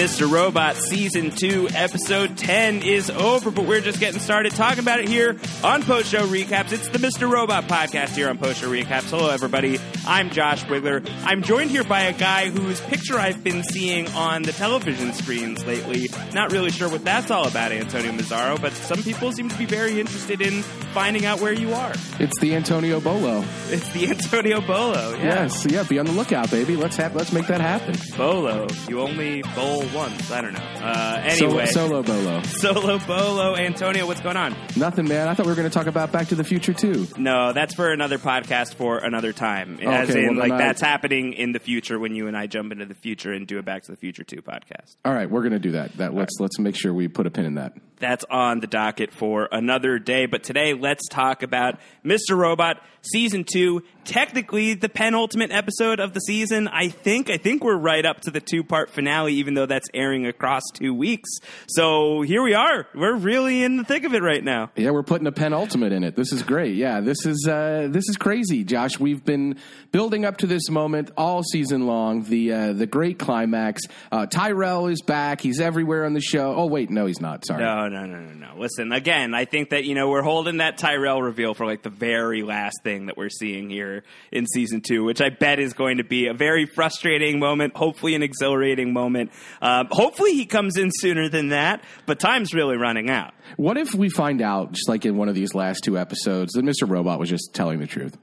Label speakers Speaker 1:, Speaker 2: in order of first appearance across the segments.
Speaker 1: Mr. Robot Season 2, Episode 10 is over, but we're just getting started talking about it here on Post Show Recaps. It's the Mr. Robot podcast here on Post Show Recaps. Hello, everybody. I'm Josh Wigler. I'm joined here by a guy whose picture I've been seeing on the television screens lately. Not really sure what that's all about, Antonio Mazzaro, but some people seem to be very interested in finding out where you are.
Speaker 2: It's the Antonio Bolo.
Speaker 1: It's the Antonio Bolo. Yeah.
Speaker 2: Yes, yeah. Be on the lookout, baby. Let's have let's make that happen.
Speaker 1: Bolo. You only bowl once. I don't know. Uh, anyway,
Speaker 2: Solo, solo Bolo.
Speaker 1: Solo Bolo. Antonio, what's going on?
Speaker 2: Nothing, man. I thought we were going to talk about Back to the Future too.
Speaker 1: No, that's for another podcast for another time.
Speaker 2: Okay,
Speaker 1: As in,
Speaker 2: well,
Speaker 1: like
Speaker 2: I-
Speaker 1: that's happening in the future when you and I jump into the future and do a Back to the Future two podcast.
Speaker 2: All right, we're going to do that. That let's let's make sure we put a pin in that.
Speaker 1: That's on the docket for another day. But today, let's talk about Mr. Robot season two. Technically, the penultimate episode of the season. I think. I think we're right up to the two part finale, even though that's airing across two weeks. So here we are. We're really in the thick of it right now.
Speaker 2: Yeah, we're putting a penultimate in it. This is great. Yeah, this is uh, this is crazy, Josh. We've been building up to this moment all season long. The uh, the great climax. Uh, Tyrell is back. He's everywhere on the show. Oh wait, no, he's not. Sorry.
Speaker 1: No, no, no, no, no. Listen, again, I think that, you know, we're holding that Tyrell reveal for like the very last thing that we're seeing here in season two, which I bet is going to be a very frustrating moment, hopefully an exhilarating moment. Um, hopefully he comes in sooner than that, but time's really running out.
Speaker 2: What if we find out, just like in one of these last two episodes, that Mr. Robot was just telling the truth?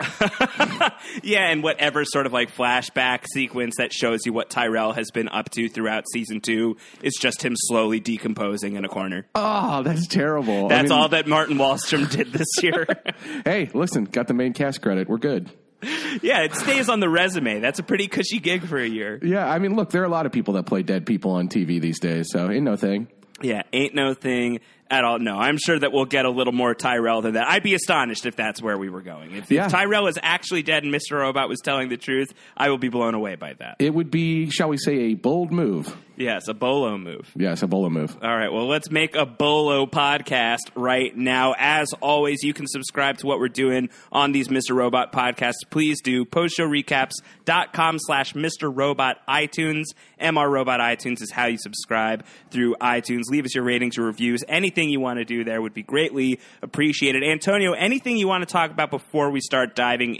Speaker 1: Yeah, and whatever sort of like flashback sequence that shows you what Tyrell has been up to throughout season two is just him slowly decomposing in a corner.
Speaker 2: Oh, that's terrible. I
Speaker 1: That's
Speaker 2: mean,
Speaker 1: all that Martin Wallstrom did this year.
Speaker 2: Hey, listen, got the main cast credit. We're good.
Speaker 1: yeah, it stays on the resume. That's a pretty cushy gig for a year.
Speaker 2: Yeah, I mean, look, there are a lot of people that play dead people on TV these days, so ain't no thing.
Speaker 1: Yeah, ain't no thing at all. No, I'm sure that we'll get a little more Tyrell than that. I'd be astonished if that's where we were going. If,
Speaker 2: Yeah.
Speaker 1: if Tyrell is actually dead and Mr. Robot was telling the truth, I will be blown away by that.
Speaker 2: It would be, shall we say, a bold move.
Speaker 1: Yes, a bolo move.
Speaker 2: Yes, a bolo move.
Speaker 1: All right, well, let's make a Bolo podcast right now. As always, you can subscribe to what we're doing on these Mr. Robot podcasts. Please do. Postshowrecaps.com slash Mr. Robot iTunes. MR Robot iTunes is how you subscribe through iTunes. Leave us your ratings, your reviews. Anything you want to do there would be greatly appreciated. Antonio, anything you want to talk about before we start diving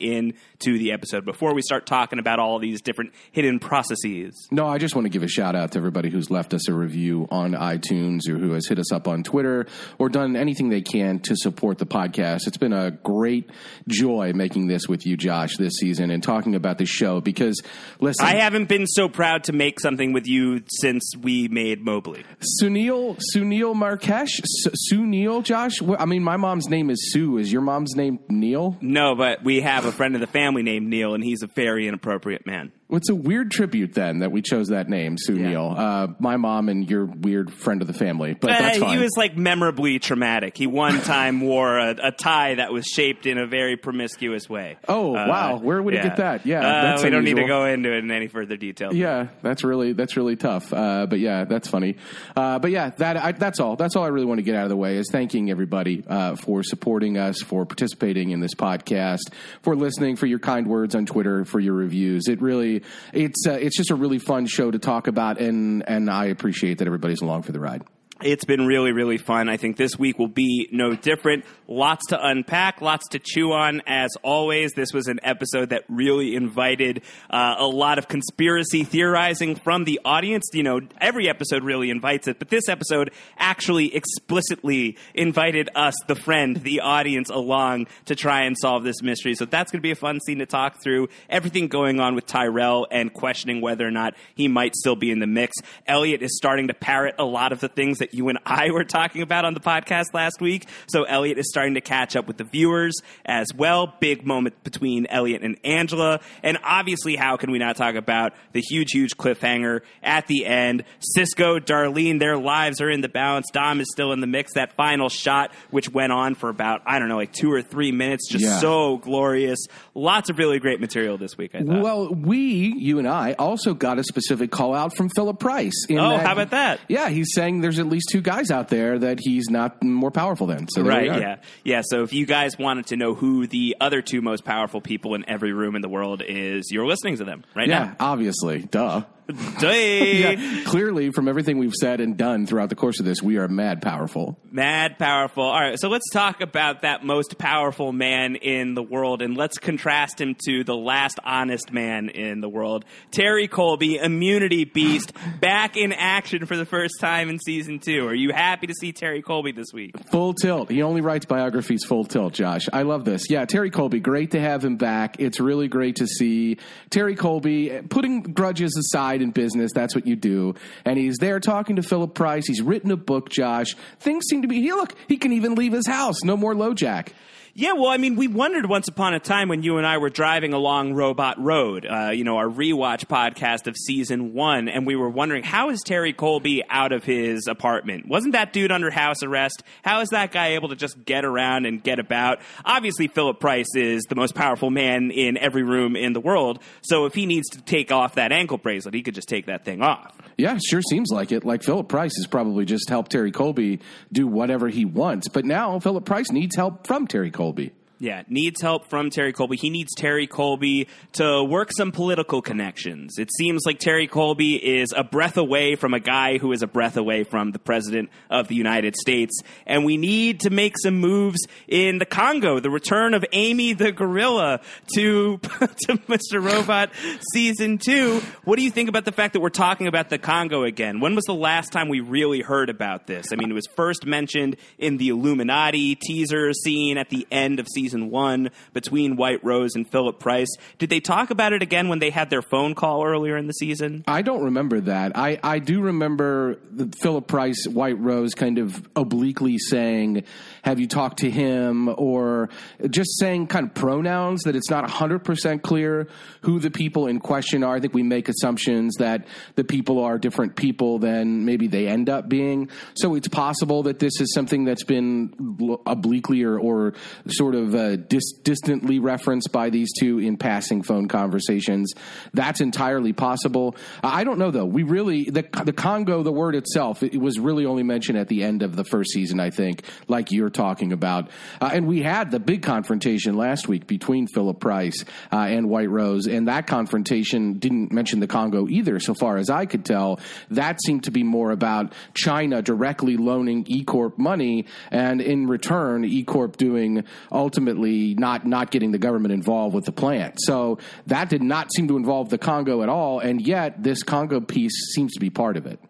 Speaker 1: into the episode, before we start talking about all these different hidden processes?
Speaker 2: No, I just want to give a shout out to everybody who's left us a review on iTunes or who has hit us up on Twitter or done anything they can to support the podcast. It's been a great joy making this with you, Josh, this season and talking about the show because, listen,
Speaker 1: I haven't been so proud to make something with you since we made Mobley.
Speaker 2: Sunil, Sunil Markesh, S- Sunil, Josh. I mean, my mom's name is Sue. Is your mom's name Neil?
Speaker 1: No, but we have a friend of the family named Neil, and he's a very inappropriate man.
Speaker 2: What's a weird tribute then that we chose that name, Sunil? Uh, my mom and your weird friend of the family, but that's
Speaker 1: Uh,
Speaker 2: fine.
Speaker 1: he was like memorably traumatic. He one time wore a, a tie that was shaped in a very promiscuous way.
Speaker 2: Oh,
Speaker 1: Uh,
Speaker 2: wow. Where would he get that? Yeah,
Speaker 1: Uh,
Speaker 2: that's
Speaker 1: we don't need to go into it in any further detail.
Speaker 2: Yeah, that's really that's really tough. Uh, but yeah, that's funny. Uh, but yeah, that I, that's all. That's all I really want to get out of the way is thanking everybody uh, for supporting us, for participating in this podcast, for listening, for your kind words on Twitter, for your reviews. It really it's uh, it's just a really fun show to talk about, and and I appreciate that everybody's along for the ride.
Speaker 1: It's been really, really fun. I think this week will be no different. Lots to unpack, lots to chew on. As always, this was an episode that really invited uh, a lot of conspiracy theorizing from the audience. You know, every episode really invites it, but this episode actually explicitly invited us, the friend, the audience, along to try and solve this mystery. So that's going to be a fun scene to talk through. Everything going on with Tyrell and questioning whether or not he might still be in the mix. Elliot is starting to parrot a lot of the things that you and I were talking about on the podcast last week. So Elliot is starting to catch up with the viewers as well. Big moment between Elliot and Angela. And obviously, how can we not talk about the huge, huge cliffhanger at the end? Cisco, Darlene, their lives are in the balance. Dom is still in the mix. That final shot, which went on for about, I don't know, like two or three minutes, just
Speaker 2: Yeah.
Speaker 1: so glorious. Lots of really great material this week, I thought.
Speaker 2: Well, we, you and I, also got a specific call out from Philip Price. in
Speaker 1: Oh, how about that?
Speaker 2: Yeah, he's saying there's at least two guys out there that he's not more powerful than. So
Speaker 1: Right, yeah. Yeah, so if you guys wanted to know who the other two most powerful people in every room in the world is, you're listening to them right
Speaker 2: Yeah,
Speaker 1: now.
Speaker 2: obviously. Duh. Yeah, clearly, from everything we've said and done throughout the course of this, we are mad powerful.
Speaker 1: Mad powerful. All right, so let's talk about that most powerful man in the world, and let's contrast him to the last honest man in the world, Terry Colby, immunity beast, back in action for the first time in season two. Are you happy to see Terry Colby this week?
Speaker 2: Full tilt. He only writes biographies full tilt, Josh. I love this. Yeah, Terry Colby, great to have him back. It's really great to see Terry Colby putting grudges aside in business. That's what you do. And he's there talking to Philip Price. He's written a book, Josh. Things seem to be. He look. He can even leave his house. No more LoJack.
Speaker 1: Yeah, well, I mean, we wondered once upon a time when you and I were driving along Robot Road, uh, you know, our rewatch podcast of season one, and we were wondering how is Terry Colby out of his apartment? Wasn't that dude under house arrest? How is that guy able to just get around and get about? Obviously, Philip Price is the most powerful man in every room in the world, so if he needs to take off that ankle bracelet, he could just take that thing off.
Speaker 2: Yeah, sure seems like it. Like Philip Price has probably just helped Terry Colby do whatever he wants, but now Philip Price needs help from Terry Colby.
Speaker 1: Yeah, needs help from Terry Colby. He needs Terry Colby to work some political connections. It seems like Terry Colby is a breath away from a guy who is a breath away from the President of the United States. And we need to make some moves in the Congo. The return of Amy the Gorilla to, to Mr. Robot Season 2. What do you think about the fact that we're talking about the Congo again? When was the last time we really heard about this? I mean, it was first mentioned in the Illuminati teaser scene at the end of season season one between White Rose and Philip Price. Did they talk about it again when they had their phone call earlier in the season?
Speaker 2: I don't remember that. I, I do remember the Philip Price, White Rose kind of obliquely saying, Have you talked to him? Or just saying kind of pronouns that it's not 100% clear who the people in question are. I think we make assumptions that the people are different people than maybe they end up being. So it's possible that this is something that's been obliquely or, or sort of uh, dis- distantly referenced by these two in passing phone conversations. That's entirely possible. I don't know though. We really the the Congo, the word itself, it was really only mentioned at the end of the first season. I think, like you're talking about, uh, and we had the big confrontation last week between Philip Price uh, and White Rose, and that confrontation didn't mention the Congo either, so far as I could tell. That seemed to be more about China directly loaning E Corp money, and in return, E Corp doing ultimately not not getting the government involved with the plant. So that did not seem to involve the Congo at all, and yet this Congo piece seems to be part of it.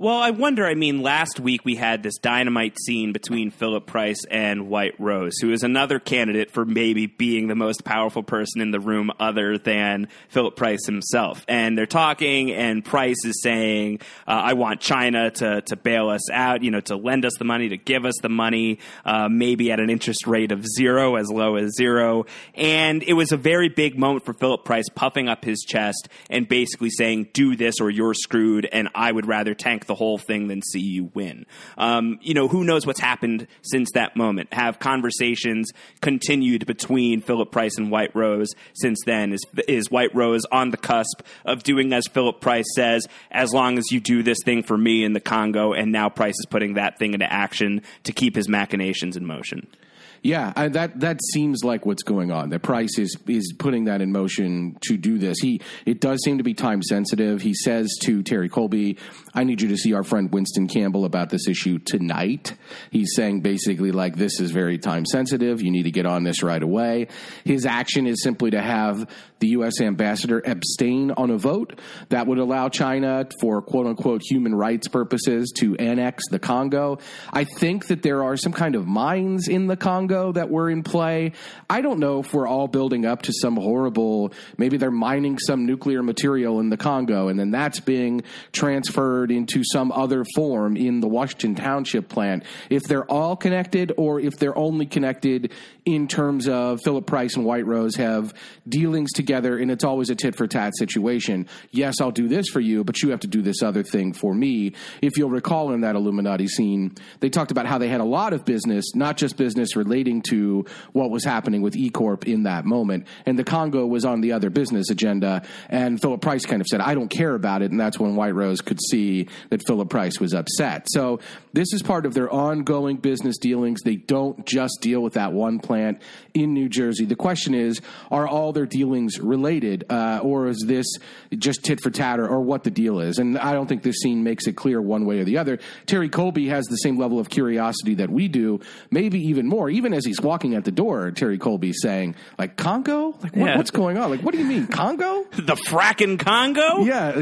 Speaker 1: Well, I wonder. I mean, last week we had this dynamite scene between Philip Price and White Rose, who is another candidate for maybe being the most powerful person in the room other than Philip Price himself. And they're talking, and Price is saying, uh, I want China to, to bail us out, you know, to lend us the money, to give us the money, uh, maybe at an interest rate of zero, as low as zero. And it was a very big moment for Philip Price puffing up his chest and basically saying, do this or you're screwed, and I would rather tank the whole thing than see you win. Um, you know, who knows what's happened since that moment? Have conversations continued between Philip Price and White Rose since then? Is, is White Rose on the cusp of doing as Philip Price says, as long as you do this thing for me in the Congo, and now Price is putting that thing into action to keep his machinations in motion?
Speaker 2: Yeah, I, that that seems like what's going on. That Price is is putting that in motion to do this. He it does seem to be time sensitive. He says to Terry Colby, "I need you to see our friend Winston Campbell about this issue tonight." He's saying basically like this is very time sensitive. You need to get on this right away. His action is simply to have the U.S. ambassador abstain on a vote that would allow China, for quote unquote human rights purposes, to annex the Congo. I think that there are some kind of mines in the Congo that were in play. I don't know if we're all building up to some horrible, maybe they're mining some nuclear material in the Congo and then that's being transferred into some other form in the Washington Township plant. If they're all connected or if they're only connected in terms of Philip Price and White Rose have dealings together, and it's always a tit for tat situation. Yes, I'll do this for you, but you have to do this other thing for me. If you'll recall in that Illuminati scene, they talked about how they had a lot of business, not just business relating to what was happening with E Corp in that moment. And the Congo was on the other business agenda. And Philip Price kind of said, I don't care about it. And that's when White Rose could see that Philip Price was upset. So this is part of their ongoing business dealings. They don't just deal with that one plant in New Jersey. The question is, are all their dealings related, uh, or is this just tit for tat, or, or what the deal is? And I don't think this scene makes it clear one way or the other. Terry Colby has the same level of curiosity that we do, maybe even more. Even as he's walking at the door, Terry Colby saying, like, Congo? Like, what,
Speaker 1: Yeah.
Speaker 2: what's going on? Like, what do you mean, Congo?
Speaker 1: The fracking Congo?
Speaker 2: Yeah,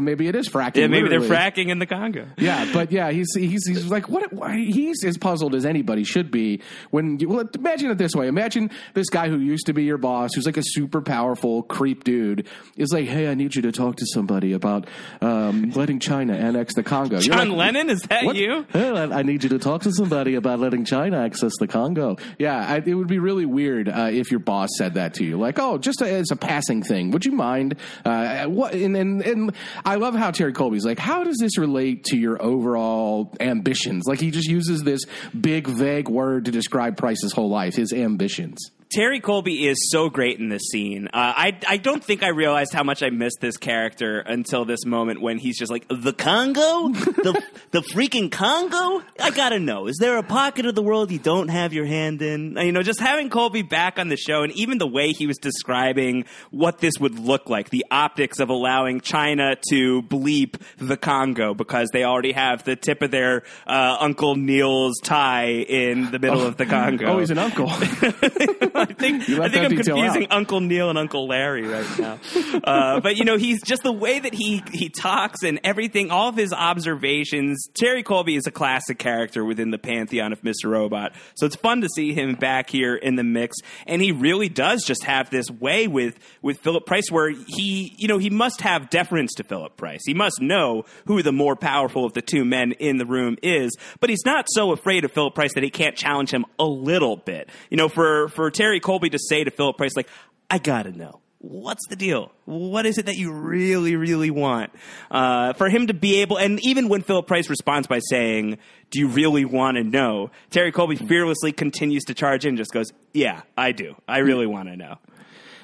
Speaker 2: maybe it is fracking.
Speaker 1: Yeah, maybe they're fracking in the Congo.
Speaker 2: Yeah, but yeah, he's he's he's like what? Why, he's as puzzled as anybody should be. When you, well, imagine it this way: imagine this guy who used to be your boss, who's like a super powerful creep dude, is like, "Hey, I need you to talk to somebody about um, letting China annex the Congo."
Speaker 1: John
Speaker 2: like,
Speaker 1: Lennon, is that
Speaker 2: what?
Speaker 1: you?
Speaker 2: Hey, I need you to talk to somebody about letting China access the Congo. Yeah, I, it would be really weird uh, if your boss said that to you, like, "Oh, just as a passing thing, would you mind?" Uh, what? And, and and I love how Terry Colby's like, "How does this relate to your overall ambitions?" Like he just uses this big, vague word to describe Price's whole life, his ambitions.
Speaker 1: Terry Colby is so great in this scene. Uh, I I don't think I realized how much I missed this character until this moment when he's just like the Congo, the the freaking Congo. I gotta know, is there a pocket of the world you don't have your hand in? Uh, You know, just having Colby back on the show, and even the way he was describing what this would look like, the optics of allowing China to bleep the Congo because they already have the tip of their uh, Uncle Neil's tie in the middle of the Congo.
Speaker 2: Oh, he's an uncle.
Speaker 1: I think I think I'm confusing
Speaker 2: out.
Speaker 1: Uncle Neil and Uncle Larry right now. uh, but you know, he's just the way that he he talks and everything. All of his observations. Terry Colby is a classic character within the pantheon of Mr. Robot. So it's fun to see him back here in the mix. And he really does just have this way with with Philip Price, where he you know he must have deference to Philip Price. He must know who the more powerful of the two men in the room is. But he's not so afraid of Philip Price that he can't challenge him a little bit. You know, for for Terry Colby to say to Philip Price, like, I gotta know. What's the deal? What is it that you really, really want? Uh, for him to be able, and even when Philip Price responds by saying, Do you really want to know? Terry Colby fearlessly continues to charge in, just goes, Yeah, I do. I really want to know.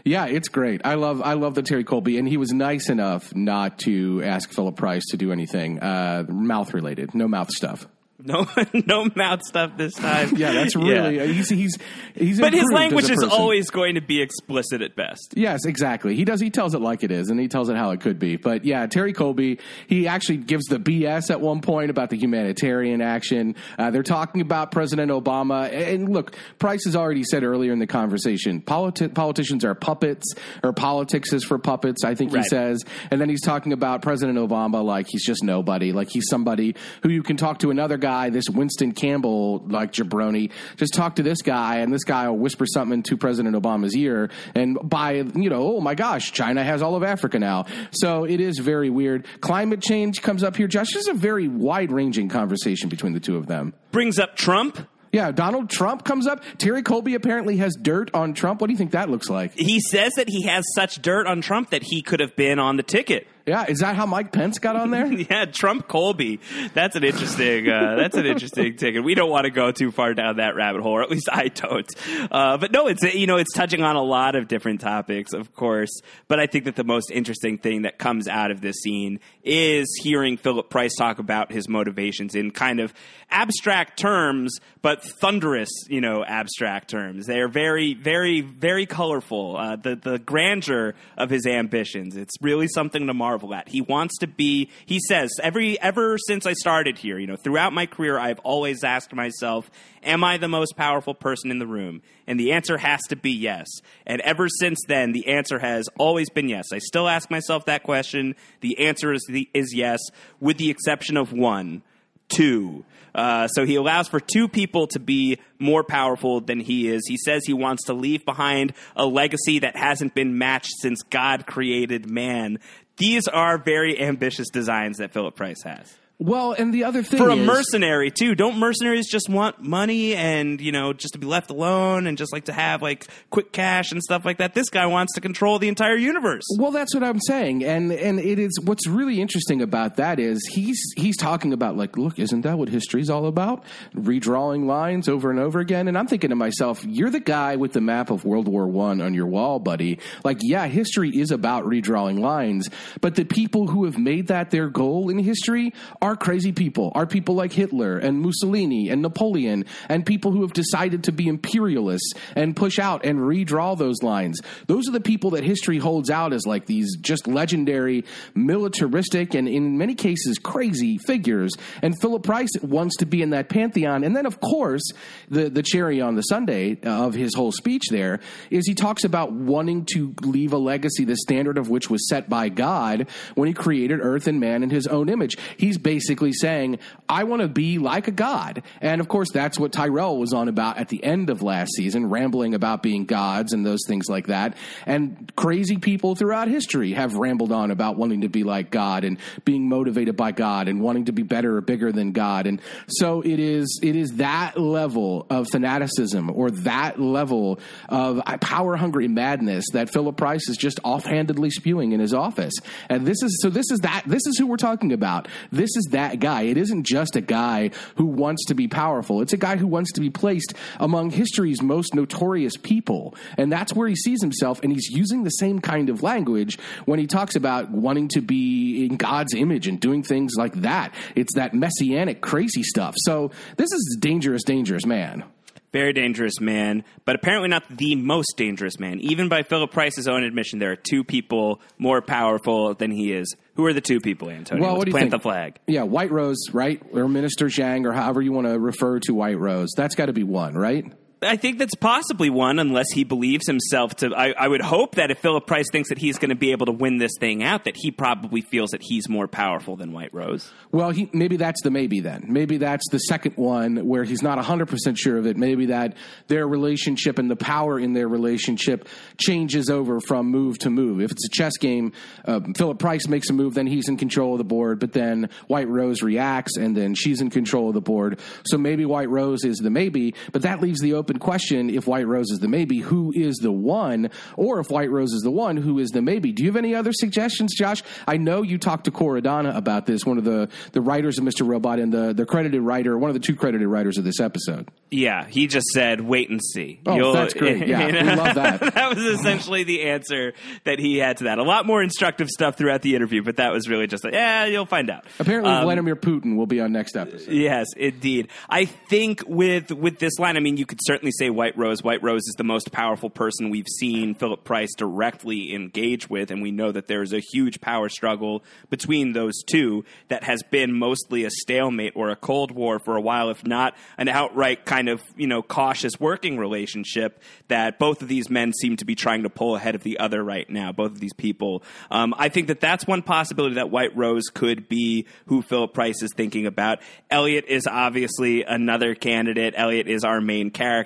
Speaker 2: Yeah, it's great. I love I love the Terry Colby, and he was nice enough not to ask Philip Price to do anything uh, mouth related, no mouth stuff.
Speaker 1: No, no mouth stuff this time.
Speaker 2: Yeah, that's really
Speaker 1: Yeah.
Speaker 2: he's he's he's.
Speaker 1: But his language is always going to be explicit at best.
Speaker 2: Yes, exactly. He does. He tells it like it is, and he tells it how it could be. But yeah, Terry Colby, he actually gives the BS at one point about the humanitarian action. Uh, they're talking about President Obama, and look, Price has already said earlier in the conversation, politi- politicians are puppets, or politics is for puppets. I think he
Speaker 1: Right.
Speaker 2: says, and then he's talking about President Obama like he's just nobody, like he's somebody who you can talk to another guy, this Winston Campbell like jabroni, just talk to this guy, and this guy will whisper something to President Obama's ear, and by you know, oh my gosh, China has all of Africa now. So it is very weird. Climate change comes up here. Josh, this is a very wide ranging conversation between the two of them.
Speaker 1: Brings up Trump.
Speaker 2: Yeah, Donald Trump comes up. Terry Colby apparently has dirt on Trump. What do you think that looks like?
Speaker 1: He says that he has such dirt on Trump that he could have been on the ticket.
Speaker 2: Yeah, is that how Mike Pence got on there?
Speaker 1: Yeah, Trump Colby. That's an interesting. Uh, that's an interesting ticket. We don't want to go too far down that rabbit hole, or at least I don't. Uh, but no, it's you know it's touching on a lot of different topics, of course. But I think that the most interesting thing that comes out of this scene is hearing Philip Price talk about his motivations in kind of abstract terms, but thunderous, you know, abstract terms. They are very, very, very colorful. Uh, the the grandeur of his ambitions. It's really something to marvel at. He wants to be. He says every ever since I started here, you know, throughout my career, I've always asked myself, "Am I the most powerful person in the room?" And the answer has to be yes. And ever since then, the answer has always been yes. I still ask myself that question. The answer is the, is yes, with the exception of one two. Uh, so he allows for two people to be more powerful than he is. He says he wants to leave behind a legacy that hasn't been matched since God created man. These are very ambitious designs that Philip Price has.
Speaker 2: Well, and the other thing
Speaker 1: for a
Speaker 2: is,
Speaker 1: mercenary too. Don't mercenaries just want money and you know just to be left alone and just like to have like quick cash and stuff like that? This guy wants to control the entire universe.
Speaker 2: Well, that's what I'm saying, and and it is what's really interesting about that is he's he's talking about like, look, isn't that what history's all about? Redrawing lines over and over again, and I'm thinking to myself, you're the guy with the map of World War One on your wall, buddy. Like, yeah, history is about redrawing lines, but the people who have made that their goal in history are crazy people, are people like Hitler and Mussolini and Napoleon, and people who have decided to be imperialists and push out and redraw those lines. Those are the people that history holds out as like these just legendary, militaristic, and in many cases crazy figures. And Philip Price wants to be in that pantheon. And then, of course, the the cherry on the Sunday of his whole speech there is he talks about wanting to leave a legacy, the standard of which was set by God when He created Earth and man in His own image. He's basically saying, "I want to be like a god." And of course, that's what Tyrell was on about at the end of last season, rambling about being gods and those things like that. And crazy people throughout history have rambled on about wanting to be like God and being motivated by God and wanting to be better or bigger than God. And so it is it is that level of fanaticism or that level of power hungry madness that Philip Price is just offhandedly spewing in his office. And this is so this is that this is who we're talking about. This is that guy. It isn't just a guy who wants to be powerful. It's a guy who wants to be placed among history's most notorious people. And that's where he sees himself and he's using the same kind of language when he talks about wanting to be in God's image and doing things like that. It's that messianic crazy stuff. So this is dangerous dangerous man.
Speaker 1: Very dangerous man, but apparently not the most dangerous man. Even by Philip Price's own admission, there are two people more powerful than he is. Who are the two people, Antonio?
Speaker 2: Well,
Speaker 1: Let's
Speaker 2: what do you
Speaker 1: plant
Speaker 2: think?
Speaker 1: the flag.
Speaker 2: Yeah, White Rose, right? Or Minister Zhang, or however you want to refer to White Rose. That's got to be one, right?
Speaker 1: I think that's possibly one, unless he believes himself to. I, I would hope that if Philip Price thinks that he's going to be able to win this thing out, that he probably feels that he's more powerful than White Rose.
Speaker 2: Well, he, maybe that's the maybe then. Maybe that's the second one where he's not 100% sure of it. Maybe that their relationship and the power in their relationship changes over from move to move. If it's a chess game, uh, Philip Price makes a move, then he's in control of the board, but then White Rose reacts and then she's in control of the board. So maybe White Rose is the maybe, but that leaves the open question if White Rose is the maybe, who is the one? Or if White Rose is the one, who is the maybe? Do you have any other suggestions, Josh? I know you talked to Kor Adana about this, one of the, the writers of Mr. Robot and the, the credited writer, one of the two credited writers of this episode.
Speaker 1: Yeah, he just said, "Wait and see."
Speaker 2: Oh, that's great. Yeah, we love that.
Speaker 1: that was essentially the answer that he had to that. A lot more instructive stuff throughout the interview, but that was really just like, "Yeah, you'll find out."
Speaker 2: Apparently,
Speaker 1: Um,
Speaker 2: Vladimir Putin will be on next episode.
Speaker 1: Yes, indeed. I think with with this line, I mean, you could certainly say White Rose. White Rose is the most powerful person we've seen Philip Price directly engage with, and we know that there is a huge power struggle between those two that has been mostly a stalemate or a cold war for a while, if not an outright kind of you know cautious working relationship that both of these men seem to be trying to pull ahead of the other right now. Both of these people. Um, I think that that's one possibility that White Rose could be who Philip Price is thinking about. Elliot is obviously another candidate. Elliot is our main character.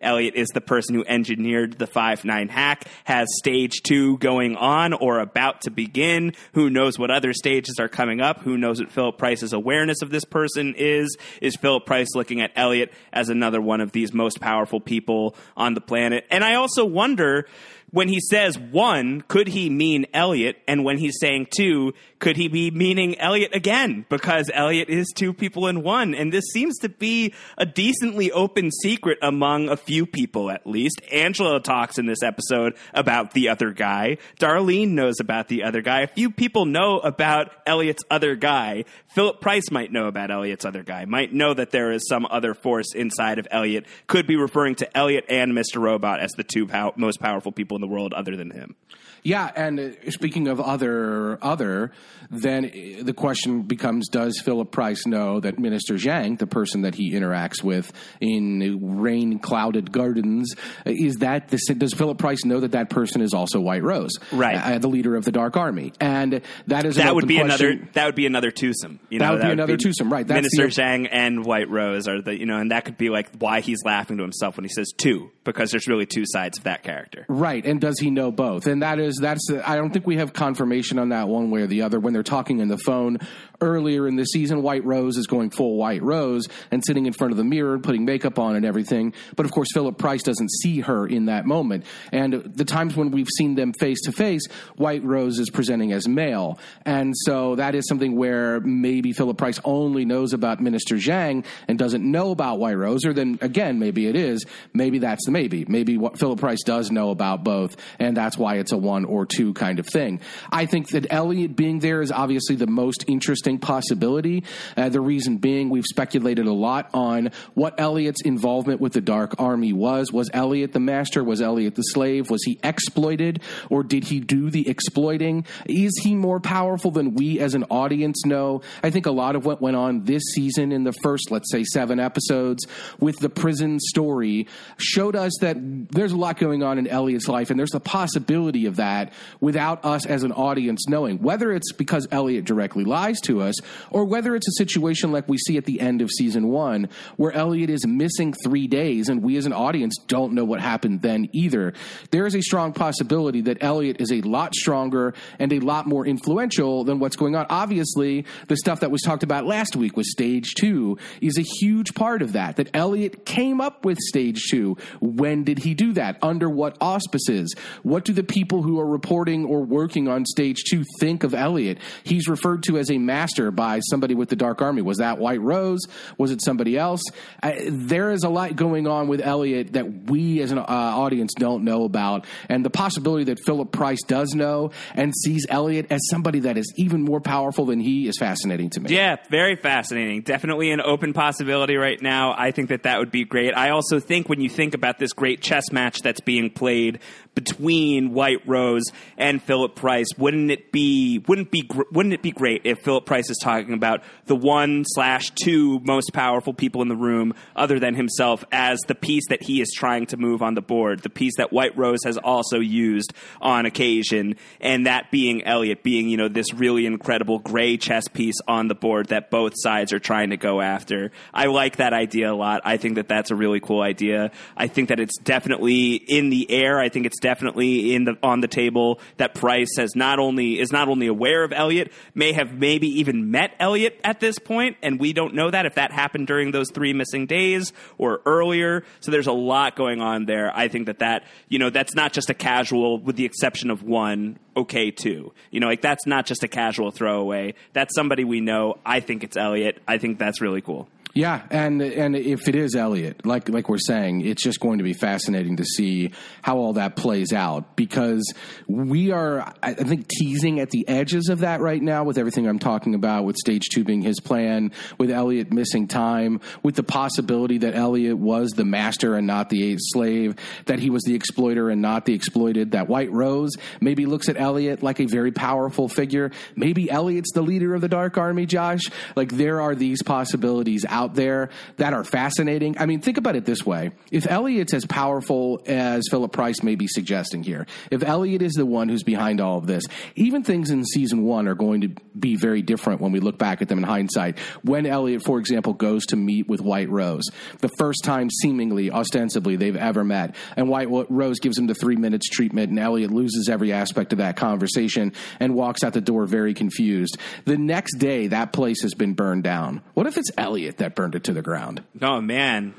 Speaker 1: Elliot is the person who engineered the 5 9 hack, has stage two going on or about to begin. Who knows what other stages are coming up? Who knows what Philip Price's awareness of this person is? Is Philip Price looking at Elliot as another one of these most powerful people on the planet? And I also wonder when he says one, could he mean Elliot? And when he's saying two, could he be meaning Elliot again? Because Elliot is two people in one. And this seems to be a decently open secret among a few people, at least. Angela talks in this episode about the other guy. Darlene knows about the other guy. A few people know about Elliot's other guy. Philip Price might know about Elliot's other guy, might know that there is some other force inside of Elliot, could be referring to Elliot and Mr. Robot as the two pow- most powerful people in the world other than him.
Speaker 2: Yeah, and uh, speaking of other other, then uh, the question becomes: Does Philip Price know that Minister Zhang, the person that he interacts with in rain clouded gardens, uh, is that the, does Philip Price know that that person is also White Rose,
Speaker 1: Right.
Speaker 2: uh, the leader of the Dark Army, and that is
Speaker 1: That would be
Speaker 2: question.
Speaker 1: another. That would be another twosome. You
Speaker 2: That
Speaker 1: know,
Speaker 2: would be another twosome, right, that's
Speaker 1: Minister
Speaker 2: the-
Speaker 1: Zhang and White Rose are the you know, and that could be like why he's laughing to himself when he says two. because there's really two sides of that character.
Speaker 2: Right, and does he know both? And that is that's I don't think we have confirmation on that one way or the other. When they're talking in the phone earlier in the season, White Rose is going full White Rose and sitting in front of the mirror and putting makeup on and everything. But of course, Philip Price doesn't see her in that moment. And the times when we've seen them face to face, White Rose is presenting as male, and so that is something where maybe Philip Price only knows about Minister Zhang and doesn't know about White Rose. Or then again, maybe it is. Maybe that's the maybe. Maybe what Philip Price does know about both, and that's why it's a one or two kind of thing. I think that Elliot being there is obviously the most interesting possibility. Uh, the reason being, we've speculated a lot on what Elliot's involvement with the Dark Army was. Was Elliot the master? Was Elliot the slave? Was he exploited, or did he do the exploiting? Is he more powerful than we as an audience know? I think a lot of what went on this season in the first, let's say, seven episodes with the prison story showed us that there's a lot going on in Elliot's life, and there's a possibility of that without us as an audience knowing. Whether it's because Elliot directly lies to us, or whether it's a situation like we see at the end of season one, where Elliot is missing three days, and we as an audience don't know what happened then either. There is a strong possibility that Elliot is a lot stronger and a lot more influential than what's going on. Obviously, the stuff that was talked about last week with stage two is a huge part of that. That Elliot came up with stage two. When did he do that? Under what auspices? What do the people who are reporting or working on stage two think of Elliot? He's referred to as a master by somebody with the Dark Army. Was that White Rose? Was it somebody else? Uh, there is a lot going on with Elliot that we as an uh, audience don't know about. And the possibility that Philip Price does know and sees Elliot as somebody that is even more powerful than he is fascinating to me.
Speaker 1: Yeah, very fascinating. Definitely an open possibility right now. I think that that would be great. I also think when you think about this great chess match that's being played between White Rose and Philip Price, wouldn't it be wouldn't be wouldn't it be great if Philip Price is talking about the one slash two most powerful people in the room, other than himself, as the piece that he is trying to move on the board, the piece that White Rose has also used on occasion, and that being Elliot, being you know this really incredible gray chess piece on the board that both sides are trying to go after. I like that idea a lot. I think that that's a really cool idea. I think that it's definitely in the air. I think it's definitely in the on the table that Price has not only is not only aware of Elliot, may have maybe even met Elliot at this point, and we don't know that if that happened during those three missing days or earlier. So there's a lot going on there. I think that that you know that's not just a casual, with the exception of one okay too. You know, like that's not just a casual throwaway. That's somebody we know. I think it's Elliot. I think that's really cool.
Speaker 2: Yeah, and and if it is Elliot, like like we're saying, it's just going to be fascinating to see how all that plays out because we are, I think, teasing at the edges of that right now with everything I'm talking about, with stage two being his plan, with Elliot missing time, with the possibility that Elliot was the master and not the slave, that he was the exploiter and not the exploited, that White Rose maybe looks at Elliot like a very powerful figure, maybe Elliot's the leader of the Dark Army, Josh. Like there are these possibilities out out there that are fascinating. I mean, think about it this way. If Elliot's as powerful as Philip Price may be suggesting here, if Elliot is the one who's behind all of this, even things in season one are going to be very different when we look back at them in hindsight. When Elliot, for example, goes to meet with White Rose, the first time seemingly, ostensibly, they've ever met, and White Rose gives him the three minutes treatment, and Elliot loses every aspect of that conversation and walks out the door very confused. The next day, that place has been burned down. What if it's Elliot that burned it to the ground.
Speaker 1: Oh man,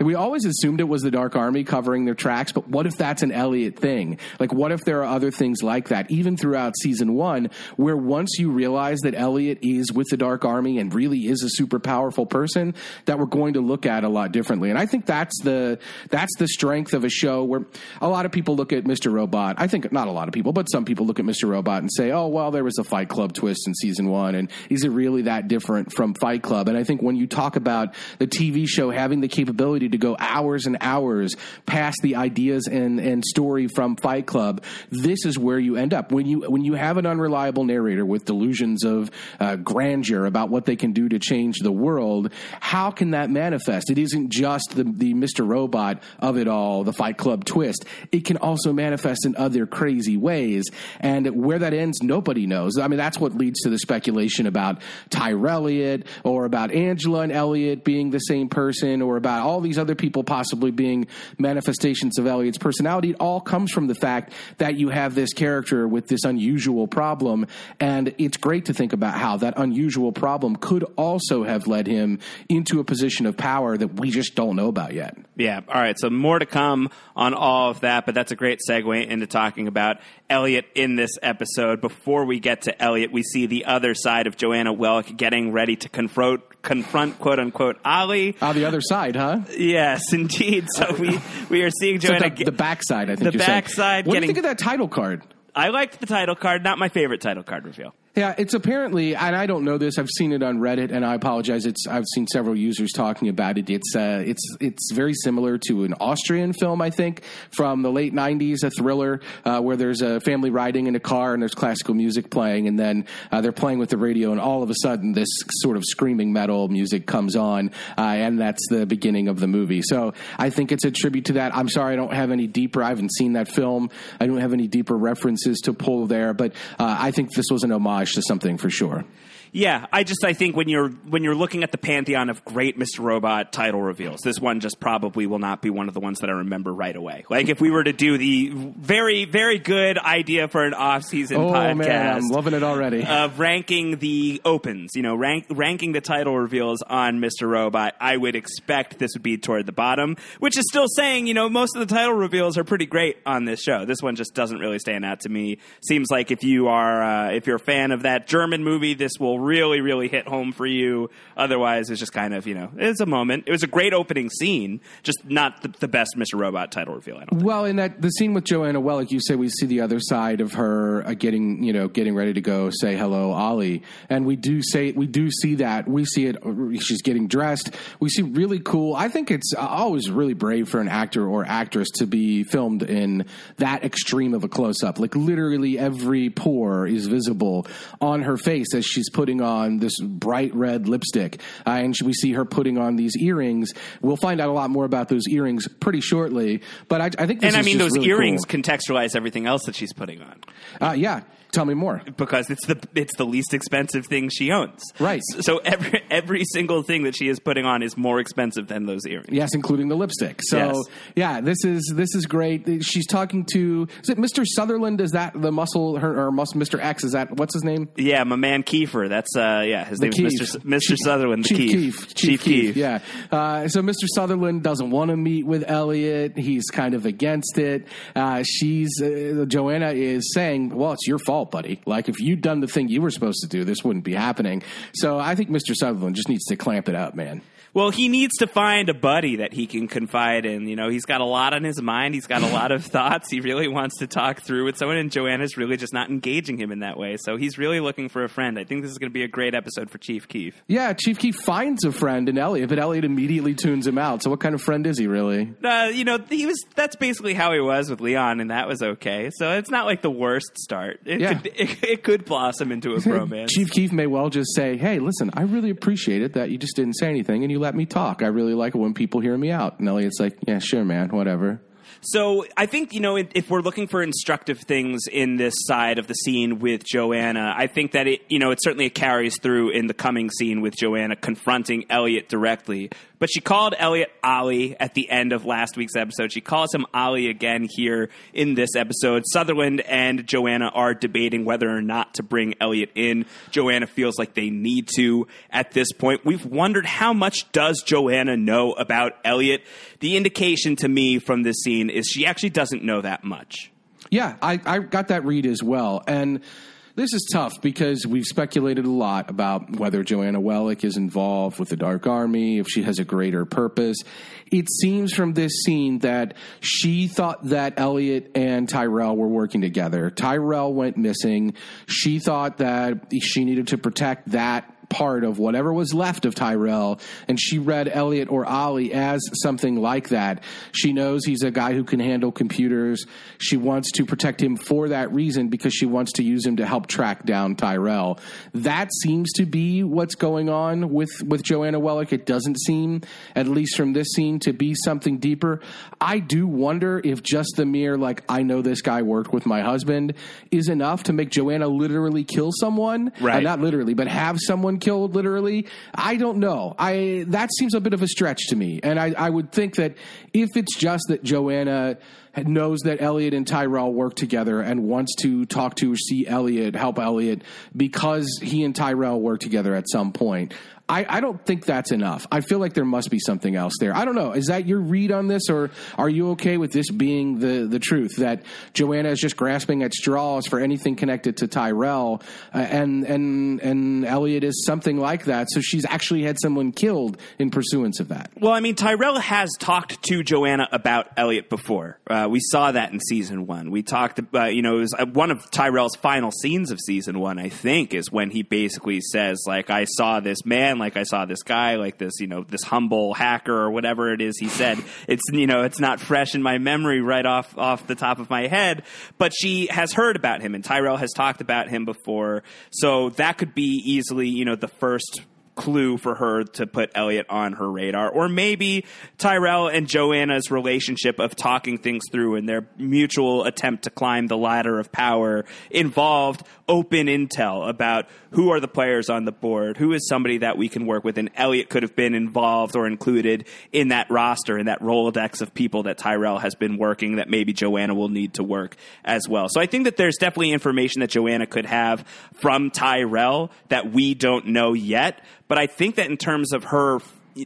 Speaker 2: we always assumed it was the Dark Army covering their tracks, but what if that's an Elliot thing? Like, what if there are other things like that, even throughout season one, where once you realize that Elliot is with the Dark Army and really is a super powerful person, that we're going to look at a lot differently. And I think that's the that's the strength of a show where a lot of people look at Mr. Robot. I think not a lot of people, but some people look at Mr. Robot and say, "Oh, well, there was a Fight Club twist in season one, and is it really that different from Fight Club?" And I think when you talk about the TV show having the capability to go hours and hours past the ideas and, and story from Fight Club, this is where you end up. When you when you have an unreliable narrator with delusions of uh, grandeur about what they can do to change the world, how can that manifest? It isn't just the, the Mr. Robot of it all, the Fight Club twist. It can also manifest in other crazy ways. And where that ends, nobody knows. I mean, that's what leads to the speculation about Tyrell Elliot or about Angela and Elliot being the same person or about all these these other people possibly being manifestations of Elliot's personality, it all comes from the fact that you have this character with this unusual problem. And it's great to think about how that unusual problem could also have led him into a position of power that we just don't know about yet.
Speaker 1: Yeah. All right. So more to come on all of that, but that's a great segue into talking about Elliot in this episode. Before we get to Elliot, we see the other side of Joanna Wellick getting ready to confront confront quote unquote Ali.
Speaker 2: On the other side, huh?
Speaker 1: Yes, indeed. So we we are seeing Joanna So
Speaker 2: the, the backside, I think.
Speaker 1: The backside
Speaker 2: What do you think of that title card?
Speaker 1: I liked the title card. Not my favorite title card reveal.
Speaker 2: Yeah, it's apparently, and I don't know this. I've seen it on Reddit, and I apologize. It's I've seen several users talking about it. It's uh, it's it's very similar to an Austrian film, I think, from the late '90s, a thriller uh, where there's a family riding in a car and there's classical music playing, and then uh, they're playing with the radio, and all of a sudden, this sort of screaming metal music comes on, uh, and that's the beginning of the movie. So I think it's a tribute to that. I'm sorry, I don't have any deeper. I haven't seen that film. I don't have any deeper references to pull there, but uh, I think this was an homage to something for sure.
Speaker 1: Yeah, I just I think when you're when you're looking at the pantheon of great Mr. Robot title reveals, this one just probably will not be one of the ones that I remember right away. Like if we were to do the very very good idea for an off season
Speaker 2: Oh
Speaker 1: podcast
Speaker 2: man, I'm loving it already.
Speaker 1: of ranking the opens, you know, rank, ranking the title reveals on Mr. Robot, I would expect this would be toward the bottom, which is still saying, you know, most of the title reveals are pretty great on this show. This one just doesn't really stand out to me. Seems like if you are, uh, if you're a fan of that German movie, this will really, really hit home for you. Otherwise, it's just kind of, you know, it's a moment. It was a great opening scene, just not the, the best Mr. Robot title reveal, I don't think.
Speaker 2: Well, in that the scene with Joanna Wellick, you say we see the other side of her uh, getting, you know, getting ready to go say hello, Ollie, and we do say we do see that. We see it. uh, She's getting dressed. We see really cool. I think it's always really brave for an actor or actress to be filmed in that extreme of a close up. Like literally every pore is visible on her face as she's putting on this bright red lipstick, uh, and we see her putting on these earrings. We'll find out a lot more about those earrings pretty shortly. But I, I think, this
Speaker 1: And I mean, those
Speaker 2: really
Speaker 1: earrings
Speaker 2: cool.
Speaker 1: contextualize everything else that she's putting on.
Speaker 2: Uh, yeah, tell me more.
Speaker 1: because it's the it's the least expensive thing she owns.
Speaker 2: Right.
Speaker 1: So every every single thing that she is putting on is more expensive than those earrings.
Speaker 2: Yes, including the lipstick. So
Speaker 1: Yes.
Speaker 2: yeah, this is this is great. She's talking to is it Mr. Sutherland? Is that the muscle? Her or mus- Mr. X? Is that what's his name?
Speaker 1: Yeah, my man Kiefer. That's uh yeah, his name
Speaker 2: Keef.
Speaker 1: is Mr. S- Mr. Sutherland. The
Speaker 2: Chief
Speaker 1: Keef.
Speaker 2: Keef.
Speaker 1: Chief Keef.
Speaker 2: Yeah. Uh, so Mr. Sutherland doesn't want to meet with Elliot. He's kind of against it. Uh, she's uh, Joanna is saying, "Well, it's your fault, buddy. Like if you'd done the thing you were supposed to do, this wouldn't be happening." So I think Mr. Sutherland just needs to clamp it up, man.
Speaker 1: Well, he needs to find a buddy that he can confide in. You know, he's got a lot on his mind. He's got a lot of thoughts. He really wants to talk through with someone, and Joanna's really just not engaging him in that way. So he's really looking for a friend. I think this is going to be a great episode for Chief Keef.
Speaker 2: Yeah, Chief Keef finds a friend in Elliot, but Elliot immediately tunes him out. So what kind of friend is he really?
Speaker 1: Uh, you know, he was. That's basically how he was with Leon, and that was okay. So it's not like the worst start. It,
Speaker 2: Yeah.
Speaker 1: could, it, it could blossom into a romance.
Speaker 2: Chief Keef may well just say, "Hey, listen, I really appreciate it that you just didn't say anything and you let me talk. I really like it when people hear me out." And Elliot's like, "Yeah, sure, man, whatever."
Speaker 1: So I think you know if we're looking for instructive things in this side of the scene with Joanna, I think that it you know it certainly carries through in the coming scene with Joanna confronting Elliot directly. But she called Elliot Ollie at the end of last week's episode. She calls him Ollie again here in this episode. Sutherland and Joanna are debating whether or not to bring Elliot in. Joanna feels like they need to at this point. We've wondered how much does Joanna know about Elliot? The indication to me from this scene is she actually doesn't know that much.
Speaker 2: Yeah, I, I got that read as well. And this is tough because we've speculated a lot about whether Joanna Wellick is involved with the Dark Army, if she has a greater purpose. It seems from this scene that she thought that Elliot and Tyrell were working together. Tyrell went missing. She thought that she needed to protect that part of whatever was left of Tyrell, and she read Elliot or Ollie as something like that. She knows he's a guy who can handle computers. She wants to protect him for that reason because she wants to use him to help track down Tyrell. That seems to be what's going on with, with Joanna Wellick. It doesn't seem, at least from this scene, to be something deeper. I do wonder if just the mere, like, I know this guy worked with my husband is enough to make Joanna literally kill someone.
Speaker 1: Right.
Speaker 2: Uh, not literally, but have someone killed literally. I don't know. I that seems a bit of a stretch to me, and I, I would think that if it's just that Joanna knows that Elliot and Tyrell work together and wants to talk to or see Elliot, help Elliot because he and Tyrell work together at some point. I, I don't think that's enough. I feel like there must be something else there. I don't know. Is that your read on this, or are you okay with this being the, the truth that Joanna is just grasping at straws for anything connected to Tyrell, uh, and and and Elliot is something like that? So she's actually had someone killed in pursuance of that.
Speaker 1: Well, I mean, Tyrell has talked to Joanna about Elliot before. Uh, we saw that in season one. We talked, about, you know, it was uh, one of Tyrell's final scenes of season one. I think is when he basically says, like, I saw this man like I saw this guy, like this, you know, this humble hacker or whatever it is he said. It's, you know, it's not fresh in my memory right off, off the top of my head, but she has heard about him and Tyrell has talked about him before. So that could be easily, you know, the first clue for her to put Elliot on her radar. Or maybe Tyrell and Joanna's relationship of talking things through and their mutual attempt to climb the ladder of power involved open intel about who are the players on the board, who is somebody that we can work with, and Elliot could have been involved or included in that roster, in that Rolodex of people that Tyrell has been working that maybe Joanna will need to work as well. So I think that there's definitely information that Joanna could have from Tyrell that we don't know yet. But I think that in terms of her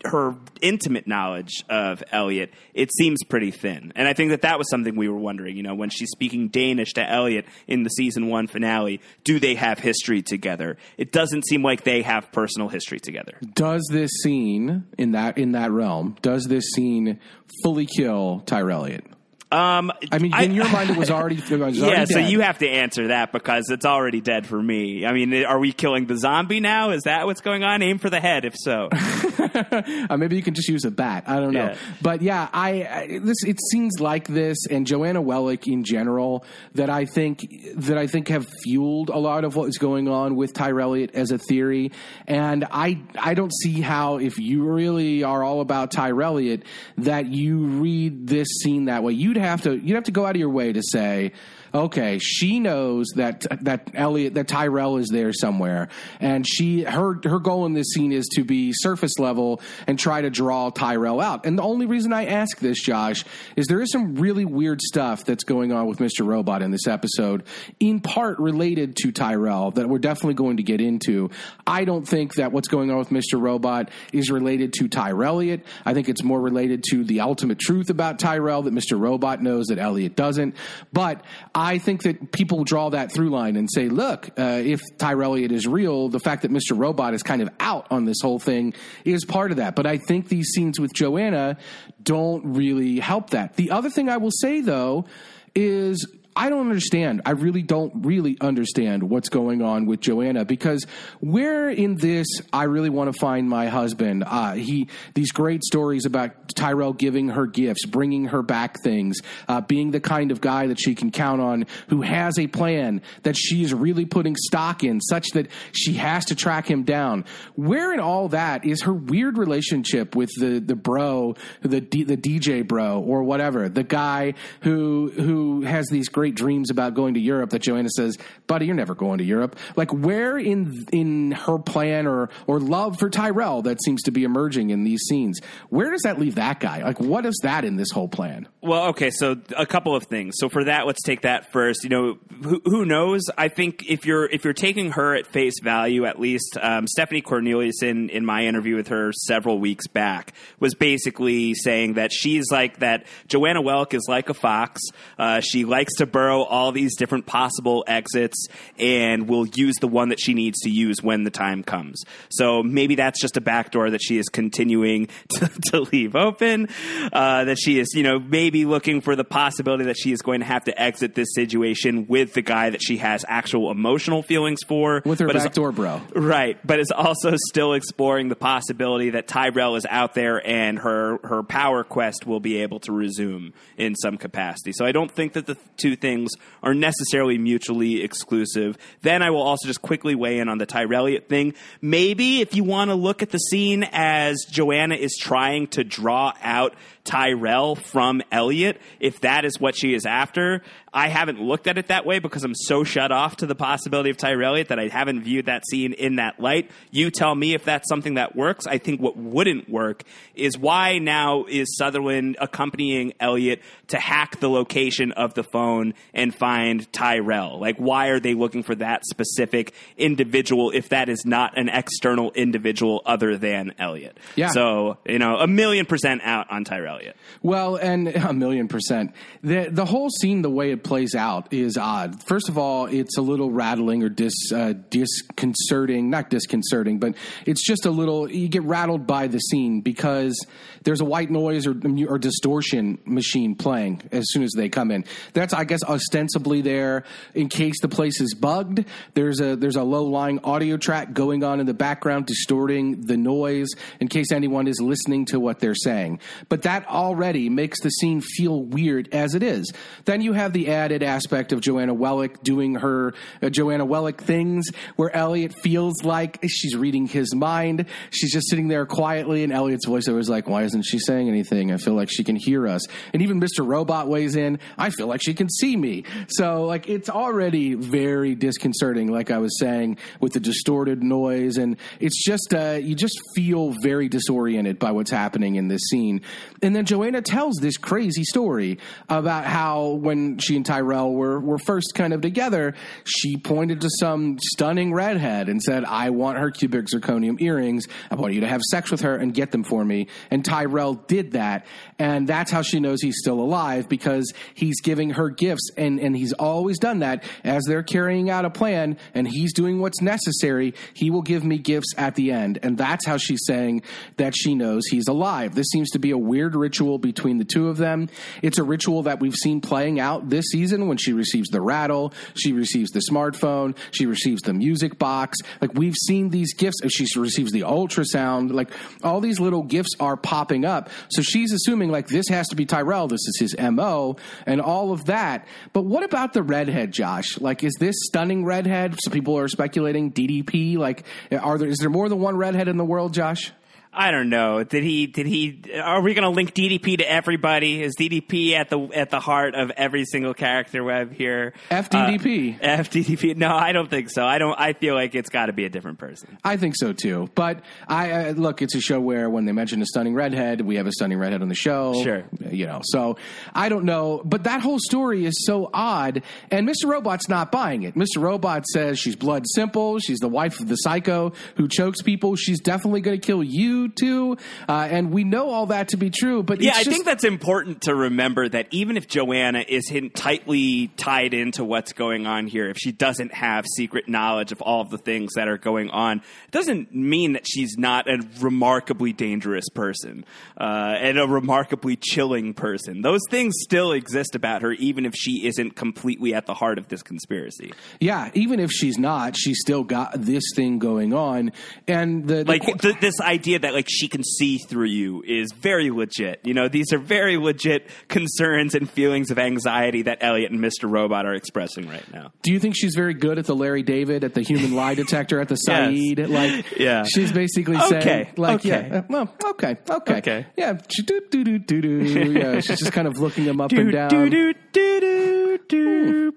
Speaker 1: her intimate knowledge of Elliot, it seems pretty thin. And I think that that was something we were wondering. You know, when she's speaking Danish to Elliot in the season one finale, do they have history together? It doesn't seem like they have personal history together.
Speaker 2: Does this scene in that in that realm? Does this scene fully kill Tyrell Elliot?
Speaker 1: Um,
Speaker 2: I mean, in your mind, it was already. It was
Speaker 1: yeah,
Speaker 2: already
Speaker 1: so
Speaker 2: dead.
Speaker 1: you have to answer that because it's already dead for me. I mean, are we killing the zombie now? Is that what's going on? Aim for the head, if so.
Speaker 2: uh, maybe you can just use a bat. I don't know.
Speaker 1: Yeah.
Speaker 2: But yeah, I, I this it seems like this and Joanna Wellick in general that I think that I think have fueled a lot of what is going on with Tyrell Elliot as a theory. And I I don't see how if you really are all about Tyrell Elliot that you read this scene that way. You'd have to you'd have to go out of your way to say okay, she knows that that Elliot that Tyrell is there somewhere, and she her her goal in this scene is to be surface level and try to draw Tyrell out. And the only reason I ask this, Josh, is there is some really weird stuff that's going on with Mr. Robot in this episode, in part related to Tyrell that we're definitely going to get into. I don't think that what's going on with Mr. Robot is related to Tyrell Elliot. I think it's more related to the ultimate truth about Tyrell that Mr. Robot knows that Elliot doesn't. But I think that people draw that through line and say, look, uh, if Tyrell Elliot is real, the fact that Mr. Robot is kind of out on this whole thing is part of that. But I think these scenes with Joanna don't really help that. The other thing I will say, though, is I don't understand. I really don't really understand what's going on with Joanna because where in this I really want to find my husband. Uh, he these great stories about Tyrell giving her gifts, bringing her back things, uh, being the kind of guy that she can count on, who has a plan that she is really putting stock in, such that she has to track him down. Where in all that is her weird relationship with the the bro, the D, the DJ bro or whatever, the guy who who has these great dreams about going to Europe that Joanna says, "Buddy, you're never going to Europe." Like where in in her plan or or love for Tyrell that seems to be emerging in these scenes, where does that leave that guy? Like what is that in this whole plan?
Speaker 1: Well, okay, so a couple of things. So for that, let's take that first. You know, who, who knows? I think if you're if you're taking her at face value, at least um, Stephanie Corneliussen, in my interview with her several weeks back, was basically saying that she's like that. Joanna Wellick is like a fox. Uh, she likes to burrow all these different possible exits, and will use the one that she needs to use when the time comes. So maybe that's just a backdoor that she is continuing to, to leave open. Uh, that she is, you know, maybe looking for the possibility that she is going to have to exit this situation with the guy that she has actual emotional feelings for.
Speaker 2: With her
Speaker 1: but is-
Speaker 2: backdoor bro.
Speaker 1: Right, but is also still exploring the possibility that Tyrell is out there and her her power quest will be able to resume in some capacity. So I don't think that the two things are necessarily mutually exclusive. Then I will also just quickly weigh in on the Tyrell Elliot thing. Maybe if you want to look at the scene as Joanna is trying to draw out Tyrell from Elliot, if that is what she is after. I haven't looked at it that way because I'm so shut off to the possibility of Tyrell Elliot that I haven't viewed that scene in that light. You tell me if that's something that works. I think what wouldn't work is why now is Sutherland accompanying Elliot to hack the location of the phone and find Tyrell? Like, why are they looking for that specific individual if that is not an external individual other than Elliot?
Speaker 2: Yeah.
Speaker 1: So, you know, a million percent out on Tyrell Elliot.
Speaker 2: Well, and a million percent. The the whole scene, the way it plays out, is odd. First of all, it's a little rattling or dis uh, disconcerting, not disconcerting, but it's just a little. You get rattled by the scene because there's a white noise or, or distortion machine playing as soon as they come in. That's, I guess, ostensibly there in case the place is bugged. There's a there's a low lying audio track going on in the background, distorting the noise in case anyone is listening to what they're saying. But that already makes the scene feel weird as it is. Then you have the added aspect of Joanna Wellick doing her uh, Joanna Wellick things, where Elliot feels like she's reading his mind. She's just sitting there quietly, and Elliot's voiceover is like, "Why isn't she saying anything? I feel like she can hear us." And even Mr. Robot weighs in. I feel like she can see me. So like it's already very disconcerting, like I was saying, with the distorted noise, and it's just uh, you just feel very disoriented by what's happening in this scene. And then Joanna tells this crazy story about how when she and Tyrell were were first kind of together, she pointed to some stunning redhead and said, "I want her cubic zirconium earrings. I want you to have sex with her and get them for me." And Tyrell did that, and that's how she knows he's still alive because he's giving her gifts, and and he's always done that as they're carrying out a plan, and he's doing what's necessary. He will give me gifts at the end, and that's how she's saying that she knows he's alive. This seems to be a weird ritual between the two of them. It's a ritual that we've seen playing out this season when she receives the rattle, she receives the smartphone, she receives the music box. Like we've seen these gifts. As she receives the ultrasound. Like all these little gifts are popping up. So she's assuming like this has to be Tyrell. This is his mo and all of that. But what about the redhead, Josh? Like, is this stunning redhead? So people are speculating DDP. Like, are there is there more than one redhead in the world, Josh?
Speaker 1: I don't know. Did he? Did he? Are we going to link DDP to everybody? Is DDP at the at the heart of every single character web here?
Speaker 2: FDDP.
Speaker 1: Uh, FDDP. No, I don't think so. I don't. I feel like it's got to be a different person.
Speaker 2: I think so too. But I uh, look. It's a show where when they mention a stunning redhead, we have a stunning redhead on the show.
Speaker 1: Sure.
Speaker 2: You know. So I don't know. But that whole story is so odd, and Mr. Robot's not buying it. Mr. Robot says she's blood simple. She's the wife of the psycho who chokes people. She's definitely going to kill you too. Uh, and we know all that to be true. But
Speaker 1: yeah, I
Speaker 2: just,
Speaker 1: think that's important to remember that even if Joanna is tightly tied into what's going on here, if she doesn't have secret knowledge of all of the things that are going on, it doesn't mean that she's not a remarkably dangerous person uh, and a remarkably chilling person. Those things still exist about her, even if she isn't completely at the heart of this conspiracy.
Speaker 2: Yeah, even if she's not, she's still got this thing going on, and the, the
Speaker 1: like th- this idea that like she can see through you is very legit. You know, these are very legit concerns and feelings of anxiety that Elliot and Mr. Robot are expressing right now.
Speaker 2: Do you think she's very good at the Larry David, at the human lie detector, at the Saeed?
Speaker 1: Yes.
Speaker 2: Like,
Speaker 1: yeah,
Speaker 2: she's basically
Speaker 1: okay.
Speaker 2: saying, like,
Speaker 1: okay.
Speaker 2: yeah, well, okay, okay,
Speaker 1: okay,
Speaker 2: yeah, do do do do do. Yeah, she's just kind of looking him up
Speaker 1: do,
Speaker 2: and down.
Speaker 1: Do, do, do, do, do,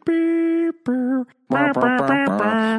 Speaker 2: hmm.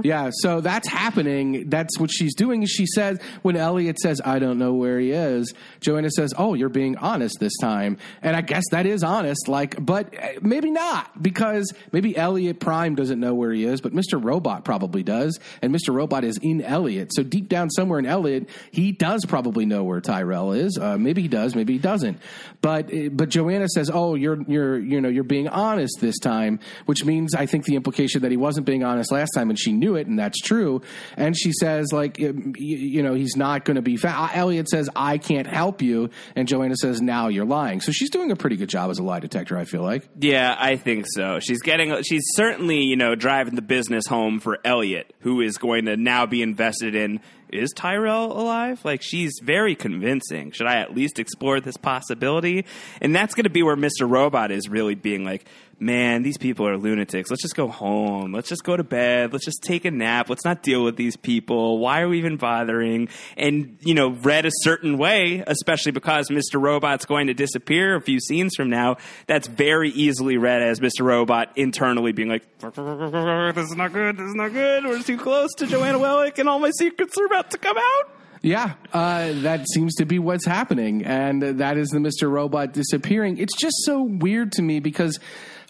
Speaker 2: Yeah, so that's happening. That's what she's doing. She says when Elliot says, "I don't know where he is," Joanna says, "Oh, you're being honest this time." And I guess that is honest. Like, but maybe not because maybe Elliot Prime doesn't know where he is, but Mr. Robot probably does, and Mr. Robot is in Elliot. So deep down somewhere in Elliot, he does probably know where Tyrell is. Uh, maybe he does, maybe he doesn't. But but Joanna says, "Oh, you're you're you know you're being honest this time," which means I think the implication that he wasn't being honest last time, and she knew it, and that's true. And she says, like, um, you know, he's not going to be. Fa- uh, Elliot says, "I can't help you," and Joanna says, "Now you're lying." So she's doing a pretty good job as a lie detector. I feel like.
Speaker 1: Yeah, I think so. She's getting. She's certainly, you know, driving the business home for Elliot, who is going to now be invested in is Tyrell alive? Like, she's very convincing. Should I at least explore this possibility? And that's going to be where Mr. Robot is really being like, man, these people are lunatics. Let's just go home. Let's just go to bed. Let's just take a nap. Let's not deal with these people. Why are we even bothering? And, you know, read a certain way, especially because Mr. Robot's going to disappear a few scenes from now, that's very easily read as Mr. Robot internally being like, this is not good. This is not good. We're too close to Joanna Wellick and all my secrets are about to come out.
Speaker 2: Yeah, uh, that seems to be what's happening. And that is the Mr. Robot disappearing. It's just so weird to me because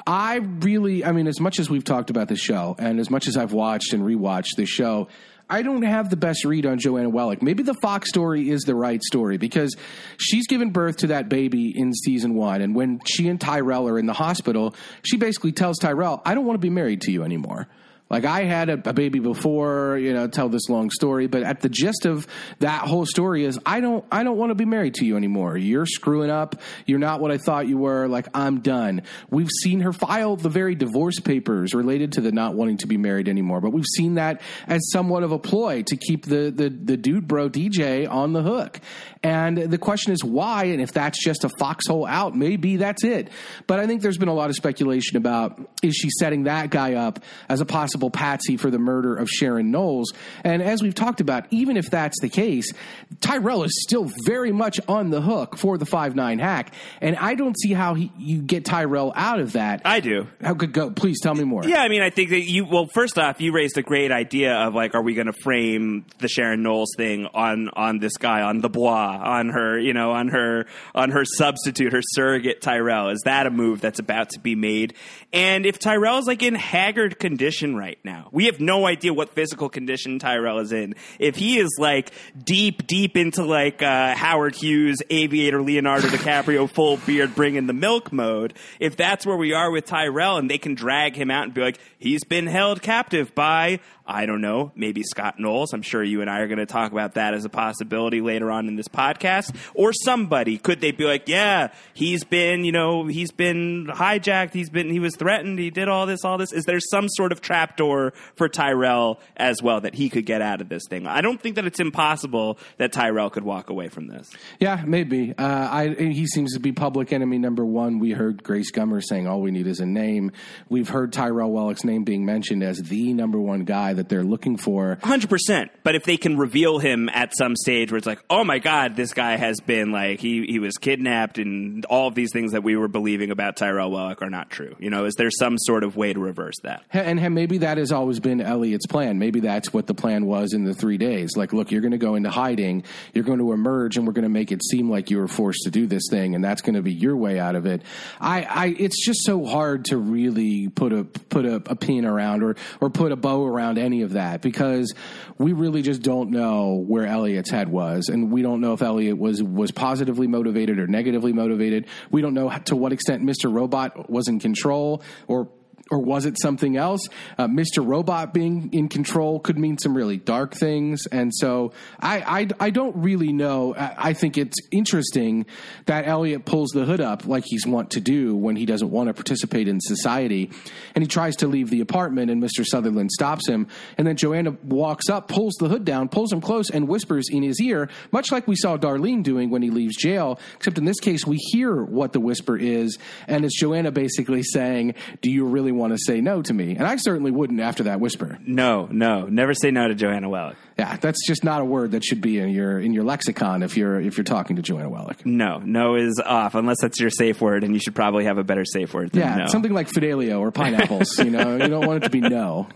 Speaker 2: I really, I mean, as much as we've talked about the show and as much as I've watched and rewatched the show, I don't have the best read on Joanna Wellick. Maybe the Fox story is the right story because she's given birth to that baby in season one. And when she and Tyrell are in the hospital, she basically tells Tyrell, I don't want to be married to you anymore. Like I had a, a, baby before, you know, tell this long story, but at the gist of that whole story is I don't I don't want to be married to you anymore. You're screwing up. You're not what I thought you were. Like I'm done. We've seen her file the very divorce papers related to the not wanting to be married anymore, but we've seen that as somewhat of a ploy to keep the the, the dude bro DJ on the hook. And the question is why, and if that's just a foxhole out, maybe that's it. But I think there's been a lot of speculation about is she setting that guy up as a possible patsy for the murder of Sharon Knowles? And as we've talked about, even if that's the case, Tyrell is still very much on the hook for the five nine hack, and I don't see how he, you get Tyrell out of that.
Speaker 1: I do.
Speaker 2: How could go? Please tell me more.
Speaker 1: Yeah, I mean, I think that you. Well, first off, you raised a great idea of like, are we going to frame the Sharon Knowles thing on on this guy on the Bois? on her, you know, on her on her substitute, her surrogate Tyrell. Is that a move that's about to be made? And if Tyrell's like in haggard condition right now, we have no idea what physical condition Tyrell is in. If he is like deep, deep into like uh, Howard Hughes, Aviator Leonardo DiCaprio, full beard, bring in the milk mode, if that's where we are with Tyrell, and they can drag him out and be like, he's been held captive by I don't know, maybe Scott Knowles. I'm sure you and I are going to talk about that as a possibility later on in this podcast. Or somebody. Could they be like, yeah, he's been, you know, he's been hijacked. He's been, he was threatened. He did all this, all this. Is there some sort of trapdoor for Tyrell as well that he could get out of this thing? I don't think that it's impossible that Tyrell could walk away from this.
Speaker 2: Yeah, maybe. Uh, I, he seems to be public enemy number one. We heard Grace Gummer saying all we need is a name. We've heard Tyrell Wellick's name being mentioned as the number one guy that they're looking for.
Speaker 1: 100%. But if they can reveal him at some stage where it's like, oh my God, this guy has been like, he, he was kidnapped and all of these things that we were believing about Tyrell Wellick are not true. You know, is there some sort of way to reverse that?
Speaker 2: And maybe that has always been Elliot's plan. Maybe that's what the plan was in the three days. Like, look, you're going to go into hiding, you're going to emerge, and we're going to make it seem like you were forced to do this thing, and that's going to be your way out of it. I, I it's just so hard to really put a put a, a pin around or or put a bow around any of that because we really just don't know where Elliot's head was, and we don't know if Elliot was was positively motivated or negatively motivated. We don't know to what extent Mr. Robot was in control or or was it something else? Uh, Mr. Robot being in control could mean some really dark things, and so I I, I don't really know. I, I, think it's interesting that Elliot pulls the hood up like he's want to do when he doesn't want to participate in society, and he tries to leave the apartment, and Mr. Sutherland stops him, and then Joanna walks up, pulls the hood down, pulls him close, and whispers in his ear, much like we saw Darlene doing when he leaves jail. Except in this case, we hear what the whisper is, and it's Joanna basically saying, "Do you really?" Want to say no to me. And I certainly wouldn't after that whisper.
Speaker 1: No, no, never say no to Joanna Wellick.
Speaker 2: Yeah, that's just not a word that should be in your in your lexicon if you're if you're talking to Joanna Wellick.
Speaker 1: No, no is off unless that's your safe word, and you should probably have a better safe word. yeah, no.
Speaker 2: something like Fidelio or pineapples. you know, you don't want it to be no.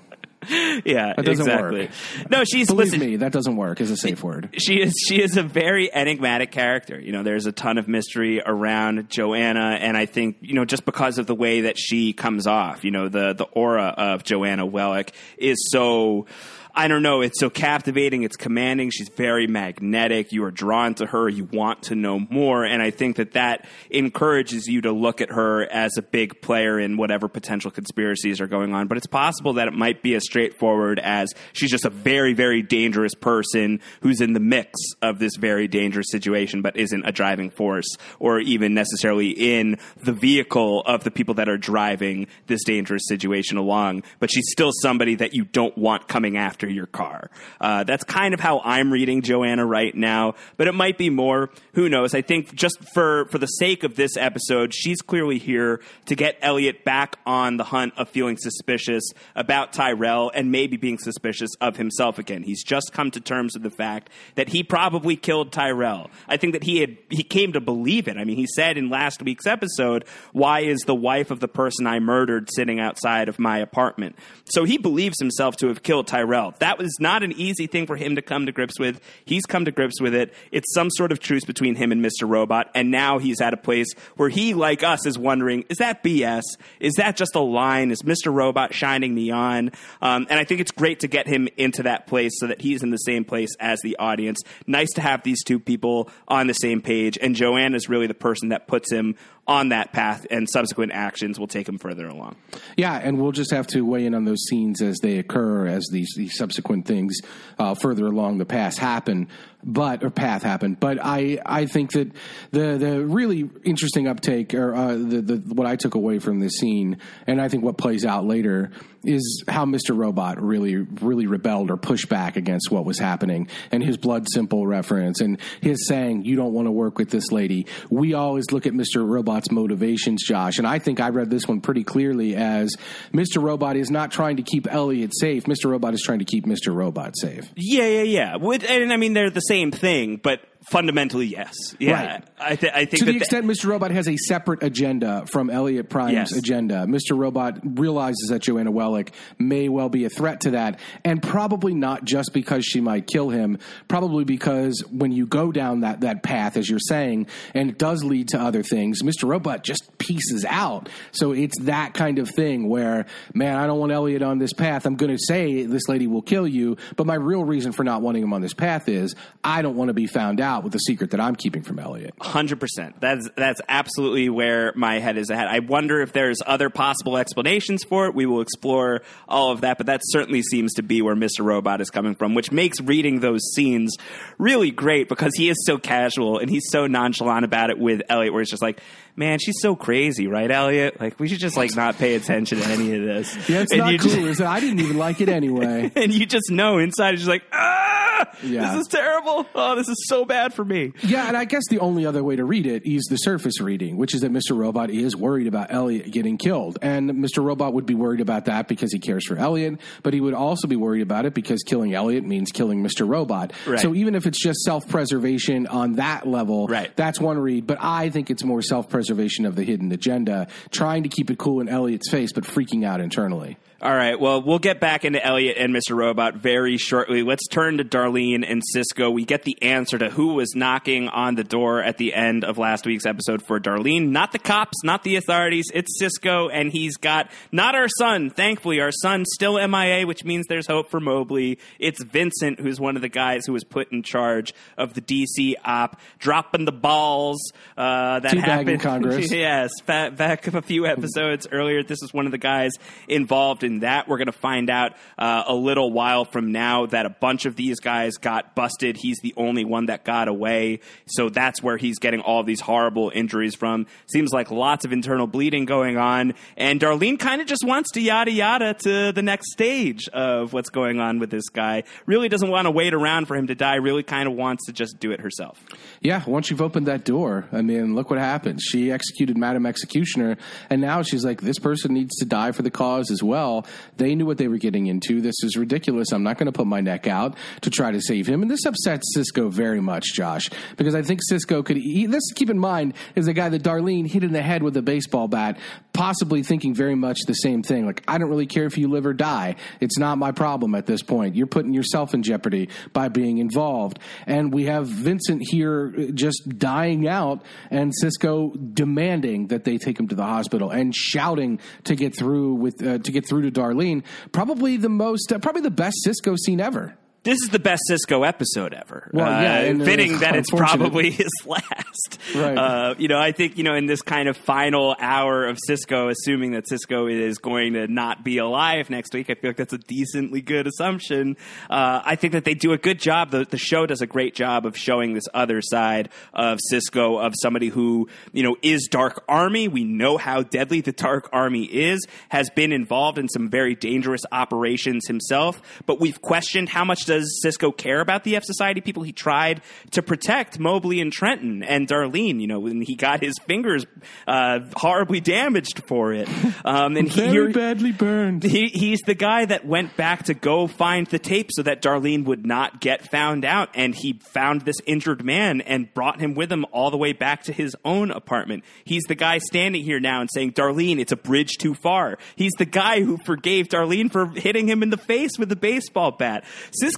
Speaker 1: yeah,
Speaker 2: that doesn't
Speaker 1: exactly.
Speaker 2: work.
Speaker 1: No, she's
Speaker 2: believe
Speaker 1: listen,
Speaker 2: me, that doesn't work is a safe word.
Speaker 1: She is she is a very enigmatic character. You know, there's a ton of mystery around Joanna, and I think you know just because of the way that she comes off, you know, the the aura of Joanna Wellick is so I don't know. It's so captivating. It's commanding. She's very magnetic. You are drawn to her. You want to know more. And I think that that encourages you to look at her as a big player in whatever potential conspiracies are going on. But it's possible that it might be as straightforward as she's just a very, very dangerous person who's in the mix of this very dangerous situation, but isn't a driving force or even necessarily in the vehicle of the people that are driving this dangerous situation along. But she's still somebody that you don't want coming after after your car. Uh, that's kind of how I'm reading Joanna right now, but it might be more. Who knows? I think just for for the sake of this episode, she's clearly here to get Elliot back on the hunt of feeling suspicious about Tyrell and maybe being suspicious of himself again. He's just come to terms with the fact that he probably killed Tyrell. I think that he had he came to believe it. I mean, he said in last week's episode, "Why is the wife of the person I murdered sitting outside of my apartment?" So he believes himself to have killed Tyrell. That was not an easy thing for him to come to grips with. He's come to grips with it. It's some sort of truce between him and Mr. Robot, and now he's at a place where he, like us, is wondering, is that BS? Is that just a line? Is Mr. Robot shining me on? Um, and I think it's great to get him into that place so that he's in the same place as the audience. Nice to have these two people on the same page, and Joanne is really the person that puts him on that path, and subsequent actions will take him further along.
Speaker 2: Yeah, and we'll just have to weigh in on those scenes as they occur, as these, these subsequent things uh, further along the path happen. But or path happened. But I I think that the the really interesting uptake or uh, the, the what I took away from this scene, and I think what plays out later is how Mr. Robot really really rebelled or pushed back against what was happening, and his blood simple reference, and his saying, "You don't want to work with this lady." We always look at Mr. Robot's motivations, Josh, and I think I read this one pretty clearly as Mr. Robot is not trying to keep Elliot safe. Mr. Robot is trying to keep Mr. Robot safe.
Speaker 1: Yeah, yeah, yeah. With, and I mean, they're the same thing, but fundamentally, yes. Yeah,
Speaker 2: Right.
Speaker 1: I, th- I think
Speaker 2: to the extent Mr. Robot has a separate agenda from Elliot Prime's
Speaker 1: Yes.
Speaker 2: agenda, Mr. Robot realizes that Joanna Wellick may well be a threat to that, and probably not just because she might kill him, probably because when you go down that, that path, as you're saying, and it does lead to other things, Mr. Robot just pieces out. So it's that kind of thing where, man, I don't want Elliot on this path. I'm going to say this lady will kill you, but my real reason for not wanting him on this path is I don't want to be found out with the secret that I'm keeping from Elliot.
Speaker 1: Hundred percent. That's that's absolutely where my head is at. I wonder if there's other possible explanations for it. We will explore all of that, but that certainly seems to be where Mr. Robot is coming from, which makes reading those scenes really great because he is so casual and he's so nonchalant about it with Elliot, where he's just like, "Man, she's so crazy, right, Elliot? Like, we should just like not pay attention to any of this."
Speaker 2: Yeah, it's
Speaker 1: And
Speaker 2: not cool.
Speaker 1: just-
Speaker 2: I didn't even like it anyway.
Speaker 1: and you just know inside, it's just like, ah,
Speaker 2: Yeah.
Speaker 1: this is terrible. Oh, this is so bad for me.
Speaker 2: Yeah, and I guess the only other way to read it is the surface reading, which is that Mr. Robot is worried about Elliot getting killed. And Mr. Robot would be worried about that because he cares for Elliot, but he would also be worried about it because killing Elliot means killing Mr. Robot.
Speaker 1: Right.
Speaker 2: So even if it's just self preservation on that level,
Speaker 1: Right.
Speaker 2: that's one read. But I think it's more self preservation of the hidden agenda, trying to keep it cool in Elliot's face, but freaking out internally.
Speaker 1: All right. Well, we'll get back into Elliot and Mr. Robot very shortly. Let's turn to Darlene and Cisco. We get the answer to who was knocking on the door at the end of last week's episode for Darlene. Not the cops, not the authorities. It's Cisco, and he's got not our son. Thankfully, our son's still MIA, which means there's hope for Mobley. It's Vincent, who's one of the guys who was put in charge of the DC op, dropping the balls. Uh, that happened.
Speaker 2: Congress.
Speaker 1: Yes, back, back a few episodes earlier, this is one of the guys involved in that. We're going to find out uh, a little while from now that a bunch of these guys got busted. He's the only one that got away. So that's where he's getting all these horrible injuries from. Seems like lots of internal bleeding going on. And Darlene kind of just wants to yada yada to the next stage of what's going on with this guy. Really doesn't want to wait around for him to die. Really kind of wants to just do it herself.
Speaker 2: Yeah, once you've opened that door, I mean, look what happened. She executed Madam Executioner, and now she's like, this person needs to die for the cause as well. They knew what they were getting into. This is ridiculous. I'm not going to put my neck out to try to save him. And this upsets Cisco very much, Josh, because I think Cisco could. He, this, keep in mind, is a guy that Darlene hit in the head with a baseball bat, possibly thinking very much the same thing. Like, I don't really care if you live or die. It's not my problem at this point. You're putting yourself in jeopardy by being involved. And we have Vincent here just dying out, and Cisco demanding that they take him to the hospital and shouting to get through with uh, to get through to Darlene. Probably the most, uh, probably the best Cisco scene ever.
Speaker 1: This is the best Cisco episode ever.
Speaker 2: Well, yeah,
Speaker 1: uh, fitting that it's probably his last.
Speaker 2: Right.
Speaker 1: Uh, you know, I think you know in this kind of final hour of Cisco, assuming that Cisco is going to not be alive next week, I feel like that's a decently good assumption. Uh, I think that they do a good job. The, the show does a great job of showing this other side of Cisco, of somebody who you know is Dark Army. We know how deadly the Dark Army is. Has been involved in some very dangerous operations himself, but we've questioned how much does Cisco care about the F Society people? He tried to protect Mobley and Trenton and Darlene, you know, when he got his fingers uh, horribly damaged for it. Um, and he,
Speaker 2: Very badly burned.
Speaker 1: he, he's the guy that went back to go find the tape so that Darlene would not get found out. And he found this injured man and brought him with him all the way back to his own apartment. He's the guy standing here now and saying, Darlene, it's a bridge too far. He's the guy who forgave Darlene for hitting him in the face with a baseball bat.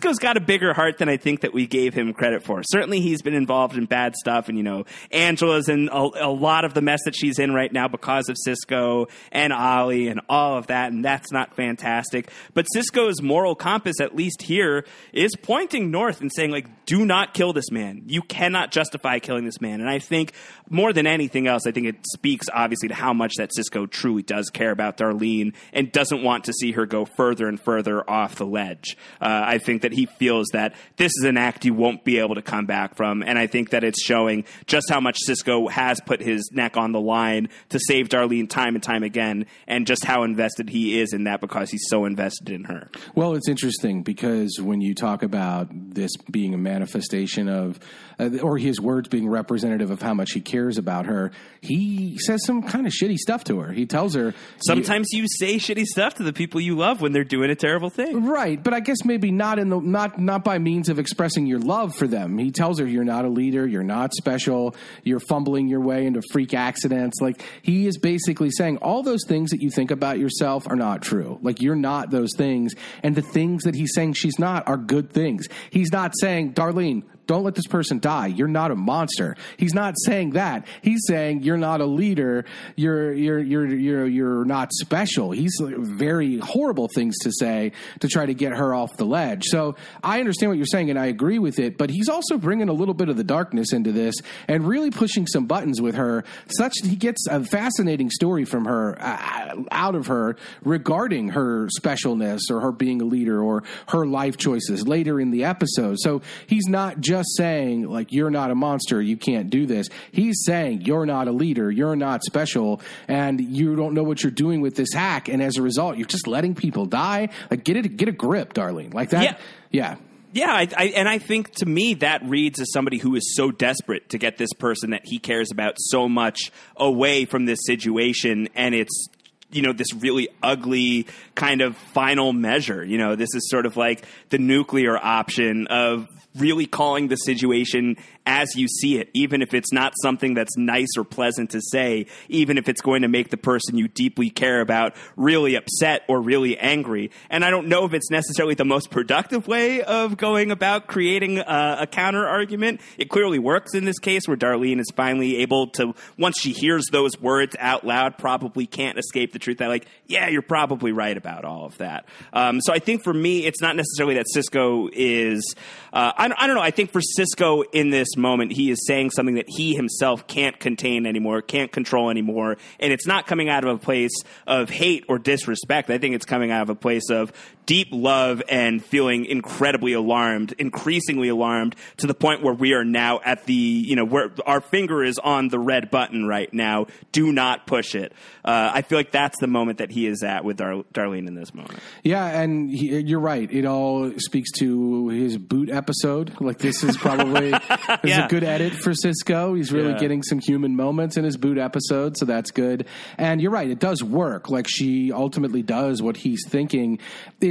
Speaker 1: Cisco's got a bigger heart than I think that we gave him credit for. Certainly he's been involved in bad stuff. And, you know, Angela's in a, a lot of the mess that she's in right now because of Cisco and Ollie and all of that. And that's not fantastic. But Cisco's moral compass, at least here, is pointing north and saying, like, do not kill this man. You cannot justify killing this man. And I think more than anything else, I think it speaks obviously to how much that Cisco truly does care about Darlene and doesn't want to see her go further and further off the ledge. Uh, I think that he feels that this is an act you won't be able to come back from. And I think that it's showing just how much Cisco has put his neck on the line to save Darlene time and time again, and just how invested he is in that because he's so invested in her.
Speaker 2: Well, it's interesting because when you talk about this being a manifestation of, uh, or his words being representative of how much he cares about her, he says some kind of shitty stuff to her. He tells her
Speaker 1: Sometimes you say shitty stuff to the people you love when they're doing a terrible thing.
Speaker 2: Right, but I guess maybe not in the not not by means of expressing your love for them. He tells her you're not a leader, you're not special, you're fumbling your way into freak accidents. Like he is basically saying all those things that you think about yourself are not true. Like you're not those things, and the things that he's saying she's not are good things. He's not saying, Darlene, don't let this person die. You're not a monster. He's not saying that. He's saying you're not a leader. You're you're you're you're you're not special. He's very horrible things to say to try to get her off the ledge. So I understand what you're saying and I agree with it. But he's also bringing a little bit of the darkness into this and really pushing some buttons with her, such that he gets a fascinating story from her uh, out of her regarding her specialness or her being a leader or her life choices later in the episode. So he's not just saying like you're not a monster, you can't do this. He's saying you're not a leader, you're not special, and you don't know what you're doing with this hack, and as a result, you're just letting people die. Like get it, get a grip, darling. Like that.
Speaker 1: Yeah.
Speaker 2: yeah.
Speaker 1: Yeah, I, I, and I think to me that reads as somebody who is so desperate to get this person that he cares about so much away from this situation, and it's you know this really ugly kind of final measure. You know, this is sort of like the nuclear option of really calling the situation as you see it, even if it's not something that's nice or pleasant to say, even if it's going to make the person you deeply care about really upset or really angry. And I don't know if it's necessarily the most productive way of going about creating a, a counter argument. It clearly works in this case where Darlene is finally able to, once she hears those words out loud, probably can't escape the truth that, like, yeah, you're probably right about all of that. Um, so I think for me, it's not necessarily that Cisco is, uh, I, don't- I don't know, I think for Cisco in this moment, he is saying something that he himself can't contain anymore, can't control anymore, and it's not coming out of a place of hate or disrespect. I think it's coming out of a place of deep love and feeling incredibly alarmed, increasingly alarmed to the point where we are now at the, you know, where our finger is on the red button right now. Do not push it. Uh, I feel like that's the moment that he is at with Dar- Darlene in this moment.
Speaker 2: Yeah, and he, you're right. It all speaks to his boot episode. Like this is probably this is a good edit for Cisco. He's really
Speaker 1: Yeah.
Speaker 2: getting some human moments in his boot episode, so that's good. And you're right, it does work. Like she ultimately does what he's thinking.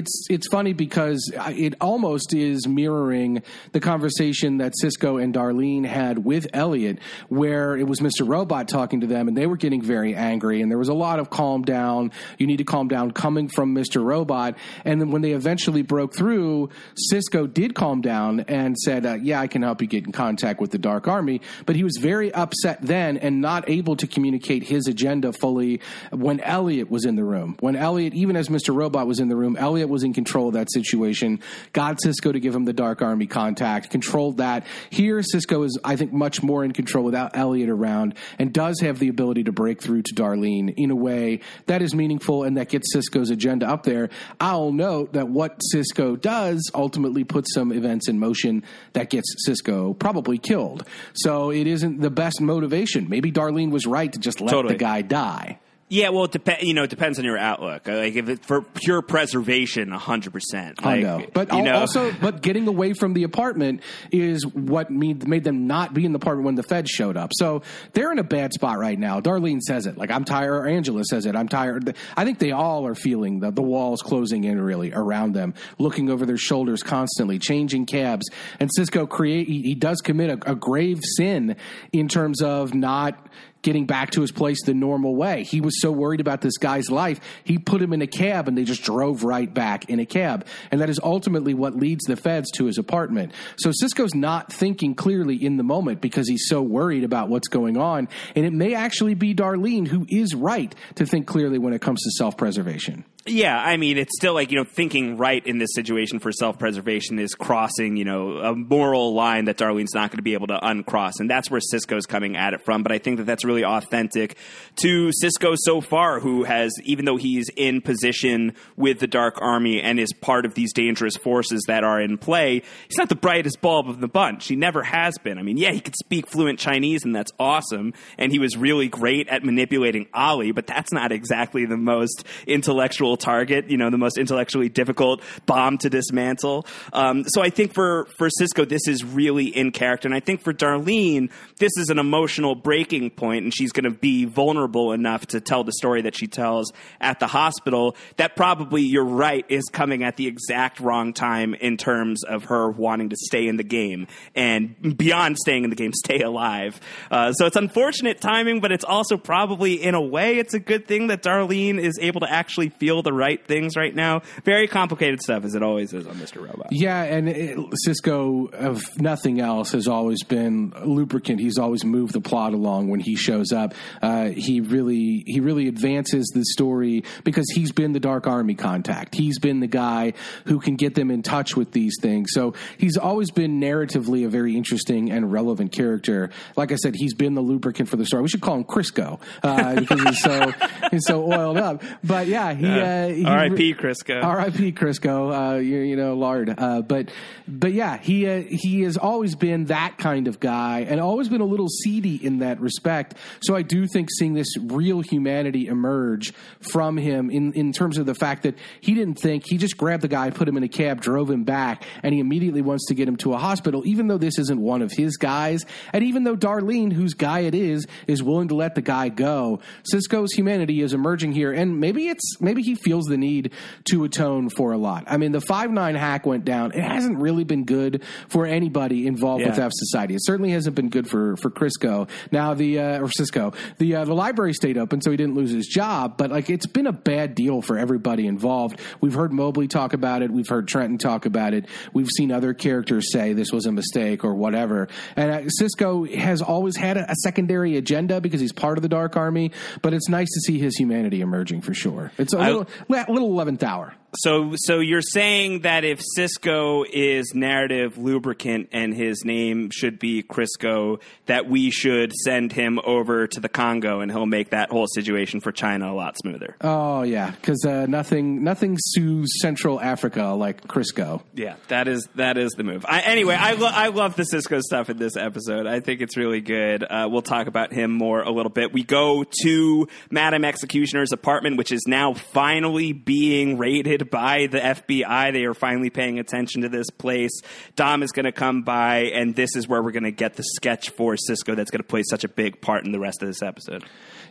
Speaker 2: It's it's funny because it almost is mirroring the conversation that Cisco and Darlene had with Elliot, where it was Mr. Robot talking to them, and they were getting very angry, and there was a lot of calm down. You need to calm down coming from Mr. Robot. And then when they eventually broke through, Cisco did calm down and said, uh, "Yeah, I can help you get in contact with the Dark Army." But he was very upset then and not able to communicate his agenda fully when Elliot was in the room. When Elliot, even as Mr. Robot was in the room, Elliot was in control of that situation, got Cisco to give him the Dark Army contact, controlled that. Here, Cisco is, I think, much more in control without Elliot around and does have the ability to break through to Darlene in a way that is meaningful and that gets Cisco's agenda up there. I'll note that what Cisco does ultimately puts some events in motion that gets Cisco probably killed. So it isn't the best motivation. Maybe Darlene was right to just let
Speaker 1: Totally.
Speaker 2: the guy die.
Speaker 1: Yeah, well, it depends. You know, it depends on your outlook. Uh, like if it, for pure preservation, hundred percent.
Speaker 2: I know, but
Speaker 1: you know,
Speaker 2: also, but getting away from the apartment is what made, made them not be in the apartment when the feds showed up. So they're in a bad spot right now. Darlene says it, like I'm tired. Or Angela says it, I'm tired. I think they all are feeling that the walls closing in really around them, looking over their shoulders constantly, changing cabs. And Cisco create he, he does commit a, a grave sin in terms of not getting back to his place the normal way. He was so worried about this guy's life, he put him in a cab and they just drove right back in a cab. And that is ultimately what leads the feds to his apartment. So Cisco's not thinking clearly in the moment because he's so worried about what's going on. And it may actually be Darlene who is right to think clearly when it comes to self preservation.
Speaker 1: Yeah, I mean, it's still like, you know, thinking right in this situation for self preservation is crossing, you know, a moral line that Darlene's not going to be able to uncross. And that's where Cisco's coming at it from. But I think that that's really authentic to Cisco so far, who has, even though he's in position with the Dark Army and is part of these dangerous forces that are in play, he's not the brightest bulb of the bunch. He never has been. I mean, yeah, he could speak fluent Chinese, and that's awesome. And he was really great at manipulating Ollie, but that's not exactly the most intellectual target, you know, the most intellectually difficult bomb to dismantle. Um, so I think for, for Cisco, this is really in character. And I think for Darlene, this is an emotional breaking point, and she's going to be vulnerable enough to tell the story that she tells at the hospital. That probably, you're right, is coming at the exact wrong time in terms of her wanting to stay in the game and beyond staying in the game, stay alive. Uh, so it's unfortunate timing, but it's also probably, in a way, it's a good thing that Darlene is able to actually feel the right things right now. Very complicated stuff, as it always is on Mr. Robot.
Speaker 2: Yeah, and it, Cisco, of nothing else, has always been a lubricant. He's always moved the plot along when he shows up. Uh, he really, he really advances the story because he's been the Dark Army contact. He's been the guy who can get them in touch with these things. So he's always been narratively a very interesting and relevant character. Like I said, he's been the lubricant for the story. We should call him Crisco uh, because he's so he's so oiled up. But yeah, he. Uh, he
Speaker 1: R.I.P. Crisco.
Speaker 2: R.I.P. Crisco. Uh, you, you know, lard. Uh, but but yeah, he uh, he has always been that kind of guy, and always been a little seedy in that respect. So I do think seeing this real humanity emerge from him in in terms of the fact that he didn't think he just grabbed the guy, put him in a cab, drove him back, and he immediately wants to get him to a hospital, even though this isn't one of his guys, and even though Darlene, whose guy it is, is willing to let the guy go. Cisco's humanity is emerging here, and maybe it's maybe he feels the need to atone for a lot. I mean, the five nine hack went down. It hasn't really been good for anybody involved with
Speaker 1: Yeah.
Speaker 2: F Society. It certainly hasn't been good for for Crisco. Now the uh, or Cisco, the uh, the library stayed open, so he didn't lose his job. But like, it's been a bad deal for everybody involved. We've heard Mobley talk about it. We've heard Trenton talk about it. We've seen other characters say this was a mistake or whatever. And uh, Cisco has always had a, a secondary agenda because he's part of the Dark Army. But it's nice to see his humanity emerging for sure. It's a little, le- little eleventh hour.
Speaker 1: So, so you're saying that if Cisco is narrative lubricant and his name should be Crisco, that we should send him over to the Congo and he'll make that whole situation for China a lot smoother.
Speaker 2: Oh yeah, because uh, nothing nothing sues Central Africa like Crisco.
Speaker 1: Yeah, that is that is the move. I, anyway, I lo- I love the Cisco stuff in this episode. I think it's really good. Uh, we'll talk about him more a little bit. We go to Madam Executioner's apartment, which is now finally being raided by the FBI. They are finally paying attention to this place. Dom is going to come by, and this is where we're going to get the sketch for Cisco that's going to play such a big part in the rest of this episode.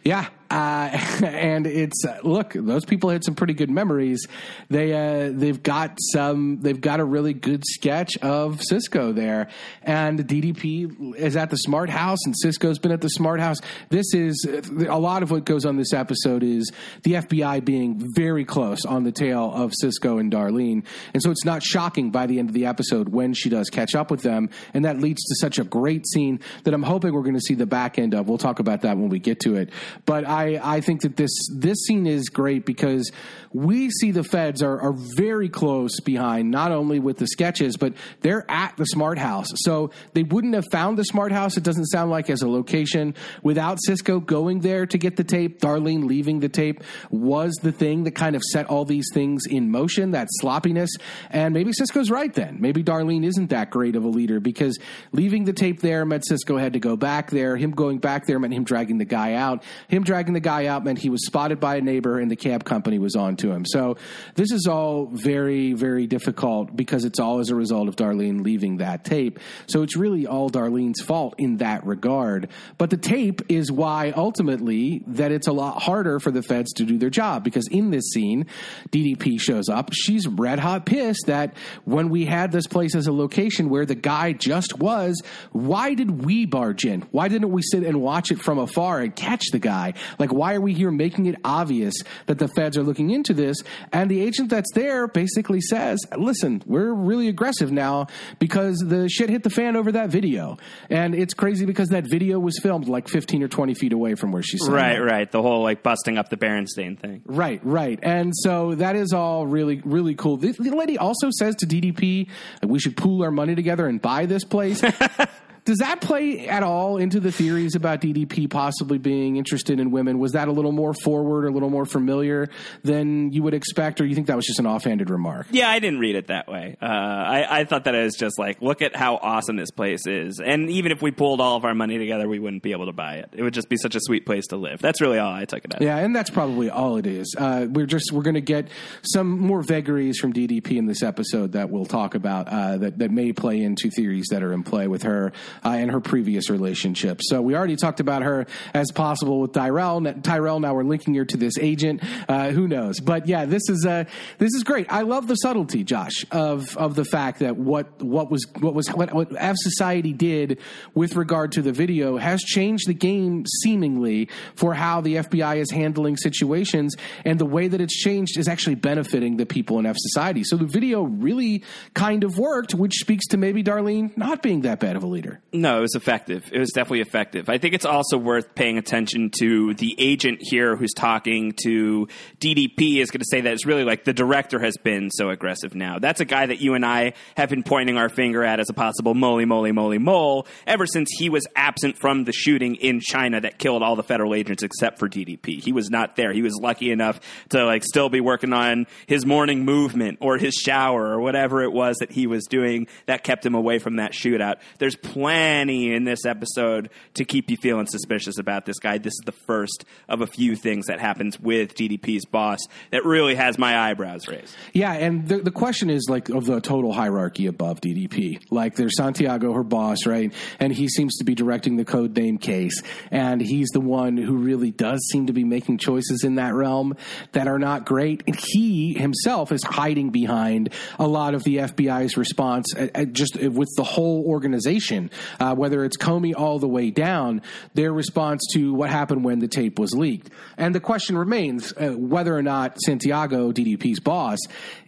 Speaker 2: Yeah, uh, and it's look, those people had some pretty good memories. They uh, they've got some. They've got a really good sketch of Cisco there, and DDP is at the Smart House, and Cisco's been at the Smart House. This is a lot of what goes on this episode is the FBI being very close on the tail of Cisco and Darlene, and so it's not shocking by the end of the episode when she does catch up with them, and that leads to such a great scene that I'm hoping we're going to see the back end of. We'll talk about that when we get to it. But I, I think that this this scene is great because we see the feds are, are very close behind, not only with the sketches, but they're at the smart house. So they wouldn't have found the smart house, it doesn't sound like, as a location without Cisco going there to get the tape. Darlene leaving the tape was the thing that kind of set all these things in motion, that sloppiness. And maybe Cisco's right then. Maybe Darlene isn't that great of a leader because leaving the tape there meant Cisco had to go back there. Him going back there meant him dragging the guy out. Him dragging the guy out meant he was spotted by a neighbor and the cab company was on to him. So this is all very, very difficult because it's all as a result of Darlene leaving that tape. So it's really all Darlene's fault in that regard. But the tape is why ultimately that it's a lot harder for the feds to do their job because in this scene, DDP shows up. She's red hot pissed that when we had this place as a location where the guy just was, why did we barge in? Why didn't we sit and watch it from afar and catch the guy? Like, why are we here making it obvious that the feds are looking into this? And the agent that's there basically says, listen, we're really aggressive now because the shit hit the fan over that video. And it's crazy because that video was filmed like 15 or 20 feet away from where she's sitting.
Speaker 1: Right, right. The whole like busting up the Berenstain thing.
Speaker 2: Right, right. And so that is all really, really cool. The, the lady also says to DDP, we should pool our money together and buy this place. Does that play at all into the theories about DDP possibly being interested in women? Was that a little more forward, or a little more familiar than you would expect, or you think that was just an offhanded remark?
Speaker 1: Yeah, I didn't read it that way. Uh, I, I thought that it was just like, look at how awesome this place is, and even if we pulled all of our money together, we wouldn't be able to buy it. It would just be such a sweet place to live. That's really all I took it as.
Speaker 2: Yeah, and that's probably all it is. Uh, we're just we're going to get some more vagaries from DDP in this episode that we'll talk about uh, that that may play into theories that are in play with her uh, and her previous relationship. So we already talked about her as possible with Tyrell. Tyrell. Now we're linking her to this agent. Uh, who knows? But yeah, this is uh, this is great. I love the subtlety, Josh, of of the fact that what what was what was what, what F Society did with regard to the video has changed the game seemingly for how the FBI is handling situations, and the way that it's changed is actually benefiting the people in F Society. So the video really kind of worked, which speaks to maybe Darlene not being that bad of a leader.
Speaker 1: No, it was effective. It was definitely effective. I think it's also worth paying attention to the agent here who's talking to DDP is going to say that it's really like the director has been so aggressive now. That's a guy that you and I have been pointing our finger at as a possible moly, moly, moly, mole ever since he was absent from the shooting in China that killed all the federal agents except for DDP. He was not there. He was lucky enough to like still be working on his morning movement or his shower or whatever it was that he was doing that kept him away from that shootout. There's plenty in this episode to keep you feeling suspicious about this guy. This is the first of a few things that happens with DDP's boss that really has my eyebrows raised.
Speaker 2: Yeah, and the, the question is like of the total hierarchy above DDP. Like there's Santiago, her boss, right? And he seems to be directing the code name case. And he's the one who really does seem to be making choices in that realm that are not great. And he himself is hiding behind a lot of the FBI's response, uh, uh, just with the whole organization, uh, whether it's Comey all the way down, their response to what happened when the tape was leaked. And the question remains uh, whether or not Santiago, DDP's boss,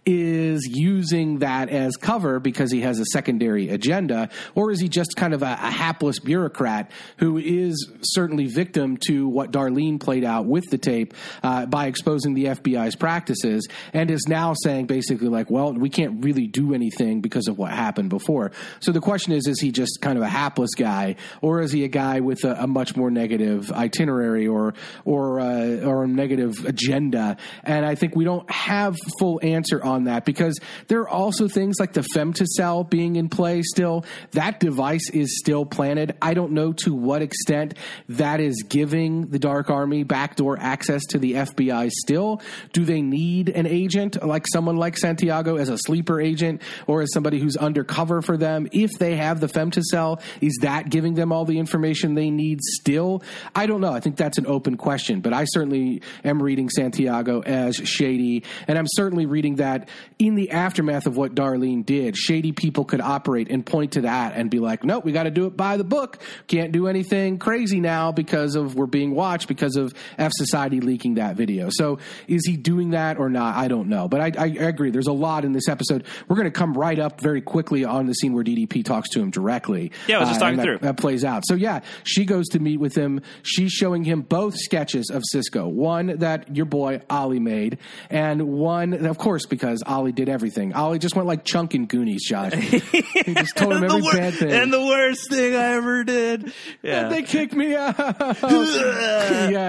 Speaker 2: is using that as cover because he has a secondary agenda, or is he just kind of a, a hapless bureaucrat who is certainly victim to what Darlene played out with the tape uh, by exposing the FBI's practices and is now saying basically like, well, we can't really do anything because of what happened before. So the question is, is he just kind of a hapless guy, or is he a guy with a, a much more negative itinerary or or uh, or a negative agenda? And I think we don't have full answer on that because there are also things like the femtocell being in play still. That device is still planted. I don't know to what extent that is giving the Dark Army backdoor access to the FBI still. Do they need an agent like someone like Santiago as a sleeper agent or as somebody who's undercover for them? If they have the femtocell, is that giving them all the information they need still? I don't know. I think that's an open question, but I certainly am reading Santiago as shady, and I'm certainly reading that in the aftermath of what Darlene did. Shady people could operate and point to that and be like, nope, we got to do it by the book. Can't do anything crazy now because of we're being watched because of F Society leaking that video. So is he doing that or not? I don't know. But I, I agree. There's a lot in this episode. We're going to come right up very quickly on the scene where DDP talks to him directly.
Speaker 1: Yeah, Yeah, I was just
Speaker 2: Uh,
Speaker 1: talking
Speaker 2: that,
Speaker 1: through.
Speaker 2: That plays out. So yeah, she goes to meet with him. She's showing him both sketches of Cisco. One that your boy Ollie made, and one, of course, because Ollie did everything. Ollie just went like Chunk in Goonies, Josh. he just told him every
Speaker 1: wor-
Speaker 2: bad thing.
Speaker 1: and the worst thing I ever did. Yeah.
Speaker 2: they kicked me out. yeah,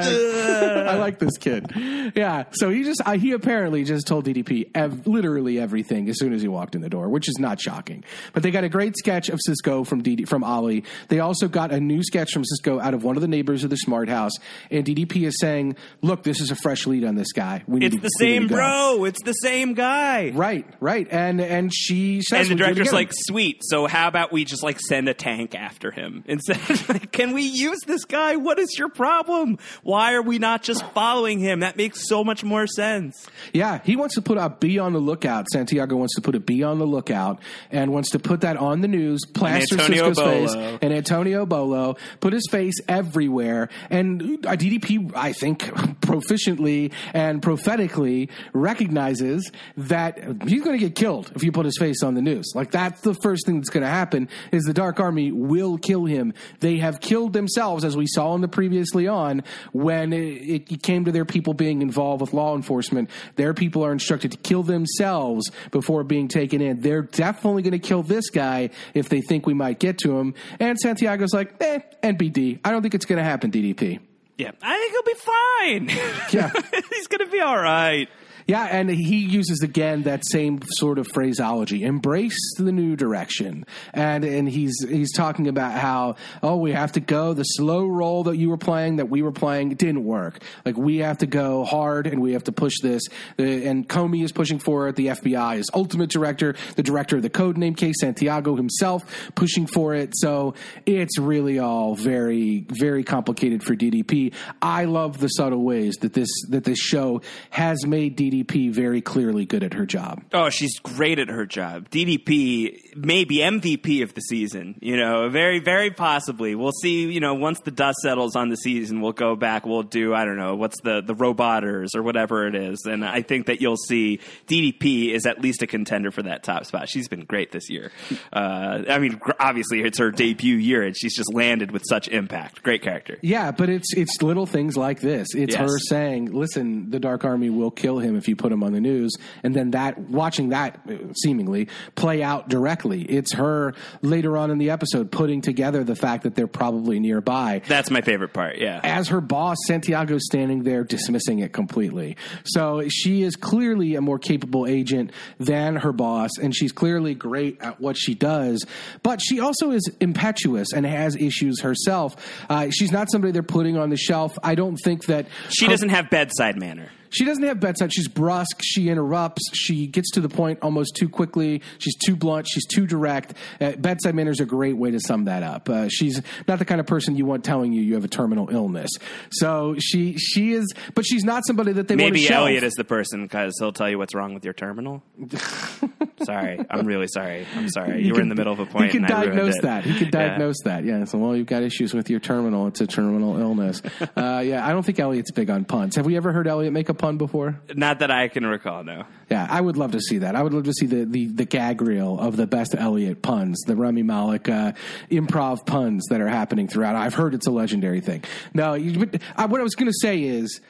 Speaker 2: I like this kid. Yeah, so he just he apparently just told DDP ev- literally everything as soon as he walked in the door, which is not shocking. But they got a great sketch of Cisco from DD, from Ollie. They also got a new sketch from Cisco out of one of the neighbors of the smart house, and DDP is saying, "Look, this is a fresh lead on this guy. We need
Speaker 1: it's
Speaker 2: to-
Speaker 1: the same bro. It's the same guy.
Speaker 2: Right, right, and and she says,
Speaker 1: And the director's like, sweet. So how about we just like send a tank after him instead? Like, can we use this guy? What is your problem? Why are we not just following him? That makes so much more sense.
Speaker 2: Yeah, he wants to put a be on the lookout. Santiago wants to put a be on the lookout and wants to put that on the news, plaster Cisco's face, and Antonio Bolo, put his face everywhere. And DDP, I think, proficiently and prophetically recognizes that he's going to get killed if you put his face on the news. Like that's the first thing that's going to happen is the Dark Army will kill him. They have killed themselves, as we saw in the previously on when it, it came to their people being involved with law enforcement. Their people are instructed to kill themselves before being taken in. They're definitely going to kill this guy if they think we might get to him. And Santiago's like, eh, NBD. I don't think it's going to happen, DDP.
Speaker 1: Yeah, I think he'll be fine.
Speaker 2: Yeah.
Speaker 1: he's gonna be all right.
Speaker 2: Yeah, and he uses again that same sort of phraseology. Embrace the new direction. And and he's he's talking about how, oh, we have to go the slow roll that you were playing, that we were playing, didn't work. Like we have to go hard and we have to push this. And Comey is pushing for it. The FBI is ultimate director, the director of the code name case, Santiago himself pushing for it. So it's really all very, very complicated for DDP. I love the subtle ways that this that this show has made DDP very clearly good at her job.
Speaker 1: Oh, she's great at her job. DDP, maybe MVP of the season. You know, very, very possibly. We'll see. You know, once the dust settles on the season, we'll go back. We'll do. I don't know what's the the roboters or whatever it is. And I think that you'll see DDP is at least a contender for that top spot. She's been great this year. Uh, I mean, obviously it's her debut year, and she's just landed with such impact. Great character.
Speaker 2: Yeah, but it's it's little things like this. It's
Speaker 1: Yes.
Speaker 2: her saying, "Listen, the Dark Army will kill him if you put him on the news," and then that watching that uh, seemingly play out directly. It's her later on in the episode putting together the fact that they're probably nearby.
Speaker 1: That's my favorite part. Yeah.
Speaker 2: as her boss, Santiago's standing there dismissing it completely. So she is clearly a more capable agent than her boss, and she's clearly great at what she does. But she also is impetuous and has issues herself. Uh, she's not somebody they're putting on the shelf. I don't think that
Speaker 1: She
Speaker 2: her-
Speaker 1: doesn't have bedside manner.
Speaker 2: She doesn't have bedside. She's brusque. She interrupts. She gets to the point almost too quickly. She's too blunt. She's too direct. Uh, bedside manner is a great way to sum that up. Uh, she's not the kind of person you want telling you you have a terminal illness. So she she is, but she's not somebody that they want
Speaker 1: Maybe. Elliot is the person because he'll tell you what's wrong with your terminal. sorry, I'm really sorry. I'm sorry. You, were in the middle of a point.
Speaker 2: He can
Speaker 1: and I ruined
Speaker 2: diagnose that. He can
Speaker 1: Yeah.
Speaker 2: diagnose that. Yeah. So, well, you've got issues with your terminal. It's a terminal illness. uh, yeah. I don't think Elliot's big on puns. Have we ever heard Elliot make a pun before?
Speaker 1: Not that I can recall. No.
Speaker 2: Yeah, I would love to see that. I would love to see the, the, the gag reel of the best Elliot puns, the Rami Malek uh, improv puns that are happening throughout. I've heard it's a legendary thing. No, you, but uh, what I was going to say is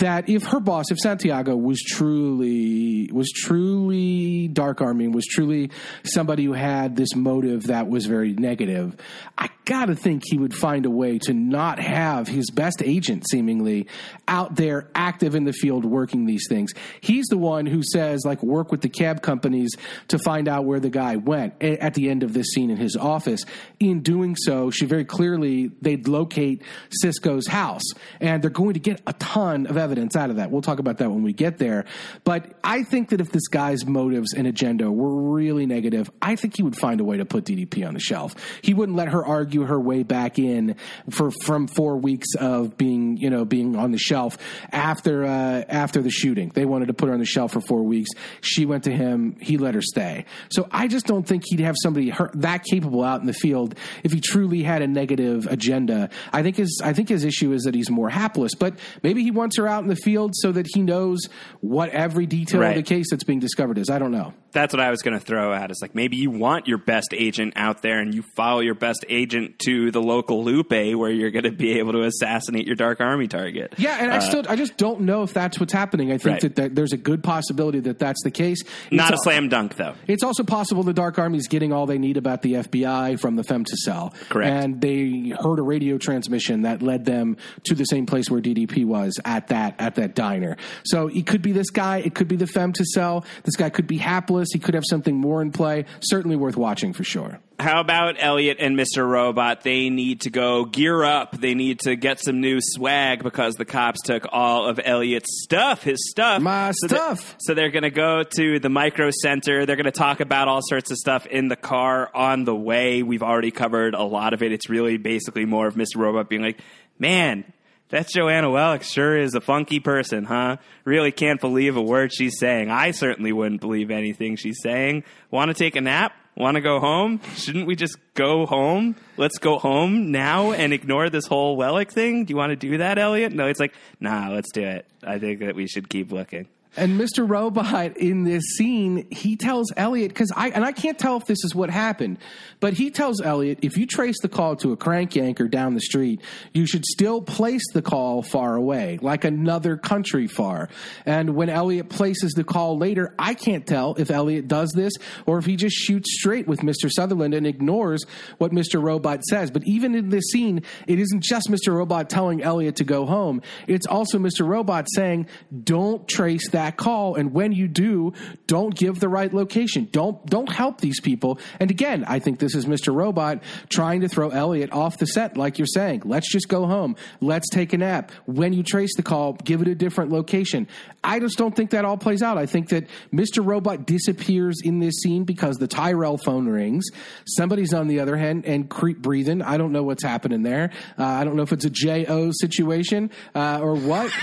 Speaker 2: that if her boss, if Santiago was truly was truly dark army, was truly somebody who had this motive that was very negative, I gotta think he would find a way to not have his best agent seemingly out there active in the field working these things. He's the one who says like work with the cab companies to find out where the guy went at the end of this scene in his office. In doing so, she very clearly they'd locate Cisco's house and they're going to get a ton of evidence out of that. We'll talk about that when we get there. But I think that if this guy's motives and agenda were really negative, I think he would find a way to put DDP on the shelf. He wouldn't let her argue her way back in for from four weeks of being, you know, being on the shelf after uh, after the shooting. They wanted to put her on the shelf for four weeks. She went to him. He let her stay. So I just don't think he'd have somebody that capable out in the field if he truly had a negative agenda. I think his I think his issue is that he's more hapless. But maybe he wants her out in the field so that he knows what every detail
Speaker 1: Right.
Speaker 2: of the case that's being discovered is. I don't know.
Speaker 1: That's what I was going to throw at. It's like maybe you want your best agent out there and you follow your best agent to the local Lupe where you're going to be able to assassinate your Dark Army target.
Speaker 2: Yeah, and I
Speaker 1: Uh,
Speaker 2: still I just don't know if that's what's happening. I think
Speaker 1: Right.
Speaker 2: that, that there's a good possibility that that's the case.
Speaker 1: Not a
Speaker 2: It's-
Speaker 1: slam dunk, though.
Speaker 2: It's also possible the Dark Army is getting all they need about the FBI from the Femtocell.
Speaker 1: Correct.
Speaker 2: And they heard a radio transmission that led them to the same place where DDP was at that at that diner. So it could be this guy. It could be the femtocell. This guy could be hapless. He could have something more in play. Certainly worth watching for sure.
Speaker 1: How about Elliot and Mr. Robot? They need to go gear up. They need to get some new swag because the cops took all of Elliot's stuff, his stuff.
Speaker 2: My
Speaker 1: So
Speaker 2: stuff.
Speaker 1: so they're going to go to the micro center. They're going to talk about all sorts of stuff in the car on the way. We've already covered a lot of it. It's really basically more of Mr. Robot being like, man, that Joanna Wellick sure is a funky person, huh? Really can't believe a word she's saying. I certainly wouldn't believe anything she's saying. Want to take a nap? Want to go home? Shouldn't we just go home? Let's go home now and ignore this whole Wellick thing. Do you want to do that, Elliot? No, it's like, nah, let's do it. I think that we should keep looking.
Speaker 2: And Mr. Robot in this scene, he tells Elliot because I and I can't tell if this is what happened, but he tells Elliot if you trace the call to a crank yanker down the street, you should still place the call far away, like another country far. And when Elliot places the call later, I can't tell if Elliot does this or if he just shoots straight with Mr. Sutherland and ignores what Mr. Robot says. But even in this scene, it isn't just Mr. Robot telling Elliot to go home. It's also Mr. Robot saying, don't trace that call. And when you do, don't give the right location. Don't, don't help these people. And again, I think this is Mr. Robot trying to throw Elliot off the set, like you're saying. Let's just go home. Let's take a nap. When you trace the call, give it a different location. I just don't think that all plays out. I think that Mr. Robot disappears in this scene because the Tyrell phone rings. Somebody's on the other hand and creep breathing. I don't know what's happening there. Uh, I don't know if it's a J.O. situation uh, or what.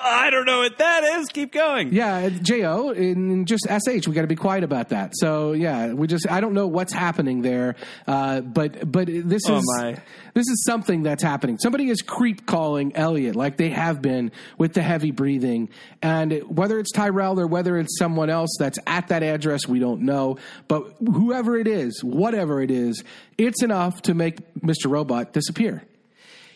Speaker 1: I don't know what that is. Keep going.
Speaker 2: Yeah, Jo and just sh. We got to be quiet about that. So yeah, we just I don't know what's happening there, uh, but but this
Speaker 1: Oh,
Speaker 2: is
Speaker 1: my.
Speaker 2: this is something that's happening. Somebody is creep calling Elliot like they have been with the heavy breathing, and whether it's Tyrell or whether it's someone else that's at that address, we don't know. But whoever it is, whatever it is, it's enough to make Mr. Robot disappear.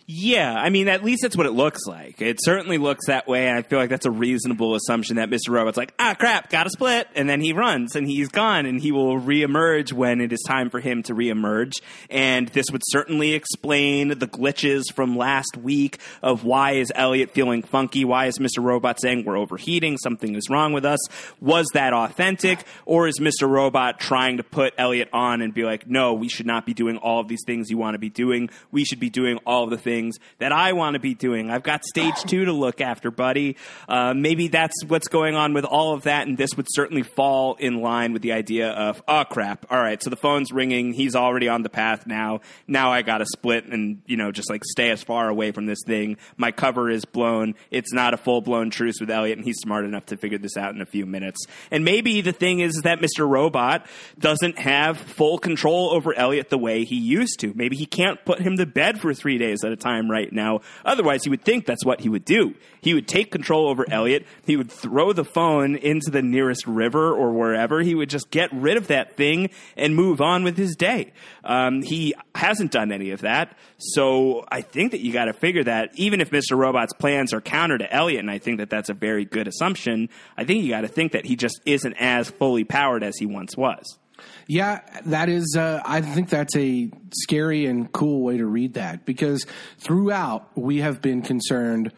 Speaker 1: Yeah, I mean, at least that's what it looks like. It certainly looks that way, and I feel like that's a reasonable assumption that Mr. Robot's like, ah, crap, got to split, and then he runs, and he's gone, and he will reemerge when it is time for him to reemerge. And this would certainly explain the glitches from last week of why is Elliot feeling funky? Why is Mr. Robot saying we're overheating? Something is wrong with us. Was that authentic, or is Mr. Robot trying to put Elliot on and be like, no, we should not be doing all of these things you want to be doing. We should be doing all of the things that I want to be doing. I've got stage two to look after, buddy. Uh, maybe that's what's going on with all of that, and this would certainly fall in line with the idea of, oh crap, all right, so the phone's ringing. He's already on the path now. Now I got to split and you know just like stay as far away from this thing. My cover is blown. It's not a full blown truce with Elliot, and he's smart enough to figure this out in a few minutes. And maybe the thing is that Mr. Robot doesn't have full control over Elliot the way he used to. Maybe he can't put him to bed for three days at a time right now. Otherwise, you would think that's what he would do. He would take control over Elliot. He would throw the phone into the nearest river or wherever. He would just get rid of that thing and move on with his day. Um, he hasn't done any of that. So I think that you got to figure that even if Mr. Robot's plans are counter to Elliot, and I think that that's a very good assumption, I think you got to think that he just isn't as fully powered as he once was.
Speaker 2: Yeah, that is. Uh, I think that's a scary and cool way to read that because throughout we have been concerned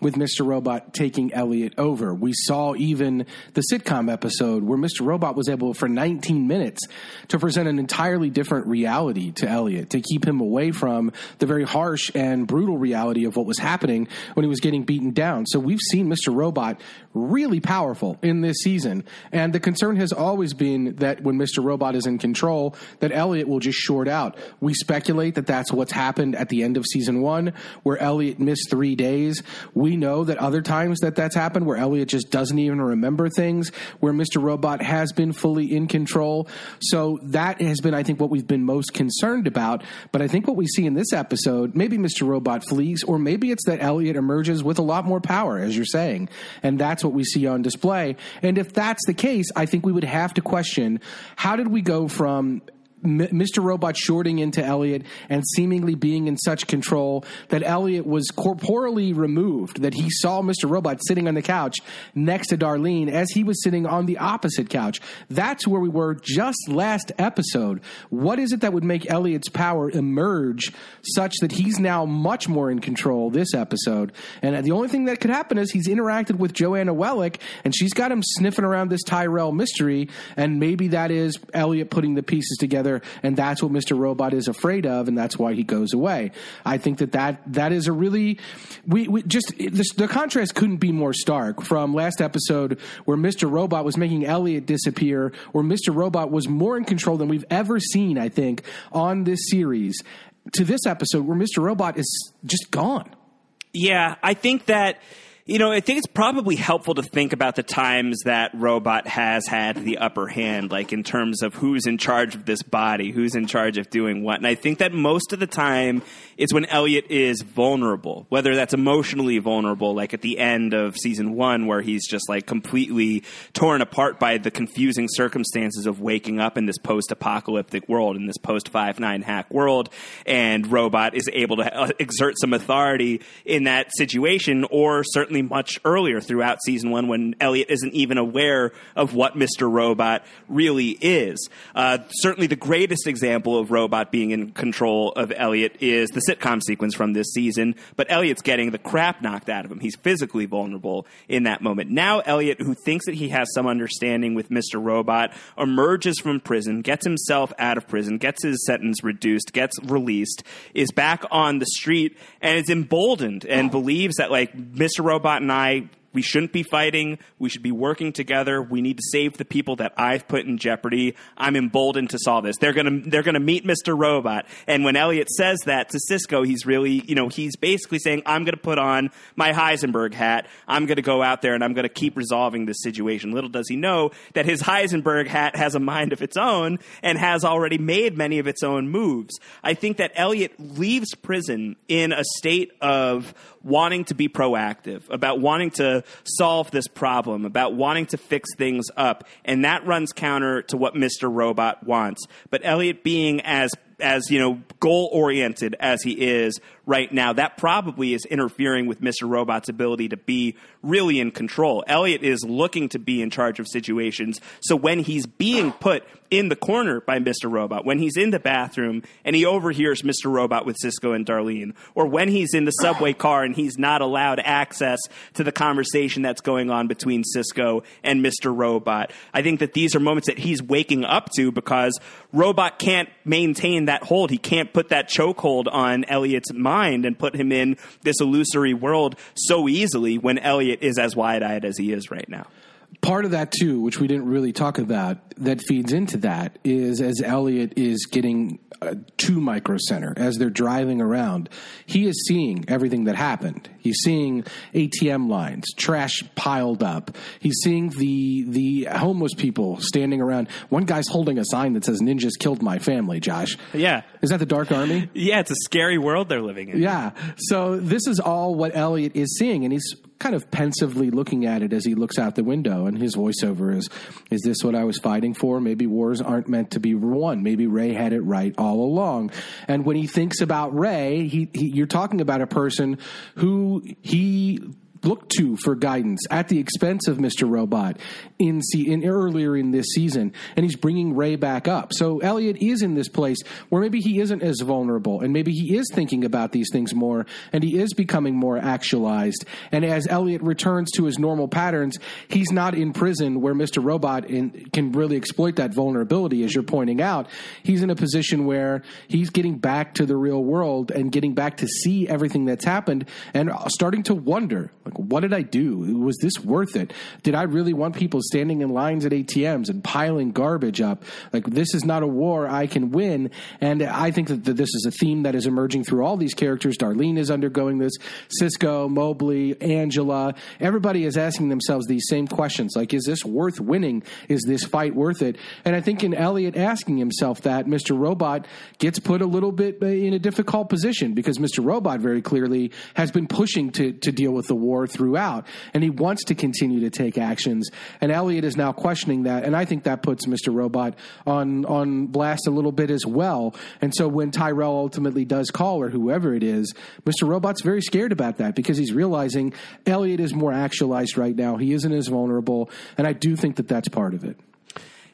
Speaker 2: with Mr. Robot taking Elliot over. We saw even the sitcom episode where Mr. Robot was able for 19 minutes to present an entirely different reality to Elliot, to keep him away from the very harsh and brutal reality of what was happening when he was getting beaten down. So we've seen Mr. Robot really powerful in this season. And the concern has always been that when Mr. Robot is in control, that Elliot will just short out. We speculate that that's what's happened at the end of season one, where Elliot missed three days. We We know that other times that that's happened where Elliot just doesn't even remember things, where Mr. Robot has been fully in control. So that has been, I think, what we've been most concerned about. But I think what we see in this episode, maybe Mr. Robot flees, or maybe it's that Elliot emerges with a lot more power, as you're saying. And that's what we see on display. And if that's the case, I think we would have to question how did we go from Mr. Robot shorting into Elliot and seemingly being in such control that Elliot was corporally removed, that he saw Mr. Robot sitting on the couch next to Darlene as he was sitting on the opposite couch. That's where we were just last episode. What is it that would make Elliot's power emerge such that he's now much more in control this episode? And the only thing that could happen is he's interacted with Joanna Wellick and she's got him sniffing around this Tyrell mystery, and maybe that is Elliot putting the pieces together and that's what Mr. Robot is afraid of, and that's why he goes away. I think that that, that is a really we, we just the, the contrast couldn't be more stark from last episode where Mr. Robot was making Elliot disappear, where Mr. Robot was more in control than we've ever seen. I think on this series to this episode where Mr. Robot is just gone.
Speaker 1: Yeah, I think that you know, I think it's probably helpful to think about the times that Robot has had the upper hand, like in terms of who's in charge of this body, who's in charge of doing what. And I think that most of the time it's when Elliot is vulnerable, whether that's emotionally vulnerable, like at the end of season one, where he's just like completely torn apart by the confusing circumstances of waking up in this post apocalyptic world, in this post 5 9 hack world. And Robot is able to uh, exert some authority in that situation, or certainly much earlier throughout season one when Elliot isn't even aware of what Mr. Robot really is. Uh, certainly, the greatest example of Robot being in control of Elliot is the sitcom sequence from this season, but Elliot's getting the crap knocked out of him. He's physically vulnerable in that moment. Now, Elliot, who thinks that he has some understanding with Mr. Robot, emerges from prison, gets himself out of prison, gets his sentence reduced, gets released, is back on the street, and is emboldened and believes that, like, Mr. Robot and I we shouldn't be fighting. We should be working together. We need to save the people that I've put in jeopardy. I'm emboldened to solve this. They're gonna they're gonna meet Mr. Robot. And when Elliot says that to Cisco, he's really you know he's basically saying I'm gonna put on my Heisenberg hat. I'm gonna go out there and I'm gonna keep resolving this situation. Little does he know that his Heisenberg hat has a mind of its own and has already made many of its own moves. I think that Elliot leaves prison in a state of wanting to be proactive, about wanting to solve this problem, about wanting to fix things up. And that runs counter to what Mr. Robot wants. But Elliot being as as you know goal oriented as he is right now, that probably is interfering with Mr. Robot's ability to be really in control. Elliot is looking to be in charge of situations. So when he's being put in the corner by Mr. Robot, when he's in the bathroom and he overhears Mr. Robot with Cisco and Darlene, or when he's in the subway car and he's not allowed access to the conversation that's going on between Cisco and Mr. Robot, I think that these are moments that he's waking up to because Robot can't maintain that hold. He can't put that chokehold on Elliot's mind mind and put him in this illusory world so easily when Elliot is as wide eyed as he is right now
Speaker 2: part of that too, which we didn't really talk about, that feeds into that is as Elliot is getting uh, to Micro Center as they're driving around, he is seeing everything that happened. He's seeing ATM lines, trash piled up. He's seeing the the homeless people standing around. One guy's holding a sign that says "Ninjas killed my family." Josh,
Speaker 1: yeah,
Speaker 2: is that the Dark Army?
Speaker 1: Yeah, it's a scary world they're living in.
Speaker 2: Yeah, so this is all what Elliot is seeing, and he's kind of pensively looking at it as he looks out the window, and his voiceover is, "Is this what I was fighting for? Maybe wars aren't meant to be won. Maybe Ray had it right all along." And when he thinks about Ray, he, he you're talking about a person who he looked to for guidance at the expense of Mr. Robot in, see, in earlier in this season, and he's bringing Ray back up. So Elliot is in this place where maybe he isn't as vulnerable, and maybe he is thinking about these things more, and he is becoming more actualized. And as Elliot returns to his normal patterns, he's not in prison where Mr. Robot in, can really exploit that vulnerability, as you're pointing out. He's in a position where he's getting back to the real world and getting back to see everything that's happened and starting to wonder, what did I do? Was this worth it? Did I really want people standing in lines at ATMs and piling garbage up? Like, this is not a war I can win. And I think that this is a theme that is emerging through all these characters. Darlene is undergoing this, Cisco, Mobley, Angela. Everybody is asking themselves these same questions like, is this worth winning? Is this fight worth it? And I think in Elliot asking himself that, Mr. Robot gets put a little bit uh, in a difficult position because Mr. Robot very clearly has been pushing to, to deal with the war throughout, and he wants to continue to take actions. And Elliot is now questioning that, and I think that puts Mr. Robot on on blast a little bit as well. And so when Tyrell ultimately does call or whoever it is, Mr. Robot's very scared about that because he's realizing Elliot is more actualized right now. He isn't as vulnerable, and I do think that that's part of it.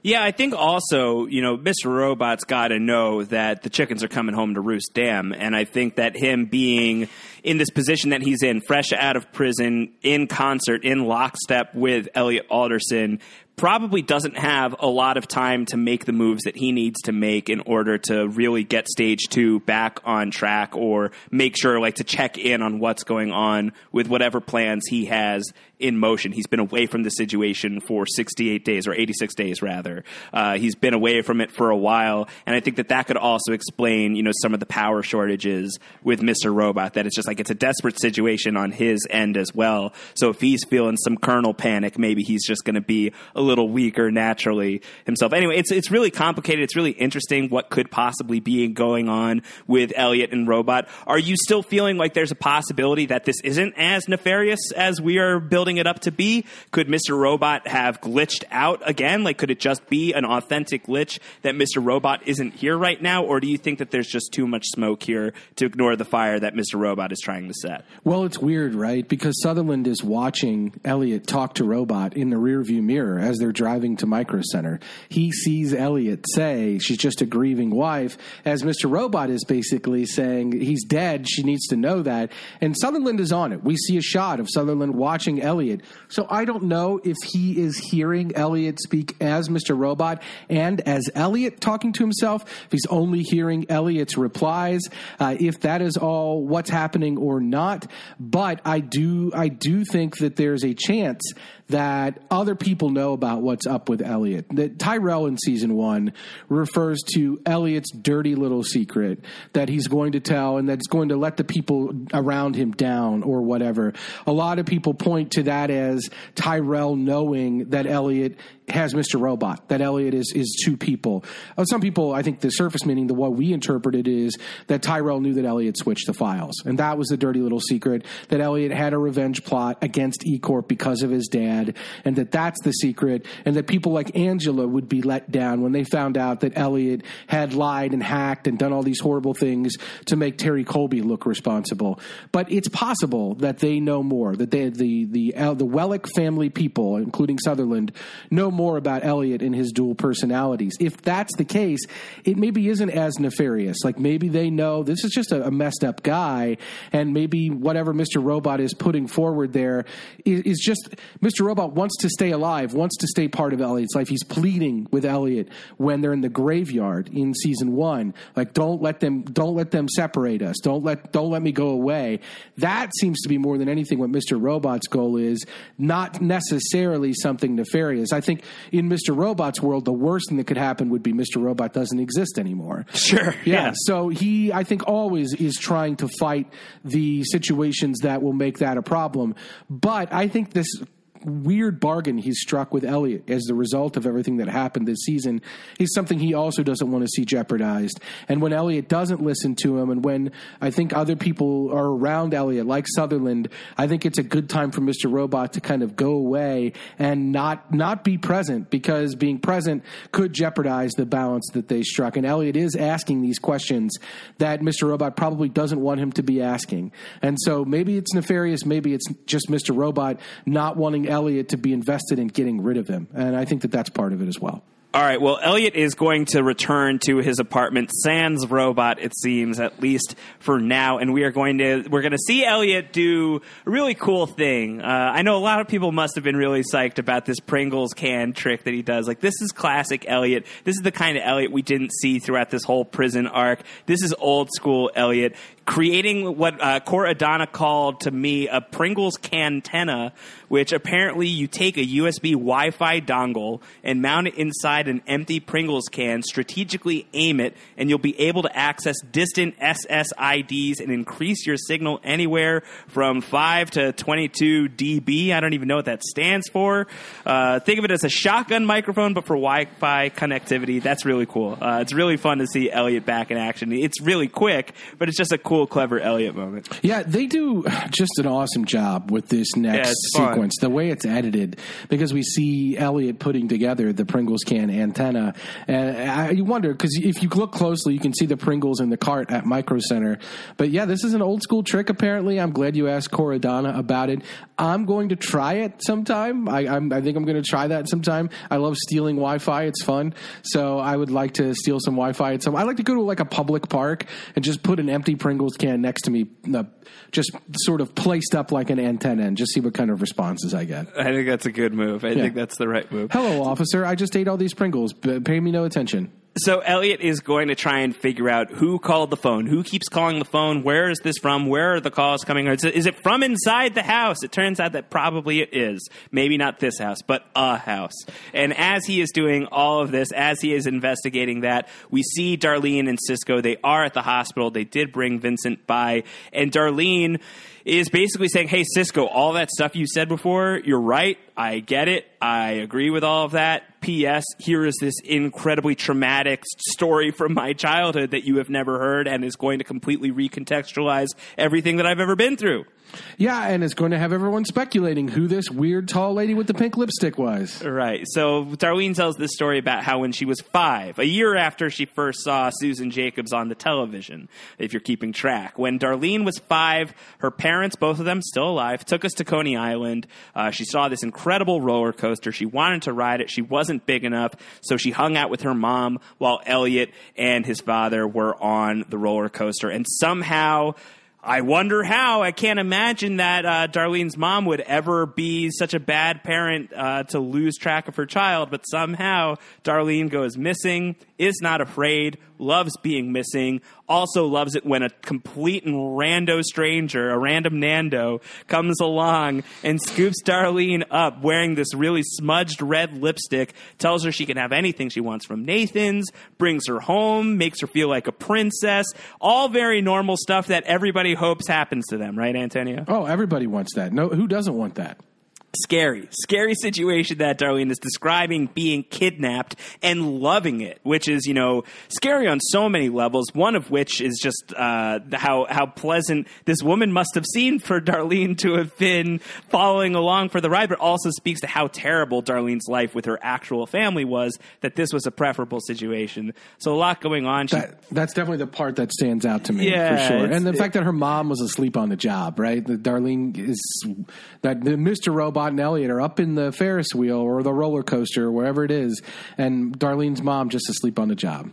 Speaker 1: Yeah, I think also, you know, Mr. Robot's got to know that the chickens are coming home to roost damn. And I think that him being in this position that he's in, fresh out of prison, in concert, in lockstep with Elliot Alderson, probably doesn't have a lot of time to make the moves that he needs to make in order to really get stage two back on track or make sure like to check in on what's going on with whatever plans he has in motion. He's been away from the situation for 68 days or 86 days rather. Uh, he's been away from it for a while, and I think that that could also explain you know some of the power shortages with Mr. Robot. That it's just like it's a desperate situation on his end as well. So if he's feeling some kernel panic, maybe he's just going to be a little weaker naturally himself. Anyway, it's it's really complicated. It's really interesting what could possibly be going on with Elliot and Robot. Are you still feeling like there's a possibility that this isn't as nefarious as we are building? Building it up to be? Could Mr. Robot have glitched out again? Like, could it just be an authentic glitch that Mr. Robot isn't here right now? Or do you think that there's just too much smoke here to ignore the fire that Mr. Robot is trying to set?
Speaker 2: Well, it's weird, right? Because Sutherland is watching Elliot talk to Robot in the rearview mirror as they're driving to Micro Center. He sees Elliot say she's just a grieving wife, as Mr. Robot is basically saying he's dead. She needs to know that. And Sutherland is on it. We see a shot of Sutherland watching Elliot Elliot. So I don't know if he is hearing Elliot speak as Mr. Robot and as Elliot talking to himself, if he's only hearing Elliot's replies, uh, if that is all what's happening or not. But I do, I do think that there's a chance that other people know about what's up with Elliot. That Tyrell in season one refers to Elliot's dirty little secret that he's going to tell and that's going to let the people around him down or whatever. A lot of people point to that as Tyrell knowing that Elliot has Mr. Robot, that Elliot is, is two people. Uh, some people, I think the surface meaning, the what we interpreted is that Tyrell knew that Elliot switched the files. And that was the dirty little secret that Elliot had a revenge plot against E Corp because of his dad, and that that's the secret, and that people like Angela would be let down when they found out that Elliot had lied and hacked and done all these horrible things to make Terry Colby look responsible. But it's possible that they know more, that they, the, the, uh, the Wellick family people, including Sutherland, know more about Elliot and his dual personalities. If that's the case, it maybe isn't as nefarious. Like maybe they know this is just a, a messed up guy, and maybe whatever Mr. Robot is putting forward there is, is just Mr. Robot wants to stay alive, wants to stay part of Elliot's life. He's pleading with Elliot when they're in the graveyard in season one, like don't let them don't let them separate us. Don't let don't let me go away. That seems to be more than anything what Mr. Robot's goal is, not necessarily something nefarious. I think in Mr. Robot's world, the worst thing that could happen would be Mr. Robot doesn't exist anymore.
Speaker 1: Sure.
Speaker 2: Yeah. yeah. So he, I think, always is trying to fight the situations that will make that a problem. But I think this weird bargain he's struck with Elliot as the result of everything that happened this season is something he also doesn't want to see jeopardized. And when Elliot doesn't listen to him, and when I think other people are around Elliot, like Sutherland, I think it's a good time for Mr. Robot to kind of go away and not not be present because being present could jeopardize the balance that they struck. And Elliot is asking these questions that Mr. Robot probably doesn't want him to be asking. And so maybe it's nefarious, maybe it's just Mr. Robot not wanting Elliot to be invested in getting rid of him. And I think that that's part of it as well.
Speaker 1: All right. Well, Elliot is going to return to his apartment sans robot, it seems, at least for now. And we are going to we're going to see Elliot do a really cool thing. Uh, I know a lot of people must have been really psyched about this Pringles can trick that he does. Like this is classic Elliot. This is the kind of Elliot we didn't see throughout this whole prison arc. This is old school Elliot creating what uh, Kor Adana called to me a Pringles cantenna, which apparently you take a USB Wi-Fi dongle and mount it inside an empty Pringles can, strategically aim it, and you'll be able to access distant SSIDs and increase your signal anywhere from 5 to 22 dB. I don't even know what that stands for. Uh, think of it as a shotgun microphone, but for Wi-Fi connectivity. That's really cool. Uh, it's really fun to see Elliot back in action. It's really quick, but it's just a clever Elliot moment.
Speaker 2: Yeah, they do just an awesome job with this next
Speaker 1: fun.
Speaker 2: sequence. The way it's edited, because we see Elliot putting together the Pringles can antenna, and I, you wonder because if you look closely, you can see the Pringles in the cart at Micro Center. But yeah, this is an old school trick. Apparently, I'm glad you asked Kor Adana about it. I'm going to try it sometime. I, I'm, I think I'm going to try that sometime. I love stealing Wi-Fi; it's fun. So I would like to steal some Wi-Fi at some. I like to go to like a public park and just put an empty Pringles can next to me, uh, just sort of placed up like an antenna, and just see what kind of responses I get.
Speaker 1: I think that's a good move. I think that's the right move.
Speaker 2: Hello, officer. I just ate all these Pringles. Pay me no attention.
Speaker 1: So Elliot is going to try and figure out who called the phone, who keeps calling the phone, where is this from, where are the calls coming? from? Is it, from inside the house? It turns out that probably it is. Maybe not this house, but a house. And as he is doing all of this, as he is investigating that, we see Darlene and Cisco. They are at the hospital. They did bring Vincent by, and Darlene is basically saying, "Hey Cisco, all that stuff you said before, you're right. I get it. I agree with all of that. P.S. Here is this incredibly traumatic story from my childhood that you have never heard and is going to completely recontextualize everything that I've ever been through."
Speaker 2: Yeah, and it's going to have everyone speculating who this weird tall lady with the pink lipstick was.
Speaker 1: Right. So Darlene tells this story about how when she was five, a year after she first saw Susan Jacobs on the television, if you're keeping track, when Darlene was five, her parents, both of them still alive, took us to Coney Island. Uh, she saw this incredible roller coaster. She wanted to ride it. She wasn't big enough, so she hung out with her mom while Elliot and his father were on the roller coaster. And somehow, I wonder how. I can't imagine that uh, Darlene's mom would ever be such a bad parent uh, to lose track of her child, but somehow Darlene goes missing, is not afraid, loves being missing, also loves it when a complete and rando stranger, a random Nando, comes along and scoops Darlene up wearing this really smudged red lipstick, tells her she can have anything she wants from Nathan's, brings her home, makes her feel like a princess. All very normal stuff that everybody hopes happens to them, right, Antonio?
Speaker 2: Oh, everybody wants that. No, who doesn't want that?
Speaker 1: Scary, scary situation that Darlene is describing being kidnapped and loving it, which is, you know, scary on so many levels. One of which is just uh, how how pleasant this woman must have seemed for Darlene to have been following along for the ride, but also speaks to how terrible Darlene's life with her actual family was. That this was a preferable situation. So a lot going on. She,
Speaker 2: That, that's definitely the part that stands out to me
Speaker 1: Yeah,
Speaker 2: for sure. And the
Speaker 1: it-
Speaker 2: fact that her mom was asleep on the job, right? That Darlene is that the Mr. And Elliot are up in the Ferris wheel or the roller coaster, wherever it is, and Darlene's mom just asleep on the job.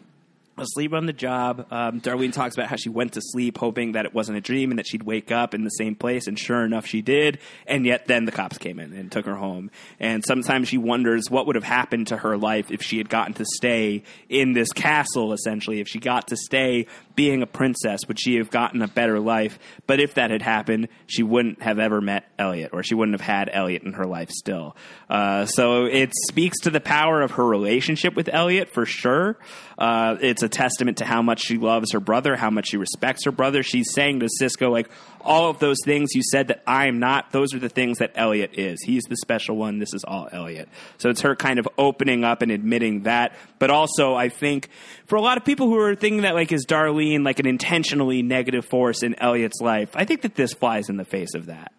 Speaker 1: Asleep on the job. Um, Darlene talks about how she went to sleep hoping that it wasn't a dream and that she'd wake up in the same place, and sure enough, she did. And yet, then the cops came in and took her home. And sometimes she wonders what would have happened to her life if she had gotten to stay in this castle, essentially. If she got to stay being a princess, would she have gotten a better life? But if that had happened, she wouldn't have ever met Elliot, or she wouldn't have had Elliot in her life still. Uh, so it speaks to the power of her relationship with Elliot for sure. Uh, it's a testament to how much she loves her brother, how much she respects her brother. She's saying to Cisco, like, all of those things you said that I am not, those are the things that Elliot is. He's the special one. This is all Elliot. So it's her kind of opening up and admitting that. But also, I think for a lot of people who are thinking that, like, is Darlene like an intentionally negative force in Elliot's life, I think that this flies in the face of that.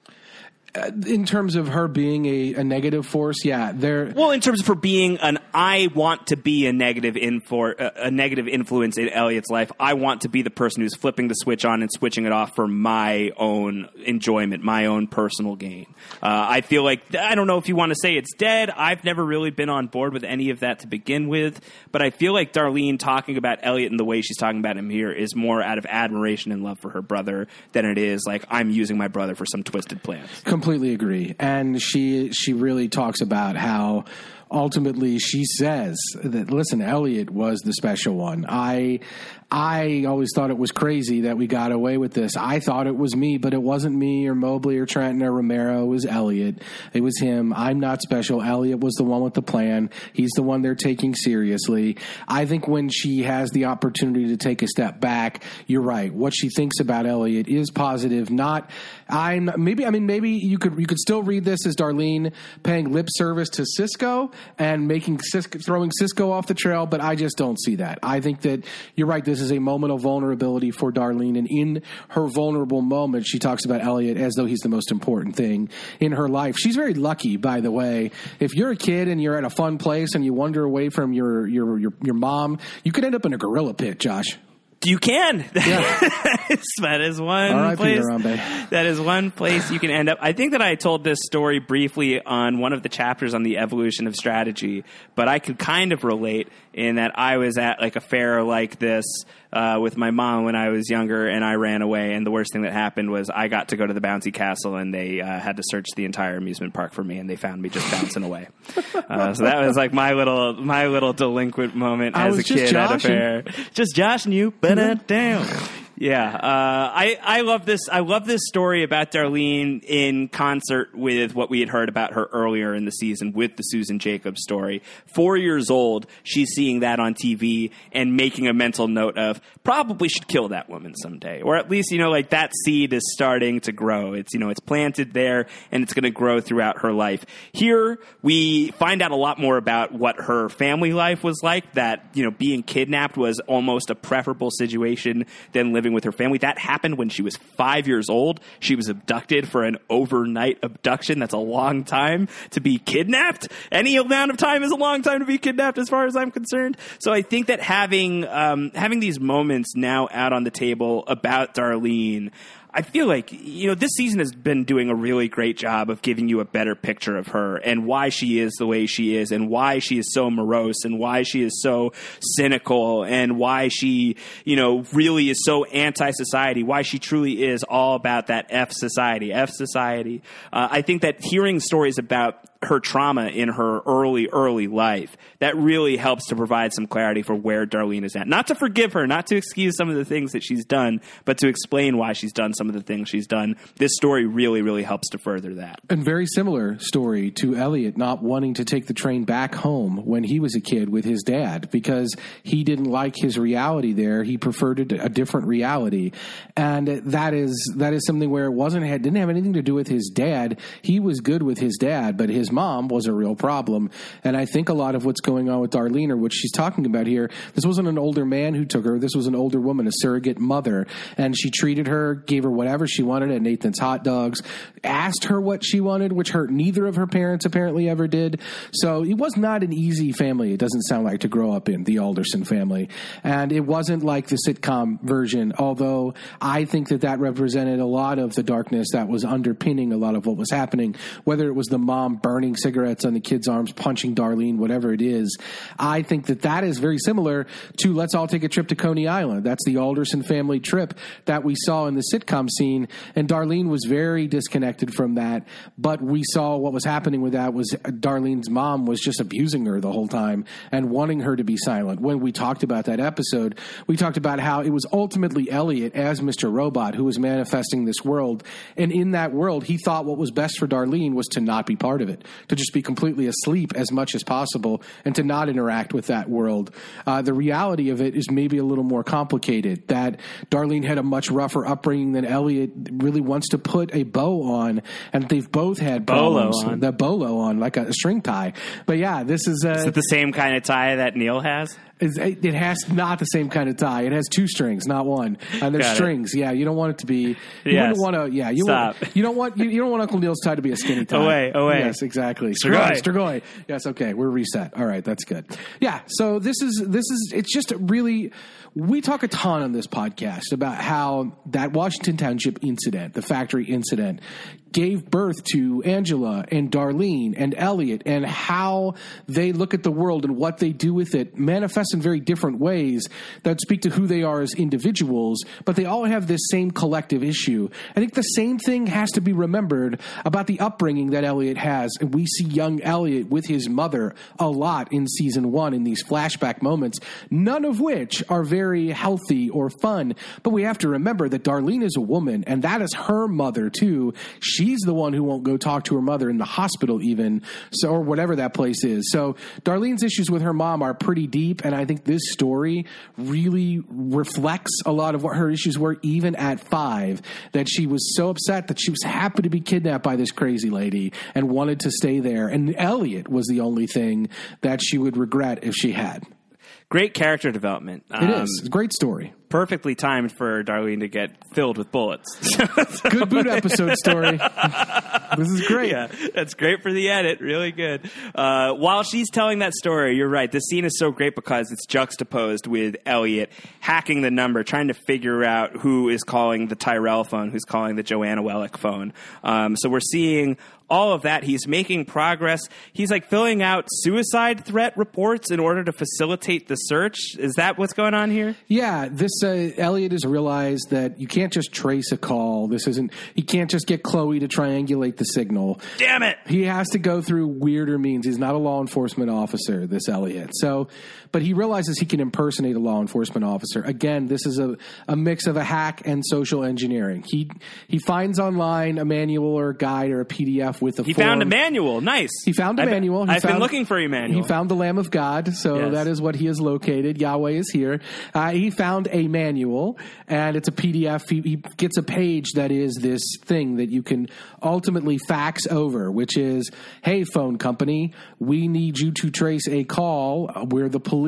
Speaker 2: In terms of her being a, a negative force, yeah, there.
Speaker 1: Well, in terms of her being an, I want to be a negative infor, a, a negative influence in Elliot's life. I want to be the person who's flipping the switch on and switching it off for my own enjoyment, my own personal gain. Uh, I feel like I don't know if you want to say it's dead. I've never really been on board with any of that to begin with, but I feel like Darlene talking about Elliot and the way she's talking about him here is more out of admiration and love for her brother than it is like I'm using my brother for some twisted plans.
Speaker 2: Completely agree and she she really talks about how ultimately she says that listen, Elliot was the special one. I I always thought it was crazy that we got away with this. I thought it was me, but it wasn't me or Mobley or Trenton or Romero. It was Elliot. It was him. I'm not special. Elliot was the one with the plan. He's the one they're taking seriously. I think when she has the opportunity to take a step back, you're right. What she thinks about Elliot is positive. Not I'm maybe I mean maybe you could you could still read this as Darlene paying lip service to Cisco and making Cisco, throwing Cisco off the trail, but I just don't see that. I think that you're right. This is a moment of vulnerability for Darlene, and in her vulnerable moment, she talks about Elliot as though he's the most important thing in her life. She's very lucky, by the way. If you're a kid and you're at a fun place and you wander away from your your your, your mom, you could end up in a gorilla pit, Josh.
Speaker 1: You can.
Speaker 2: Yeah.
Speaker 1: that is one
Speaker 2: R.I.P.
Speaker 1: place. That is one place you can end up. I think that I told this story briefly on one of the chapters on the evolution of strategy, but I could kind of relate in that I was at like a fair like this uh, with my mom when I was younger, and I ran away. And the worst thing that happened was I got to go to the bouncy castle, and they uh, had to search the entire amusement park for me, and they found me just bouncing away. Uh, so that was like my little my little delinquent moment
Speaker 2: I
Speaker 1: as a kid at a fair. Just joshing you, but down. Yeah, uh, I I love this. I love this story about Darlene in concert with what we had heard about her earlier in the season with the Susan Jacobs story. Four years old, she's seeing that on TV and making a mental note of probably should kill that woman someday, or at least you know like that seed is starting to grow. It's you know it's planted there and it's going to grow throughout her life. Here we find out a lot more about what her family life was like. That you know being kidnapped was almost a preferable situation than living with her family. That happened when she was five years old. She was abducted for an overnight abduction. That's a long time to be kidnapped. Any amount of time is a long time to be kidnapped, as far as I'm concerned. So I think that having um, having these moments now out on the table about Darlene. I feel like you know this season has been doing a really great job of giving you a better picture of her and why she is the way she is and why she is so morose and why she is so cynical and why she you know really is so anti-society why she truly is all about that F society F society. Uh, I think that hearing stories about her trauma in her early, early life. That really helps to provide some clarity for where Darlene is at. Not to forgive her, not to excuse some of the things that she's done, but to explain why she's done some of the things she's done. This story really, really helps to further that.
Speaker 2: And very similar story to Elliot not wanting to take the train back home when he was a kid with his dad because he didn't like his reality there. He preferred a, different reality, and that is that is something where it wasn't had didn't have anything to do with his dad. He was good with his dad, but his mom was a real problem. And I think a lot of what's going on with Darlene or what she's talking about here, this wasn't an older man who took her. This was an older woman, a surrogate mother, and she treated her, gave her whatever she wanted at Nathan's hot dogs, asked her what she wanted, which hurt neither of her parents apparently ever did. So it was not an easy family. It doesn't sound like to grow up in the Alderson family, and it wasn't like the sitcom version. Although I think that that represented a lot of the darkness that was underpinning a lot of what was happening, whether it was the mom burning cigarettes on the kid's arms, punching Darlene, whatever it is. I think that that is very similar to let's all take a trip to Coney Island. That's the Alderson family trip that we saw in the sitcom scene, and Darlene was very disconnected from that. But we saw what was happening with that was Darlene's mom was just abusing her the whole time and wanting her to be silent. When we talked about that episode, we talked about how it was ultimately Elliot as Mr. Robot who was manifesting this world, and in that world, he thought what was best for Darlene was to not be part of it, to just be completely asleep as much as possible, and to not interact with that world. Uh, the reality of it is maybe a little more complicated. That Darlene had a much rougher upbringing than Elliot really wants to put a bow on, and they've both had
Speaker 1: Bolo
Speaker 2: problems.
Speaker 1: on.
Speaker 2: The bolo on, like a string tie. But yeah, this is. Uh,
Speaker 1: Is it the same kind of tie that Neil has?
Speaker 2: It has not the same kind of tie. It has two strings, not one. And there's
Speaker 1: Got it.
Speaker 2: strings. Yeah, you don't want it to be. You
Speaker 1: Yes.
Speaker 2: wouldn't want to. Yeah, you
Speaker 1: Stop.
Speaker 2: Want, you don't want you, you don't want Uncle Neil's tie to be a skinny tie.
Speaker 1: Away, away.
Speaker 2: Yes, exactly.
Speaker 1: Strigoi.
Speaker 2: Strigoi. Yes. Okay, we're reset. All right, that's good. Yeah. So this is this is it's just really. We talk a ton on this podcast about how that Washington Township incident, the factory incident, gave birth to Angela and Darlene and Elliot, and how they look at the world and what they do with it manifests in very different ways that speak to who they are as individuals, but they all have this same collective issue. I think the same thing has to be remembered about the upbringing that Elliot has. And we see young Elliot with his mother a lot in season one in these flashback moments, none of which are very healthy or fun. But we have to remember that Darlene is a woman, and that is her mother too. She's the one who won't go talk to her mother in the hospital, even so, or whatever that place is. So Darlene's issues with her mom are pretty deep, and I think this story really reflects a lot of what her issues were, even at five. That she was so upset that she was happy to be kidnapped by this crazy lady and wanted to stay there, and Elliot was the only thing that she would regret if she had.
Speaker 1: Great character development.
Speaker 2: Um, is. It's a great story.
Speaker 1: Perfectly timed for Darlene to get filled with bullets.
Speaker 2: good boot episode story. this is great.
Speaker 1: Yeah, that's great for the edit. Really good. Uh, while she's telling that story, you're right. This scene is so great because it's juxtaposed with Elliot hacking the number, trying to figure out who is calling the Tyrell phone, who's calling the Joanna Wellick phone. Um, so we're seeing all of that. He's making progress. He's like filling out suicide threat reports in order to facilitate the search. Is that what's going on here?
Speaker 2: Yeah, this uh, Elliot has realized that you can't just trace a call. This isn't. He can't just get Chloe to triangulate the signal.
Speaker 1: Damn it!
Speaker 2: He has to go through weirder means. He's not a law enforcement officer. This Elliot. So, but he realizes he can impersonate a law enforcement officer. Again, this is a, a mix of a hack and social engineering. He he finds online a manual or a guide or a PDF with a.
Speaker 1: He
Speaker 2: form.
Speaker 1: found a manual. Nice.
Speaker 2: He found a
Speaker 1: I've
Speaker 2: manual.
Speaker 1: Been, I've
Speaker 2: found,
Speaker 1: been looking for Emmanuel.
Speaker 2: He found the Lamb of God, so
Speaker 1: yes.
Speaker 2: that is what he is located. Yahweh is here. Uh, he found a manual, and it's a PDF. He, he gets a page that is this thing that you can ultimately fax over, which is, "Hey, phone company, we need you to trace a call. We're the police,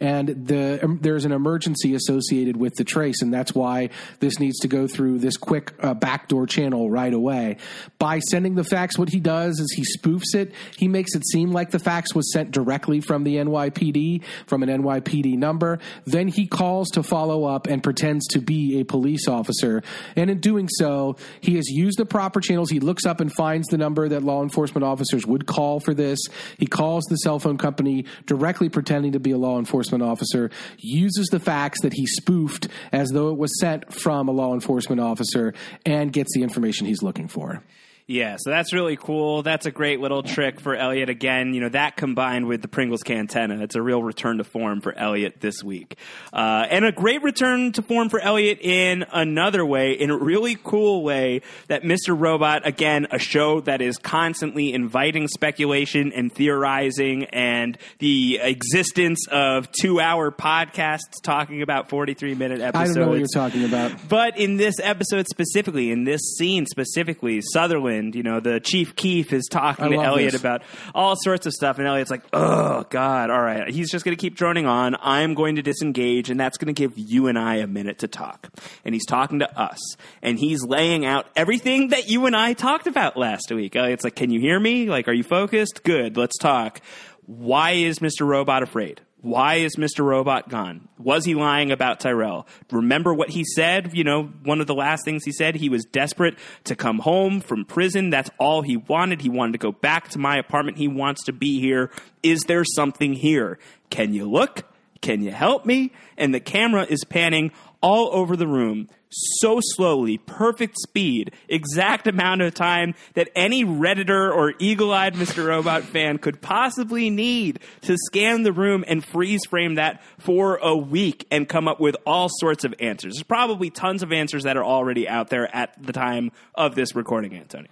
Speaker 2: and the um, there's an emergency associated with the trace, and that's why this needs to go through this quick uh, backdoor channel right away." By sending the fax, what he does is he spoofs it. He makes it seem like the fax was sent directly from the NYPD, from an NYPD number. Then he calls to follow up and pretends to be a police officer. And in doing so, he has used the proper channels. He looks up and finds the number that law enforcement officers would call for this. He calls the cell phone company directly pretending to be a law enforcement officer, uses the facts that he spoofed as though it was sent from a law enforcement officer, and gets the information he's looking for.
Speaker 1: Yeah, so that's really cool. That's a great little trick for Elliot. Again, you know, that combined with the Pringles cantenna, it's a real return to form for Elliot this week. Uh, and a great return to form for Elliot in another way, in a really cool way that Mr. Robot, again, a show that is constantly inviting speculation and theorizing and the existence of two hour podcasts talking about 43 minute episodes.
Speaker 2: I don't know what you're talking about.
Speaker 1: But in this episode specifically, in this scene specifically, Sutherland you know, the Chief Keef is talking to Elliot
Speaker 2: this.
Speaker 1: about all sorts of stuff, and Elliot's like, "Oh God, all right." He's just going to keep droning on. I'm going to disengage, and that's going to give you and I a minute to talk. And he's talking to us, and he's laying out everything that you and I talked about last week. Elliot's like, "Can you hear me? Like, are you focused? Good. Let's talk." Why is Mr. Robot afraid? Why is Mr. Robot gone? Was he lying about Tyrell? Remember what he said? You know, one of the last things he said, he was desperate to come home from prison. That's all he wanted. He wanted to go back to my apartment. He wants to be here. Is there something here? Can you look? Can you help me? And the camera is panning all over the room so slowly, perfect speed, exact amount of time that any Redditor or eagle eyed Mr. Robot fan could possibly need to scan the room and freeze frame that for a week and come up with all sorts of answers. There's probably tons of answers that are already out there at the time of this recording, Antonio.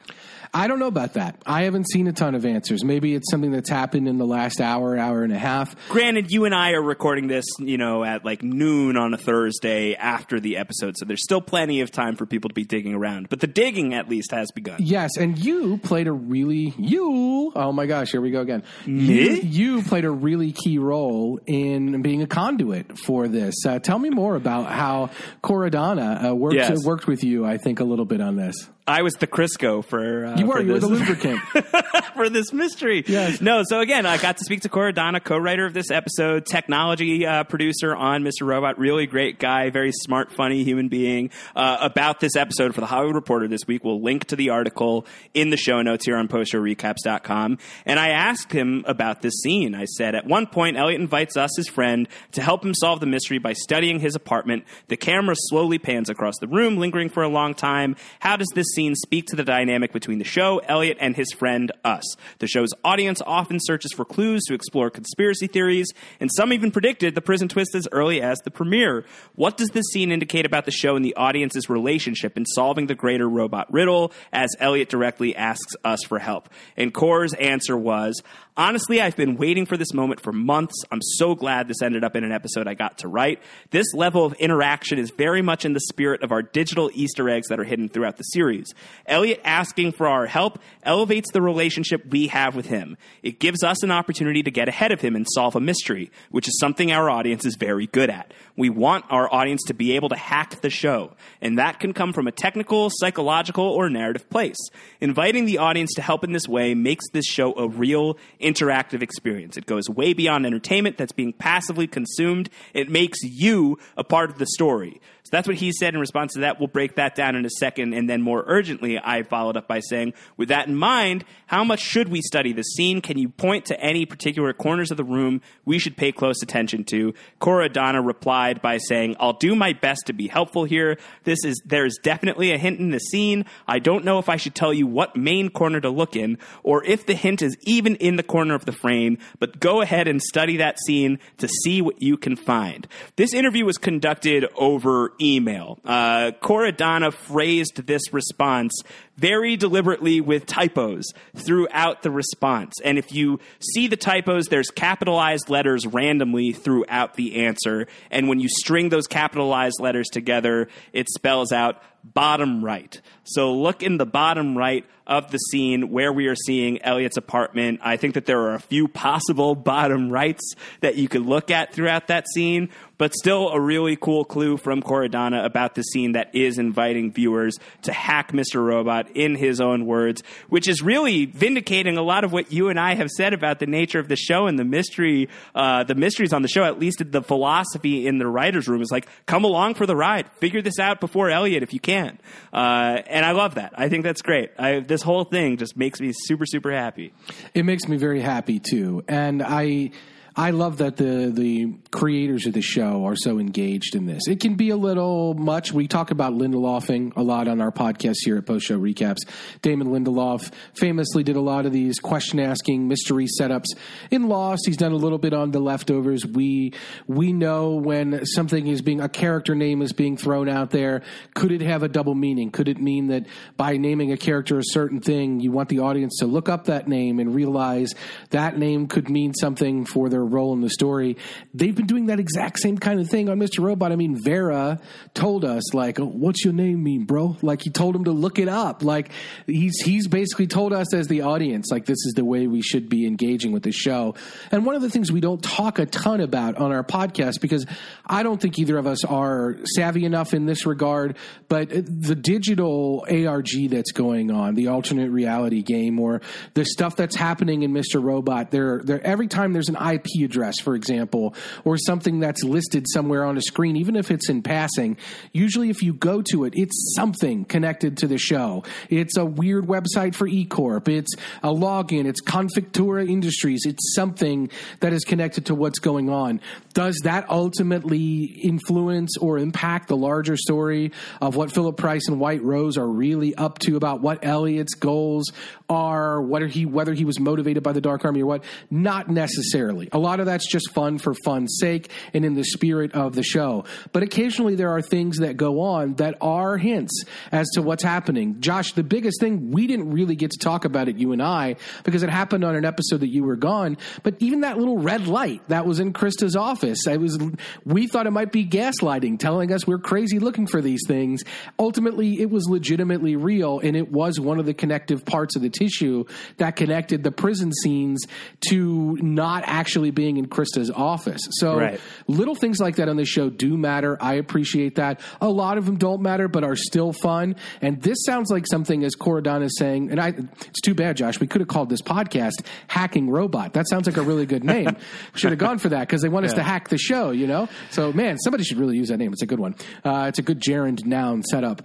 Speaker 2: I don't know about that. I haven't seen a ton of answers. Maybe it's something that's happened in the last hour, hour and a half.
Speaker 1: Granted, you and I are recording this, you know, at like noon on a Thursday after the episode, so there's still plenty of time for people to be digging around. But the digging at least has begun.
Speaker 2: Yes, and you played a really you. Oh my gosh, here we go again.
Speaker 1: Me?
Speaker 2: You, you played a really key role in being a conduit for this. Uh, tell me more about how Kor Adana uh, worked
Speaker 1: Yes.
Speaker 2: worked with you. I think a little bit on this.
Speaker 1: I was the Crisco for uh,
Speaker 2: You were
Speaker 1: for
Speaker 2: you were the lubricant.
Speaker 1: for this mystery.
Speaker 2: Yes.
Speaker 1: No, so again, I got to speak to Kor Adana, co-writer of this episode, technology uh, producer on Mr. Robot, really great guy, very smart, funny human being, uh, about this episode for the Hollywood Reporter this week. We'll link to the article in the show notes here on postshowrecaps.com. And I asked him about this scene. I said, at one point, Elliot invites us, his friend, to help him solve the mystery by studying his apartment. The camera slowly pans across the room, lingering for a long time. How does this scene speak to the dynamic between the show, Elliot, and his friend, us? The show's audience often searches for clues to explore conspiracy theories, and some even predicted the prison twist as early as the premiere. What does this scene indicate about the show and the audience's relationship in solving the greater robot riddle, as Elliot directly asks us for help? And Kor's answer was, Honestly, I've been waiting for this moment for months. I'm so glad this ended up in an episode I got to write. This level of interaction is very much in the spirit of our digital Easter eggs that are hidden throughout the series. Elliot asking for our help elevates the relationship we have with him. It gives us an opportunity to get ahead of him and solve a mystery, which is something our audience is very good at. We want our audience to be able to hack the show, and that can come from a technical, psychological, or narrative place. Inviting the audience to help in this way makes this show a real interactive experience. It goes way beyond entertainment that's being passively consumed. It makes you a part of the story. So that's what he said in response to that. We'll break that down in a second. And then more urgently, I followed up by saying, with that in mind, how much should we study the scene? Can you point to any particular corners of the room we should pay close attention to? Kor Adana replied by saying, I'll do my best to be helpful here. This is, there's definitely a hint in the scene. I don't know if I should tell you what main corner to look in or if the hint is even in the corner of the frame, but go ahead and study that scene to see what you can find. This interview was conducted over email. Uh, Kor Adana phrased this response very deliberately with typos throughout the response. And if you see the typos, there's capitalized letters randomly throughout the answer. And when you string those capitalized letters together, it spells out bottom right. So look in the bottom right of the scene where we are seeing Elliot's apartment. I think that there are a few possible bottom rights that you could look at throughout that scene, but still a really cool clue from Kor Adana about the scene that is inviting viewers to hack Mr. Robot in his own words, which is really vindicating a lot of what you and I have said about the nature of the show and the mystery, uh, the mysteries on the show. At least the philosophy in the writers' room is like, come along for the ride, figure this out before Elliot if you can. Uh, and I love that. I think that's great. I, this whole thing just makes me super, super happy.
Speaker 2: It makes me very happy too, and I I love that the the creators of the show are so engaged in this. It can be a little much. We talk about Lindelofing a lot on our podcast here at Post Show Recaps. Damon Lindelof famously did a lot of these question asking mystery setups in Lost. He's done a little bit on The Leftovers. We we know when something is being a character name is being thrown out there. Could it have a double meaning? Could it mean that by naming a character a certain thing, you want the audience to look up that name and realize that name could mean something for their role in the story? They've been doing that exact same kind of thing on Mr. Robot. I mean, Vera told us like, "What's your name mean, bro?" Like he told him to look it up. Like he's he's basically told us as the audience like this is the way we should be engaging with the show. And one of the things we don't talk a ton about on our podcast because I don't think either of us are savvy enough in this regard, but the digital ARG that's going on, the alternate reality game, or the stuff that's happening in Mr. Robot, there, there every time there's an IP address, for example, or something that's listed somewhere on a screen, even if it's in passing, usually if you go to it, it's something connected to the show. It's a weird website for eCorp. It's a login. It's Confictura Industries. It's something that is connected to what's going on. Does that ultimately influence or impact the larger story of what Philip Price and White Rose are really up to about what Elliot's goals are, whether he whether he was motivated by the Dark Army or what? Not necessarily. A lot of that's just fun for fun's sake and in the spirit of the show. But occasionally there are things that go on that are hints as to what's happening. Josh, the biggest thing we didn't really get to talk about it, you and I, because it happened on an episode that you were gone. But even that little red light that was in Krista's office, I was we thought it might be gaslighting, telling us we're crazy looking for these things. Ultimately, it was legitimately real, and it was one of the connective parts of the tissue that connected the prison scenes to not actually being in Krista's office. So
Speaker 1: Right.
Speaker 2: little things like that on the show do matter. I appreciate that. A lot of them don't matter, but are still fun. And this sounds like something as Coradon is saying, and I, it's too bad, Josh. We could have called this podcast "Hacking Robot." That sounds like a really good name. should have gone for that because they want us to hack the show. You know. So man, somebody should really use that name. It's a good one. Uh, it's a good gerund noun setup,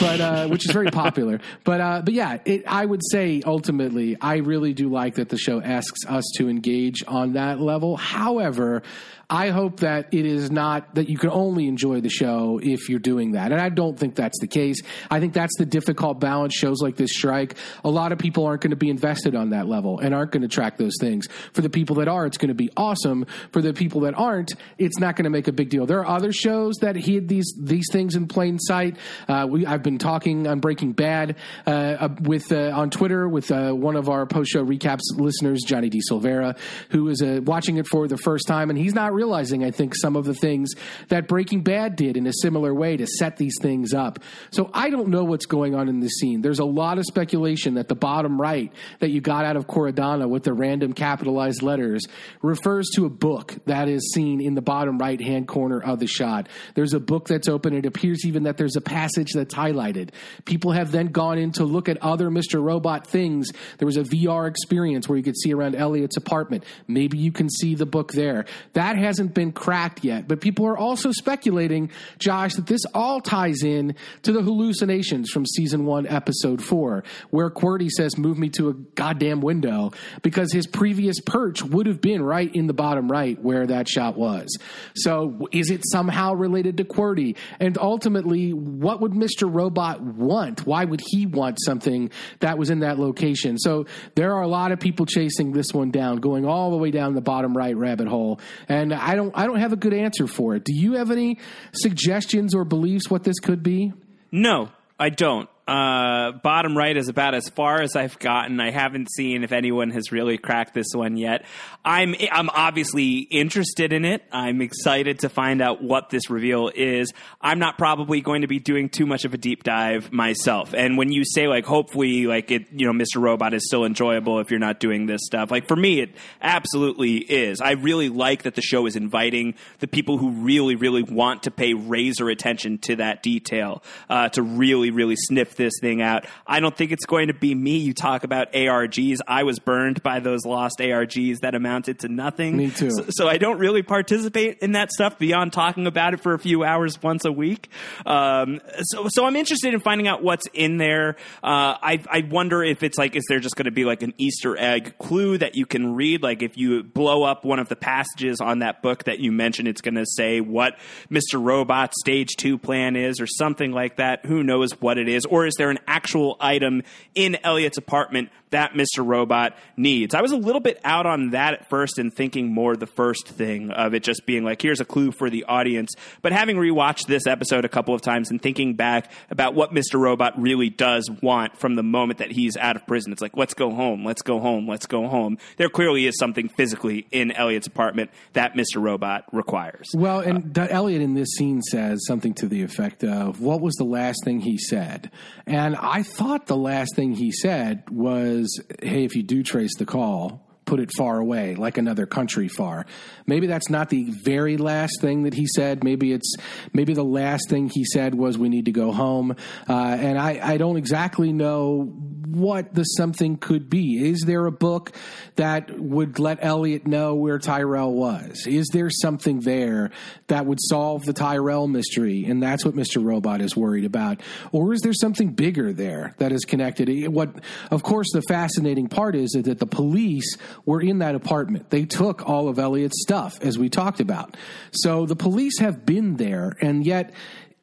Speaker 2: but uh, which is very popular. But uh, but yeah, it, I would say ultimately, I really do like that the show asks us to engage on that level. However. I hope that it is not that you can only enjoy the show if you're doing that. And I don't think that's the case. I think that's the difficult balance shows like this strike. A lot of people aren't going to be invested on that level and aren't going to track those things. For the people that are, it's going to be awesome. For the people that aren't, it's not going to make a big deal. There are other shows that hid these these things in plain sight. Uh, we I've been talking on Breaking Bad uh, uh, with uh, on Twitter with uh, one of our post show recaps listeners, Johnny D. Silvera, who is uh, watching it for the first time, and he's not realizing, I think, some of the things that Breaking Bad did in a similar way to set these things up. So I don't know what's going on in this scene. There's a lot of speculation that the bottom right that you got out of Kor Adana with the random capitalized letters refers to a book that is seen in the bottom right hand corner of the shot. There's a book that's open. It appears even that there's a passage that's highlighted. People have then gone in to look at other Mr. Robot things. There was a VR experience where you could see around Elliot's apartment. Maybe you can see the book there. That hasn't been cracked yet, but people are also speculating, Josh, that this all ties in to the hallucinations from season one, episode four, where QWERTY says, Move me to a goddamn window, because his previous perch would have been right in the bottom right where that shot was. So is it somehow related to QWERTY? And ultimately, what would Mr. Robot want? Why would he want something that was in that location? So there are a lot of people chasing this one down, going all the way down the bottom right rabbit hole. And I don't I don't have a good answer for it. Do you have any suggestions or beliefs what this could be?
Speaker 1: No, I don't. Uh, bottom right is about as far as I've gotten. I haven't seen if anyone has really cracked this one yet. I'm I'm obviously interested in it. I'm excited to find out what this reveal is. I'm not probably going to be doing too much of a deep dive myself. And when you say like hopefully like it, you know, Mr. Robot is still enjoyable if you're not doing this stuff. Like for me, it absolutely is. I really like that the show is inviting the people who really really want to pay razor attention to that detail uh, to really really sniff this thing out. I don't think it's going to be me. You talk about ARGs. I was burned by those lost ARGs that amounted to nothing.
Speaker 2: Me too.
Speaker 1: So, so I don't really participate in that stuff beyond talking about it for a few hours once a week. Um, so, so I'm interested in finding out what's in there. Uh, I, I wonder if it's like, is there just going to be like an Easter egg clue that you can read? Like if you blow up one of the passages on that book that you mentioned, it's going to say what Mr. Robot's stage two plan is or something like that. Who knows what it is? Or is there an actual item in Elliot's apartment that Mr. Robot needs? I was a little bit out on that at first and thinking more the first thing of it just being like, here's a clue for the audience. But having rewatched this episode a couple of times and thinking back about what Mr. Robot really does want from the moment that he's out of prison, it's like, let's go home, let's go home, let's go home. There clearly is something physically in Elliot's apartment that Mr. Robot requires.
Speaker 2: Well, and uh, Elliot in this scene says something to the effect of, "What was the last thing he said?" And I thought the last thing he said was, "Hey, if you do trace the call." Put it far away, like another country far. Maybe that's not the very last thing that he said. Maybe it's maybe the last thing he said was we need to go home. Uh, and I, I don't exactly know what the something could be. Is there a book that would let Elliot know where Tyrell was? Is there something there that would solve the Tyrell mystery? And that's what Mr. Robot is worried about. Or is there something bigger there that is connected? What, of course, the fascinating part is that the police were in that apartment. They took all of Elliot's stuff, as we talked about. So the police have been there, and yet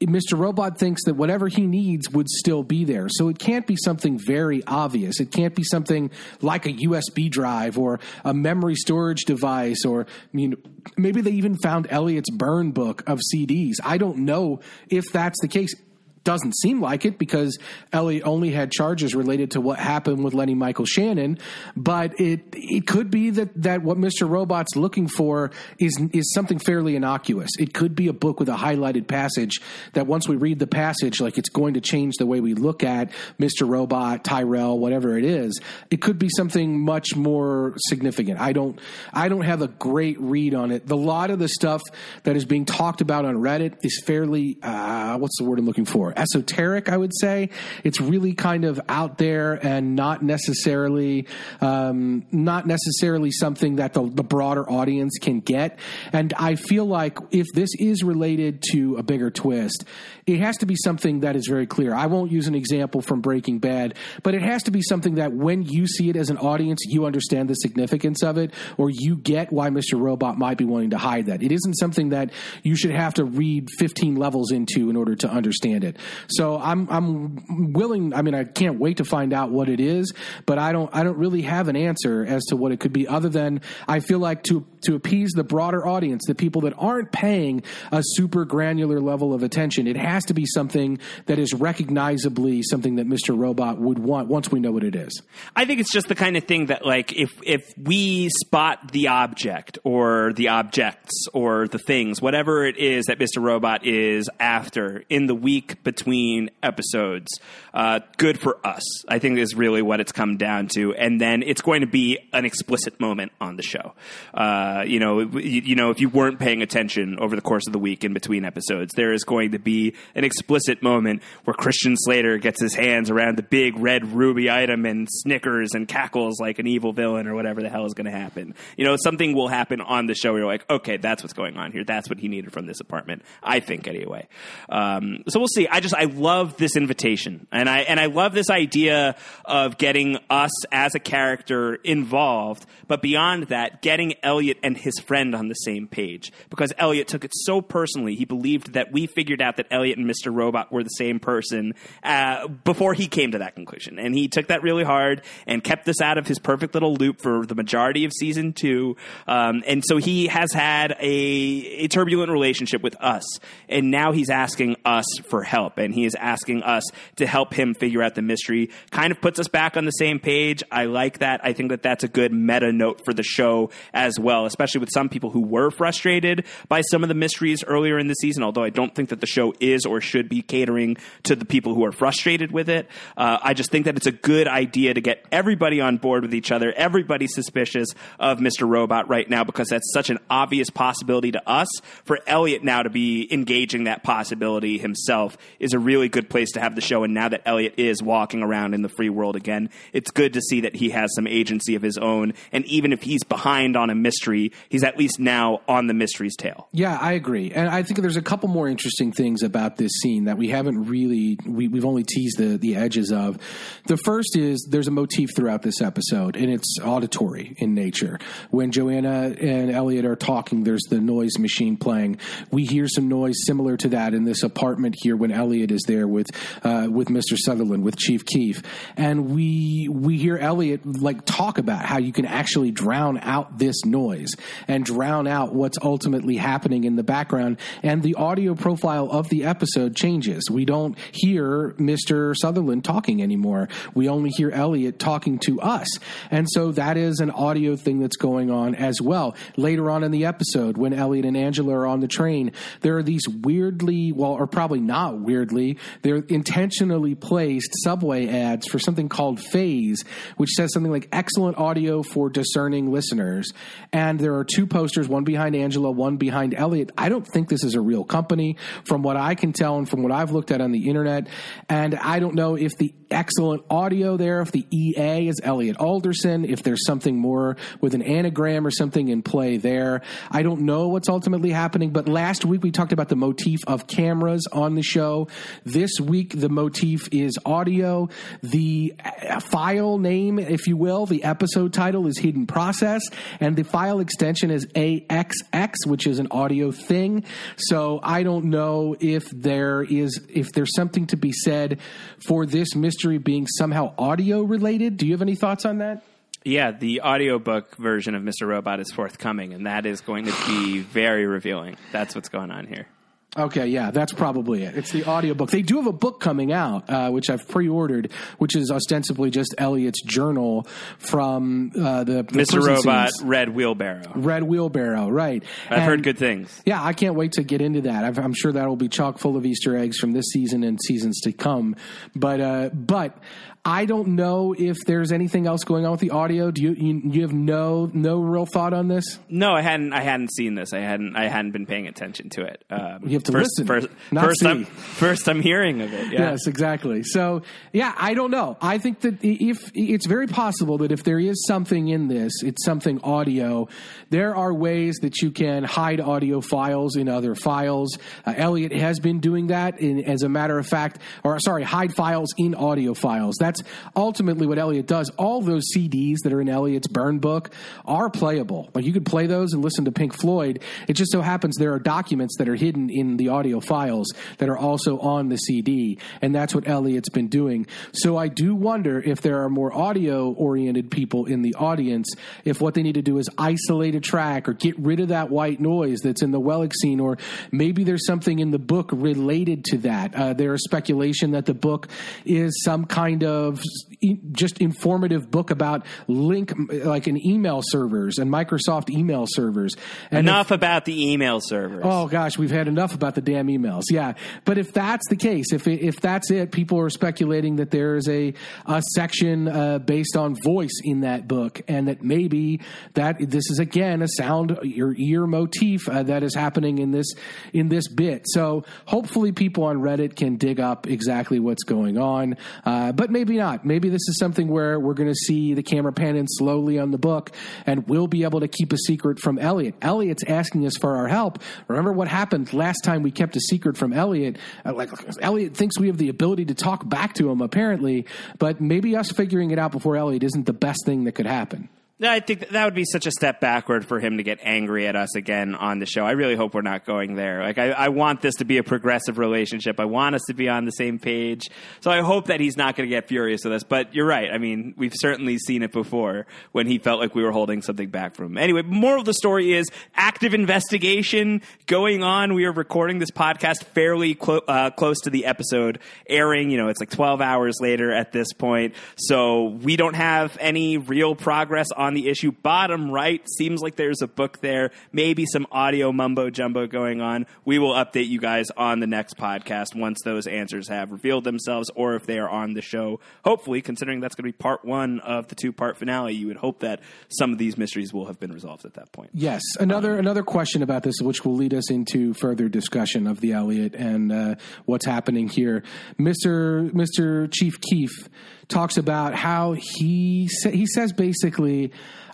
Speaker 2: Mr. Robot thinks that whatever he needs would still be there. So it can't be something very obvious. It can't be something like a USB drive or a memory storage device or I mean maybe they even found Elliot's burn book of CDs. I don't know if that's the case. Doesn't seem like it because Elliot only had charges related to what happened with Lenny Michael Shannon. But it it could be that that what Mr. Robot's looking for is is something fairly innocuous. It could be a book with a highlighted passage that once we read the passage, like it's going to change the way we look at Mr. Robot, Tyrell, whatever it is. It could be something much more significant. I don't I don't have a great read on it. The lot of the stuff that is being talked about on Reddit is fairly uh, what's the word I'm looking for? Esoteric, I would say. It's really kind of out there and not necessarily um, not necessarily something that the, the broader audience can get. And I feel like if this is related to a bigger twist, it has to be something that is very clear. I won't use an example from Breaking Bad, but it has to be something that when you see it as an audience, you understand the significance of it, or you get why Mr. Robot might be wanting to hide that. It isn't something that you should have to read 15 levels into in order to understand it. So I'm I'm willing. I mean, I can't wait to find out what it is, but I don't I don't really have an answer as to what it could be, other than I feel like to to appease the broader audience, the people that aren't paying a super granular level of attention, it has to be something that is recognizably something that Mr. Robot would want once we know what it is.
Speaker 1: I think it's just the kind of thing that, like, if if we spot the object or the objects or the things, whatever it is that Mr. Robot is after in the week between episodes, uh, good for us. I think is really what it's come down to, and then it's going to be an explicit moment on the show. Uh, you know, you, you know, if you weren't paying attention over the course of the week in between episodes, there is going to be an explicit moment where Christian Slater gets his hands around the big red ruby item and snickers and cackles like an evil villain or whatever the hell is going to happen. You know, something will happen on the show where you're like, okay, that's what's going on here. That's what he needed from this apartment. I think anyway. Um, so we'll see. I just I love this invitation, and I and I love this idea of getting us as a character involved, but beyond that, getting Elliot and his friend on the same page because Elliot took it so personally. He believed that we figured out that Elliot and Mr. Robot were the same person uh, before he came to that conclusion, and he took that really hard and kept this out of his perfect little loop for the majority of season two. Um, and so he has had a, a turbulent relationship with us, and now he's asking us for help, and he is asking us to help him figure out the mystery. Kind of puts us back on the same page. I like that. I think that that's a good meta note for the show as well, especially with some people who were frustrated by some of the mysteries earlier in the season. Although I don't think that the show is or should be catering to the people who are frustrated with it. Uh, I just think that it's a good idea to get everybody on board with each other. Everybody's suspicious of Mr. Robot right now because that's such an obvious possibility to us. For Elliot now to be engaging that possibility himself is a really good place to have the show. And now that Elliot is walking around in the free world again, it's good to see that he has some agency of his own. And even if he's behind on a mystery, he's at least now on the mystery's tail.
Speaker 2: Yeah, I agree, and I think there's a couple more interesting things about this scene that we haven't really we, we've only teased the the edges of. The first is there's a motif throughout this episode, and it's auditory in nature. When Joanna and Elliot are talking, there's the noise machine playing. We hear some noise similar to that in this apartment here when Elliot is there with uh, with Mr. Sutherland with Chief Keef, and we we hear Elliot like talk about how you can actually drown out this noise and drown out what's ultimately happening in the background, and the audio profile of the episode changes. We don't hear Mr. Sutherland talking anymore. We only hear Elliot talking to us. And so that is an audio thing that's going on as well. Later on in the episode, when Elliot and Angela are on the train, there are these weirdly, well, or probably not weirdly, they're intentionally placed subway ads for something called Phase, which says something like excellent audio for discerning listeners. And there are two posters, one behind Angela, one behind Elliot. I don't think this is a real company from what I can tell and from what I've looked at on the internet. And I don't know if the excellent audio there, if the EA is Elliot Alderson, if there's something more with an anagram or something in play there. I don't know what's ultimately happening, but last week we talked about the motif of cameras on the show. This week the motif is audio. The uh, file name, if you will, the episode title is Hidden Process, and the file extension is AXX, which is an audio thing. So I don't know if there is if there's something to be said for this mystery being somehow audio related. Do you have any thoughts on that?
Speaker 1: Yeah, the audiobook version of Mr. Robot is forthcoming, and that is going to be very revealing. That's what's going on here.
Speaker 2: Okay, yeah, that's probably it. It's the audiobook. They do have a book coming out, uh, which I've pre-ordered, which is ostensibly just Elliot's journal from uh, the, the
Speaker 1: Mr. Robot,
Speaker 2: scenes.
Speaker 1: Red Wheelbarrow.
Speaker 2: Red Wheelbarrow, right?
Speaker 1: I've
Speaker 2: And-
Speaker 1: heard good things.
Speaker 2: Yeah, I can't wait to get into that. I've, I'm sure that will be chock full of Easter eggs from this season and seasons to come. But uh, but I don't know if there's anything else going on with the audio. Do you you, you have no no real thought on this?
Speaker 1: No, I hadn't. I hadn't seen this. I hadn't. I hadn't been paying attention to it. Um,
Speaker 2: You have to
Speaker 1: first,
Speaker 2: listen,
Speaker 1: First, first. I'm first I'm hearing of it. Yeah.
Speaker 2: Yes, exactly. So, yeah, I don't know. I think that if it's very possible that if there is something in this, it's something audio. There are ways that you can hide audio files in other files. Uh, Elliot has been doing that. In, as a matter of fact, or sorry, hide files in audio files. That's ultimately what Elliot does. All those CDs that are in Elliot's burn book are playable. Like you could play those and listen to Pink Floyd. It just so happens there are documents that are hidden in the audio files that are also on the CD, and that's what Elliot's been doing. So I do wonder if there are more audio oriented people in the audience, if what they need to do is isolate a track or get rid of that white noise that's in the Wellick scene, or maybe there's something in the book related to that. Uh, there is speculation that the book is some kind of e- just informative book about link, like an email servers and Microsoft email servers. And if-
Speaker 1: Enough about the email servers.
Speaker 2: Oh gosh, we've had enough about the damn emails. Yeah, but if that's the case, if if that's it, people are speculating that there is a a section uh, based on voice in that book, and that maybe that this is again a sound your ear motif uh, that is happening in this in this bit. So hopefully, people on Reddit can dig up exactly what's going on, uh, but maybe not. Maybe this is something where we're going to see the camera pan in slowly on the book, and we'll be able to keep a secret from Elliot. Elliot's asking us for our help. Remember what happened last time we kept a secret from Elliot? Uh, like Elliot thinks we have the ability to talk back to him, apparently, but maybe us figuring it out before Elliot isn't the best thing that could happen.
Speaker 1: I think that, that would be such a step backward for him to get angry at us again on the show. I really hope we're not going there. Like, I, I want this to be a progressive relationship. I want us to be on the same page. So I hope that he's not going to get furious with us. But you're right. I mean, we've certainly seen it before when he felt like we were holding something back from him. Anyway, moral of the story is active investigation going on. We are recording this podcast fairly clo- uh, close to the episode airing. You know, it's like 12 hours later at this point. So we don't have any real progress on the issue. Bottom right seems like there's a book there, maybe some audio mumbo jumbo going on. We will update you guys on the next podcast once those answers have revealed themselves or if they are on the show. Hopefully, considering that's going to be part one of the two part finale, you would hope that some of these mysteries will have been resolved at that point.
Speaker 2: Yes, another another question about this, which will lead us into further discussion of the Elliot and uh, what's happening here. Mister Mister Chief Keef talks about how he sa- he says basically.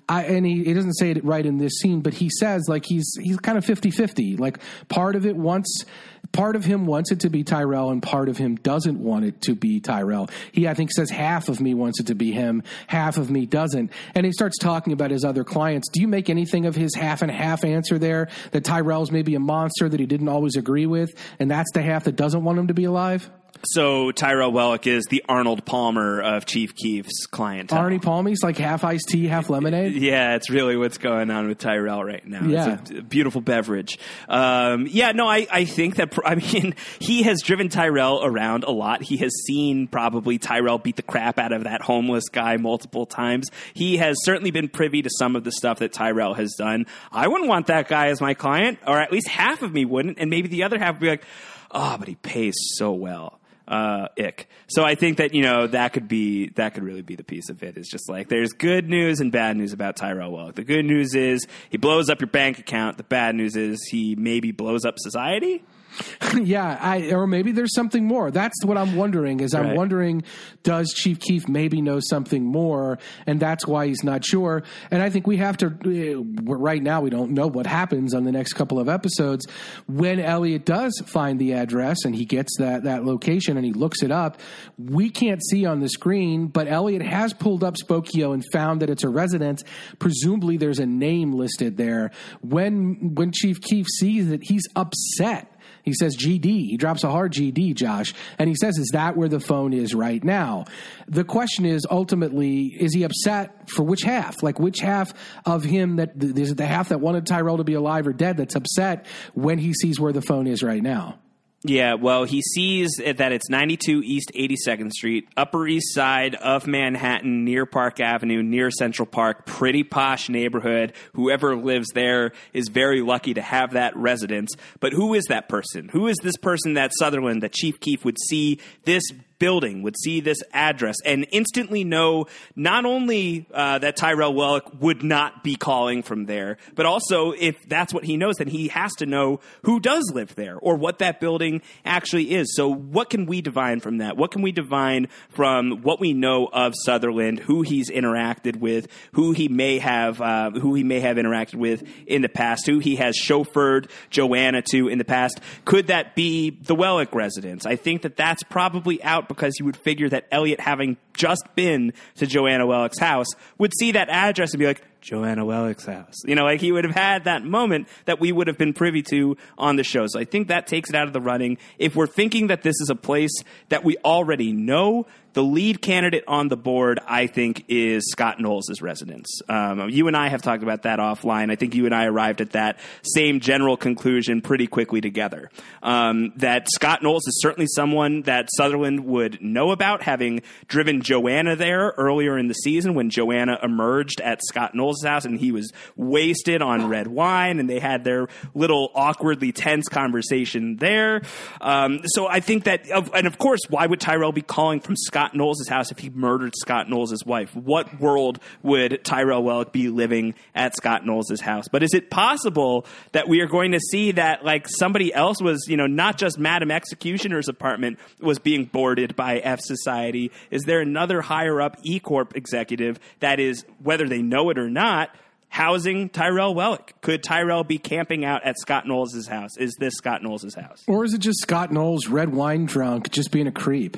Speaker 2: I, and he, he doesn't say it right in this scene, but he says like he's he's kind of 50-50. Like part of it wants part of him wants it to be Tyrell and part of him doesn't want it to be Tyrell. He I think says half of me wants it to be him, half of me doesn't. And he starts talking about his other clients. Do you make anything of his half and half answer there that Tyrell's maybe a monster that he didn't always agree with and that's the half that doesn't want him to be alive?
Speaker 1: So Tyrell Wellick is the Arnold Palmer of Chief Keef's clientele.
Speaker 2: Arnie Palmy's like half iced tea, half lemonade.
Speaker 1: Yeah, it's really what's going on with Tyrell right now.
Speaker 2: Yeah.
Speaker 1: It's a beautiful beverage. Um, yeah, no, I, I think that, I mean, he has driven Tyrell around a lot. He has seen probably Tyrell beat the crap out of that homeless guy multiple times. He has certainly been privy to some of the stuff that Tyrell has done. I wouldn't want that guy as my client, or at least half of me wouldn't, and maybe the other half would be like, oh, but he pays so well uh, ick. So I think that you know that could be that could really be the piece of. It's just like there's good news and bad news about Tyrell Wellick. The good news is he blows up your bank account. The bad news is he maybe blows up society.
Speaker 2: yeah, I, or maybe there's something more. That's what I'm wondering. Is I'm wondering, does Chief Keef maybe know something more, and that's why he's not sure. And I think we have to. uh, Right now, we don't know what happens on the next couple of episodes. When Elliot does find the address and he gets that that location and he looks it up, we can't see on the screen, but Elliot has pulled up Spokeo and found that it's a residence. Presumably, there's a name listed there. When when Chief Keef sees it, he's upset He says GD. He drops a hard GD, Josh. And he says, Is that where the phone is right now? The question is ultimately, is he upset for which half? Like, which half of him that is it the half that wanted Tyrell to be alive or dead that's upset when he sees where the phone is right now?
Speaker 1: Yeah, well, he sees that it's 92 East 82nd Street, Upper East Side of Manhattan, near Park Avenue, near Central Park, pretty posh neighborhood. Whoever lives there is very lucky to have that residence. But who is that person? Who is this person that Sutherland, that Chief Keef would see this building would see this address and instantly know not only uh, that Tyrell Wellick would not be calling from there, but also if that's what he knows, then he has to know who does live there or what that building actually is. So, what can we divine from that? What can we divine from what we know of Sutherland, who he's interacted with, who he may have, uh, who he may have interacted with in the past, who he has chauffeured Joanna to in the past? Could that be the Wellick residence? I think that that's probably out because you would figure that Elliot, having just been to Joanna Wellick's house, would see that address and be like, Joanna Wellick's house. You know, like he would have had that moment that we would have been privy to on the show. So I think that takes it out of the running. If we're thinking that this is a place that we already know, the lead candidate on the board, I think, is Scott Knowles' residence. Um, you and I have talked about that offline. I think you and I arrived at that same general conclusion pretty quickly together. Um, that Scott Knowles is certainly someone that Sutherland would know about, having driven Joanna there earlier in the season when Joanna emerged at Scott Knowles' house and he was wasted on red wine and they had their little awkwardly tense conversation there. Um, so I think that, and of course, why would Tyrell be calling from Scott? Scott Knowles' house if he murdered Scott Knowles' wife? What world would Tyrell Wellick be living at Scott Knowles' house? But is it possible that we are going to see that like somebody else was, you know, not just Madam Executioner's apartment was being boarded by F Society? Is there another higher up E Corp executive that is, whether they know it or not, housing Tyrell Wellick? Could Tyrell be camping out at Scott Knowles' house? Is this Scott Knowles' house?
Speaker 2: Or is it just Scott Knowles, red wine drunk, just being a creep?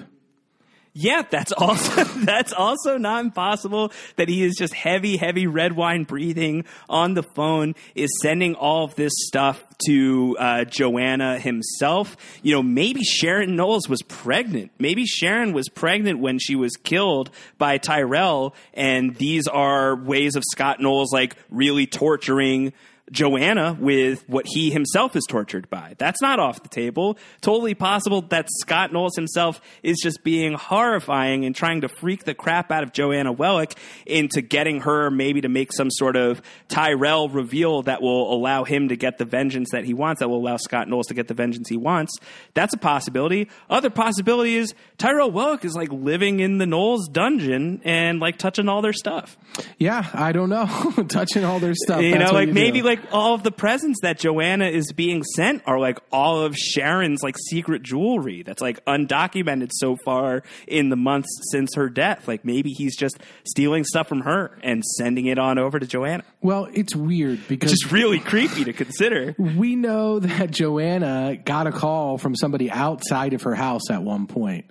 Speaker 1: Yeah, that's also that's also not impossible that he is just heavy, heavy red wine breathing on the phone, is sending all of this stuff to uh, Joanna himself. You know, maybe Sharon Knowles was pregnant. Maybe Sharon was pregnant when she was killed by Tyrell, and these are ways of Scott Knowles like really torturing Joanna with what he himself is tortured by. That's not off the table. Totally possible that Scott Knowles himself is just being horrifying and trying to freak the crap out of Joanna Wellick into getting her maybe to make some sort of Tyrell reveal that will allow him to get the vengeance that he wants, that will allow Scott Knowles to get the vengeance he wants. That's a possibility. Other possibility is Tyrell Wellick is like living in the Knowles dungeon and like touching all their stuff.
Speaker 2: Yeah, I don't know. touching all their stuff.
Speaker 1: You know, like maybe do. like like all of the presents that Joanna is being sent are like all of Sharon's like secret jewelry that's like undocumented so far in the months since her death. Like maybe he's just stealing stuff from her and sending it on over to Joanna.
Speaker 2: Well, it's weird because
Speaker 1: it's just really creepy to consider.
Speaker 2: We know that Joanna got a call from somebody outside of her house at one point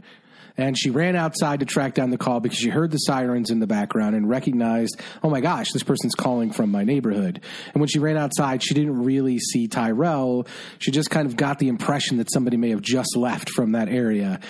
Speaker 2: and she ran outside to track down the call because she heard the sirens in the background and recognized, oh my gosh, this person's calling from my neighborhood. And when she ran outside, she didn't really see Tyrell. She just kind of got the impression that somebody may have just left from that area.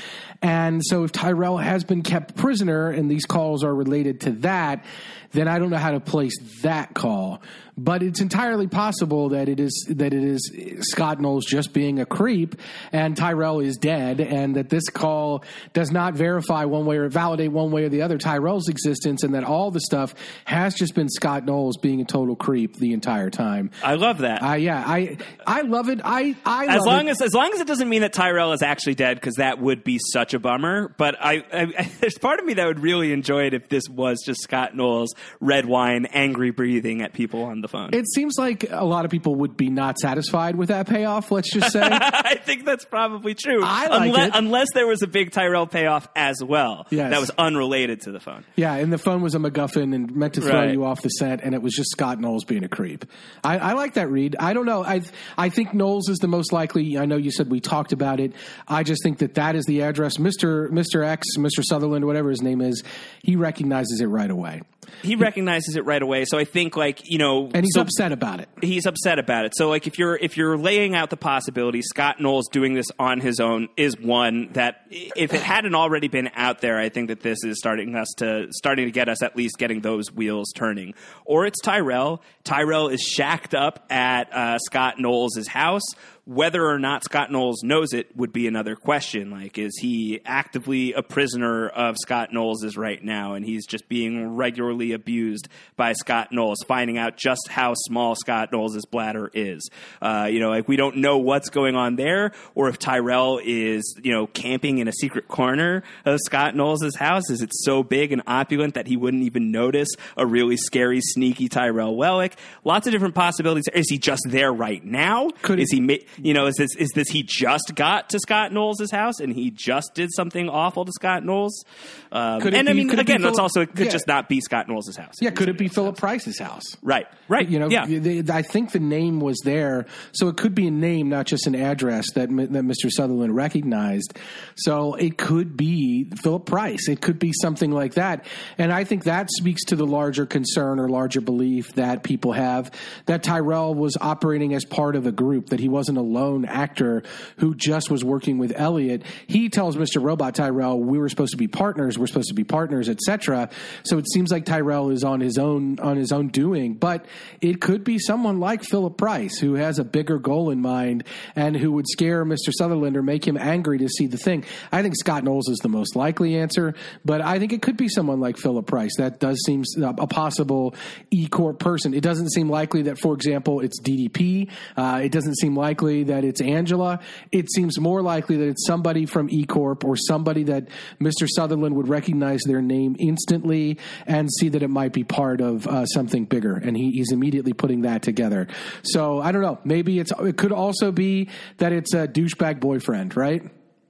Speaker 2: And so if Tyrell has been kept prisoner and these calls are related to that, then I don't know how to place that call. But it's entirely possible that it is that it is Scott Knowles just being a creep and Tyrell is dead, and that this call does not verify one way or validate one way or the other Tyrell's existence, and that all the stuff has just been Scott Knowles being a total creep the entire time.
Speaker 1: I love that.
Speaker 2: Uh, yeah, I I love it. I I
Speaker 1: as long
Speaker 2: it.
Speaker 1: as as long as it doesn't mean that Tyrell is actually dead, because that would be such a bummer. But I, I, there's part of me that would really enjoy it if this was just Scott Knowles red wine, angry breathing at people on the phone.
Speaker 2: It seems like a lot of people would be not satisfied with that payoff. Let's just say.
Speaker 1: I think that's probably true.
Speaker 2: I like
Speaker 1: unless,
Speaker 2: it.
Speaker 1: unless there was a big Tyrell payoff as well.
Speaker 2: Yes.
Speaker 1: That was unrelated to the phone.
Speaker 2: Yeah, and the phone was a MacGuffin and meant to throw
Speaker 1: Right.
Speaker 2: you off the scent, and it was just Scott Knowles being a creep. I, I like that read. I don't know. I I think Knowles is the most likely. I know you said we talked about it. I just think that that is the address. Mister Mister X, Mister Sutherland, whatever his name is, he recognizes it right away,
Speaker 1: He recognizes it right away. So I think like, you know,
Speaker 2: and he's
Speaker 1: so-
Speaker 2: upset about it.
Speaker 1: he's upset about it. So like if you're if you're laying out the possibility, Scott Knowles doing this on his own is one that if it hadn't already been out there, I think that this is starting us to starting to get us at least getting those wheels turning. Or it's Tyrell. Tyrell is shacked up at uh, Scott Knowles' house. Whether or not Scott Knowles knows it would be another question. Like, is he actively a prisoner of Scott Knowles' right now, and he's just being regularly abused by Scott Knowles, finding out just how small Scott Knowles' bladder is? Uh, you know, like we don't know what's going on there, or if Tyrell is, you know, camping in a secret corner of Scott Knowles' house. Is it so big and opulent that he wouldn't even notice a really scary, sneaky Tyrell Wellick? Lots of different possibilities. Is he just there right now?
Speaker 2: Could
Speaker 1: is
Speaker 2: he-
Speaker 1: he? Ma- you know, is this is this he just got to Scott Knowles' house and he just did something awful to Scott Knowles? Um,
Speaker 2: Could it
Speaker 1: and I mean, again, that's also it could
Speaker 2: yeah.
Speaker 1: just not be Scott Knowles' house.
Speaker 2: Yeah, could it be Philip Price's house?
Speaker 1: Right, right.
Speaker 2: You know,
Speaker 1: yeah.
Speaker 2: they- I think the name was there, so it could be a name, not just an address that that Mr. Sutherland recognized. So it could be Philip Price. It could be something like that, and I think that speaks to the larger concern or larger belief that people have that Tyrell was operating as part of a group, that he wasn't a lone actor who just was working with Elliot. He tells Mr. Robot Tyrell, "We were supposed to be partners. We're supposed to be partners, etc." So it seems like Tyrell is on his own on his own doing, but it could be someone like Philip Price who has a bigger goal in mind and who would scare Mr. Sutherland or make him angry to see the thing. I think Scott Knowles is the most likely answer, but I think it could be someone like Philip Price. That does seem a a possible E Corp person. It doesn't seem likely that, for example, it's DDP. Uh, it doesn't seem likely that it's Angela. It seems more likely that it's somebody from E Corp or somebody that Mr. Sutherland would recognize their name instantly and see that it might be part of uh, something bigger. And he, he's immediately putting that together. So I don't know. Maybe it's it could also be that it's a douchebag boyfriend, right?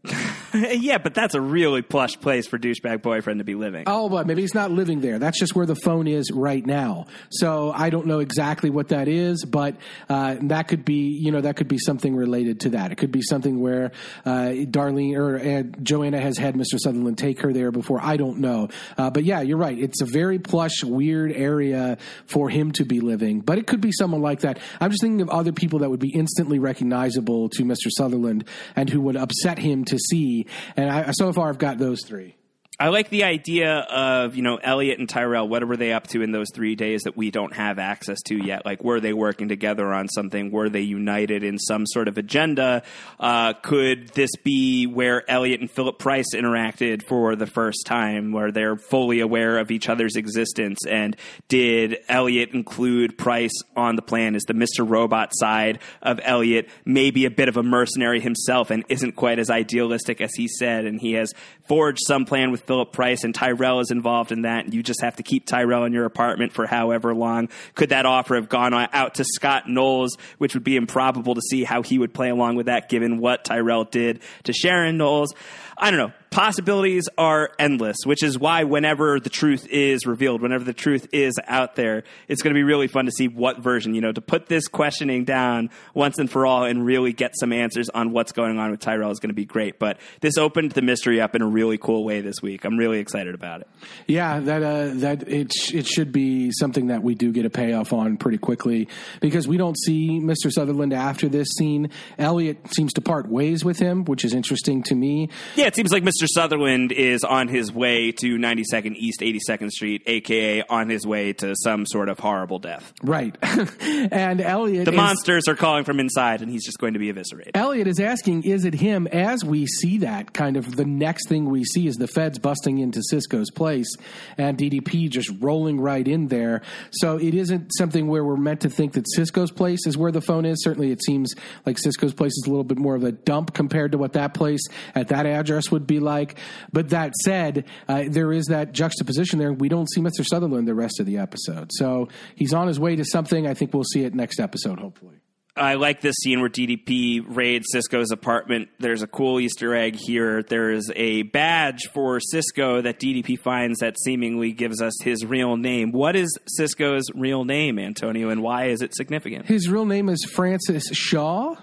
Speaker 1: yeah, but that's a really plush place for douchebag boyfriend to be living.
Speaker 2: Oh, but maybe he's not living there. That's just where the phone is right now. So I don't know exactly what that is, but uh, that could be, you know, that could be something related to that. It could be something where uh, Darlene or uh, Joanna has had Mr. Sutherland take her there before. I don't know, uh, but yeah, you're right. It's a very plush, weird area for him to be living, but it could be someone like that. I'm just thinking of other people that would be instantly recognizable to Mr. Sutherland and who would upset him to see. And I, so far, I've got those three.
Speaker 1: I like the idea of, you know, Elliot and Tyrell, what were they up to in those three days that we don't have access to yet? Like, were they working together on something? Were they united in some sort of agenda? Uh, could this be where Elliot and Philip Price interacted for the first time, where they're fully aware of each other's existence? And did Elliot include Price on the plan? Is the Mr. Robot side of Elliot maybe a bit of a mercenary himself and isn't quite as idealistic as he said? And he has forged some plan with Philip Price, and Tyrell is involved in that, and you just have to keep Tyrell in your apartment for however long. Could that offer have gone out to Scott Knowles, which would be improbable to see how he would play along with that, given what Tyrell did to Sharon Knowles? I don't know. Possibilities are endless, which is why whenever the truth is revealed, whenever the truth is out there, it's going to be really fun to see what version, you know, to put this questioning down once and for all and really get some answers on what's going on with Tyrell is going to be great. But this opened the mystery up in a really cool way this week. I'm really excited about it.
Speaker 2: Yeah, that uh, that it sh- it should be something that we do get a payoff on pretty quickly because we don't see Mr. Sutherland after this scene. Elliot seems to part ways with him, which is interesting to me.
Speaker 1: Yeah, it seems like Mr. Sutherland is on his way to 92nd East 82nd Street, aka on his way to some sort of horrible death.
Speaker 2: Right, and Elliot
Speaker 1: The
Speaker 2: is,
Speaker 1: monsters are calling from inside, and he's just going to be eviscerated.
Speaker 2: Elliot is asking, is it him? As we see that, kind of the next thing we see is the feds busting into Cisco's place and DDP just rolling right in there. So it isn't something where we're meant to think that Cisco's place is where the phone is. Certainly, it seems like Cisco's place is a little bit more of a dump compared to what that place at that address would be like. But that said, uh, there is that juxtaposition there. We don't see Mr. Sutherland the rest of the episode. So he's on his way to something. I think we'll see it next episode, hopefully.
Speaker 1: I like this scene where DDP raids Cisco's apartment. There's a cool Easter egg here. There is a badge for Cisco that DDP finds that seemingly gives us his real name. What is Cisco's real name, Antonio, and why is it significant?
Speaker 2: His real name is Francis Shaw,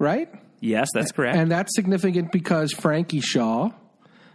Speaker 2: right?
Speaker 1: Yes, that's correct.
Speaker 2: And that's significant because Frankie Shaw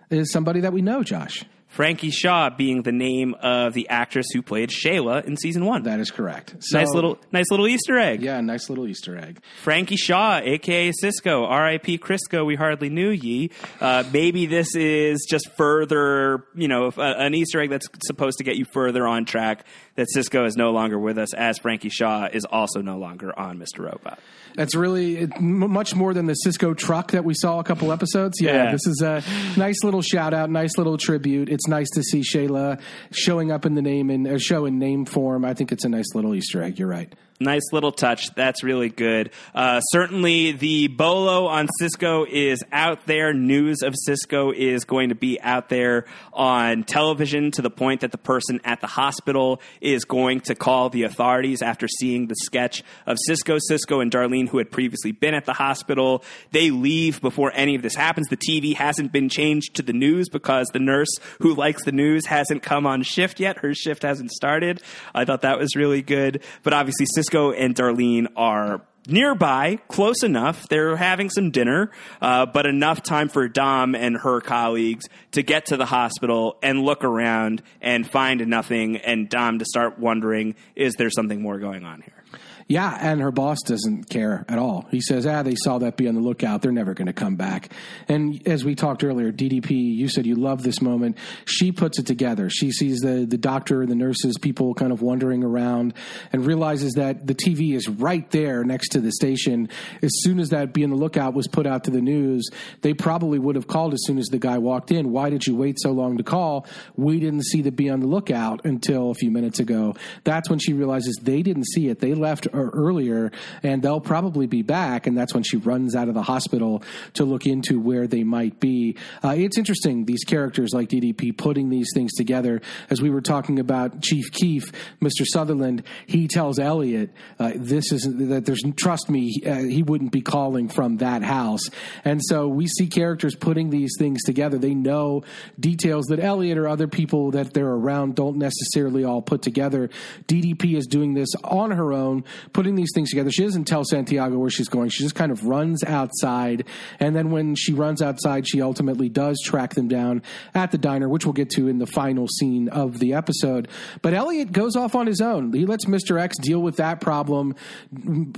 Speaker 2: is somebody that we know, Josh.
Speaker 1: Frankie Shaw being the name of the actress who played Shayla in season one.
Speaker 2: That is correct. So,
Speaker 1: nice little, nice little Easter egg.
Speaker 2: Yeah, nice little Easter egg.
Speaker 1: Frankie Shaw, aka Cisco, R.I.P. Crisco. We hardly knew ye. Uh, maybe this is just further, you know, an Easter egg that's supposed to get you further on track. That Cisco is no longer with us, as Frankie Shaw is also no longer on Mr. Robot.
Speaker 2: That's really much more than the Cisco truck that we saw a couple episodes. Yeah,
Speaker 1: Yeah.
Speaker 2: this is a nice little shout out, nice little tribute. It's nice to see Shayla showing up in the name and show in name form. I think it's a nice little Easter egg. You're right.
Speaker 1: Nice little touch. That's really good. Uh, certainly, the bolo on Cisco is out there. News of Cisco is going to be out there on television to the point that the person at the hospital is going to call the authorities after seeing the sketch of Cisco, Cisco, and Darlene, who had previously been at the hospital. They leave before any of this happens. The TV hasn't been changed to the news because the nurse who likes the news hasn't come on shift yet. Her shift hasn't started. I thought that was really good. But obviously, Cisco and Darlene are nearby, close enough. They're having some dinner, uh, but enough time for Dom and her colleagues to get to the hospital and look around and find nothing, and Dom to start wondering, is there something more going on here?
Speaker 2: Yeah, and her boss doesn't care at all. He says, "Ah, they saw that. Be on the lookout. They're never going to come back." And as we talked earlier, DDP, you said you love this moment. She puts it together. She sees the the doctor, the nurses, people kind of wandering around, and realizes that the TV is right there next to the station. As soon as that "Be on the lookout" was put out to the news, they probably would have called as soon as the guy walked in. Why did you wait so long to call? We didn't see the "Be on the lookout" until a few minutes ago. That's when she realizes they didn't see it. They left or earlier, and they'll probably be back. And that's when she runs out of the hospital to look into where they might be. Uh, it's interesting these characters like DDP putting these things together. As we were talking about Chief Keef, Mr. Sutherland, he tells Elliot, uh, "This is that there's trust me, uh, he wouldn't be calling from that house." And so we see characters putting these things together. They know details that Elliot or other people that they're around don't necessarily all put together. DDP is doing this on her own, putting these things together. She doesn't tell Santiago where she's going. She just kind of runs outside. And then when she runs outside, she ultimately does track them down at the diner, which we'll get to in the final scene of the episode. But Elliot goes off on his own. He lets Mr. X deal with that problem.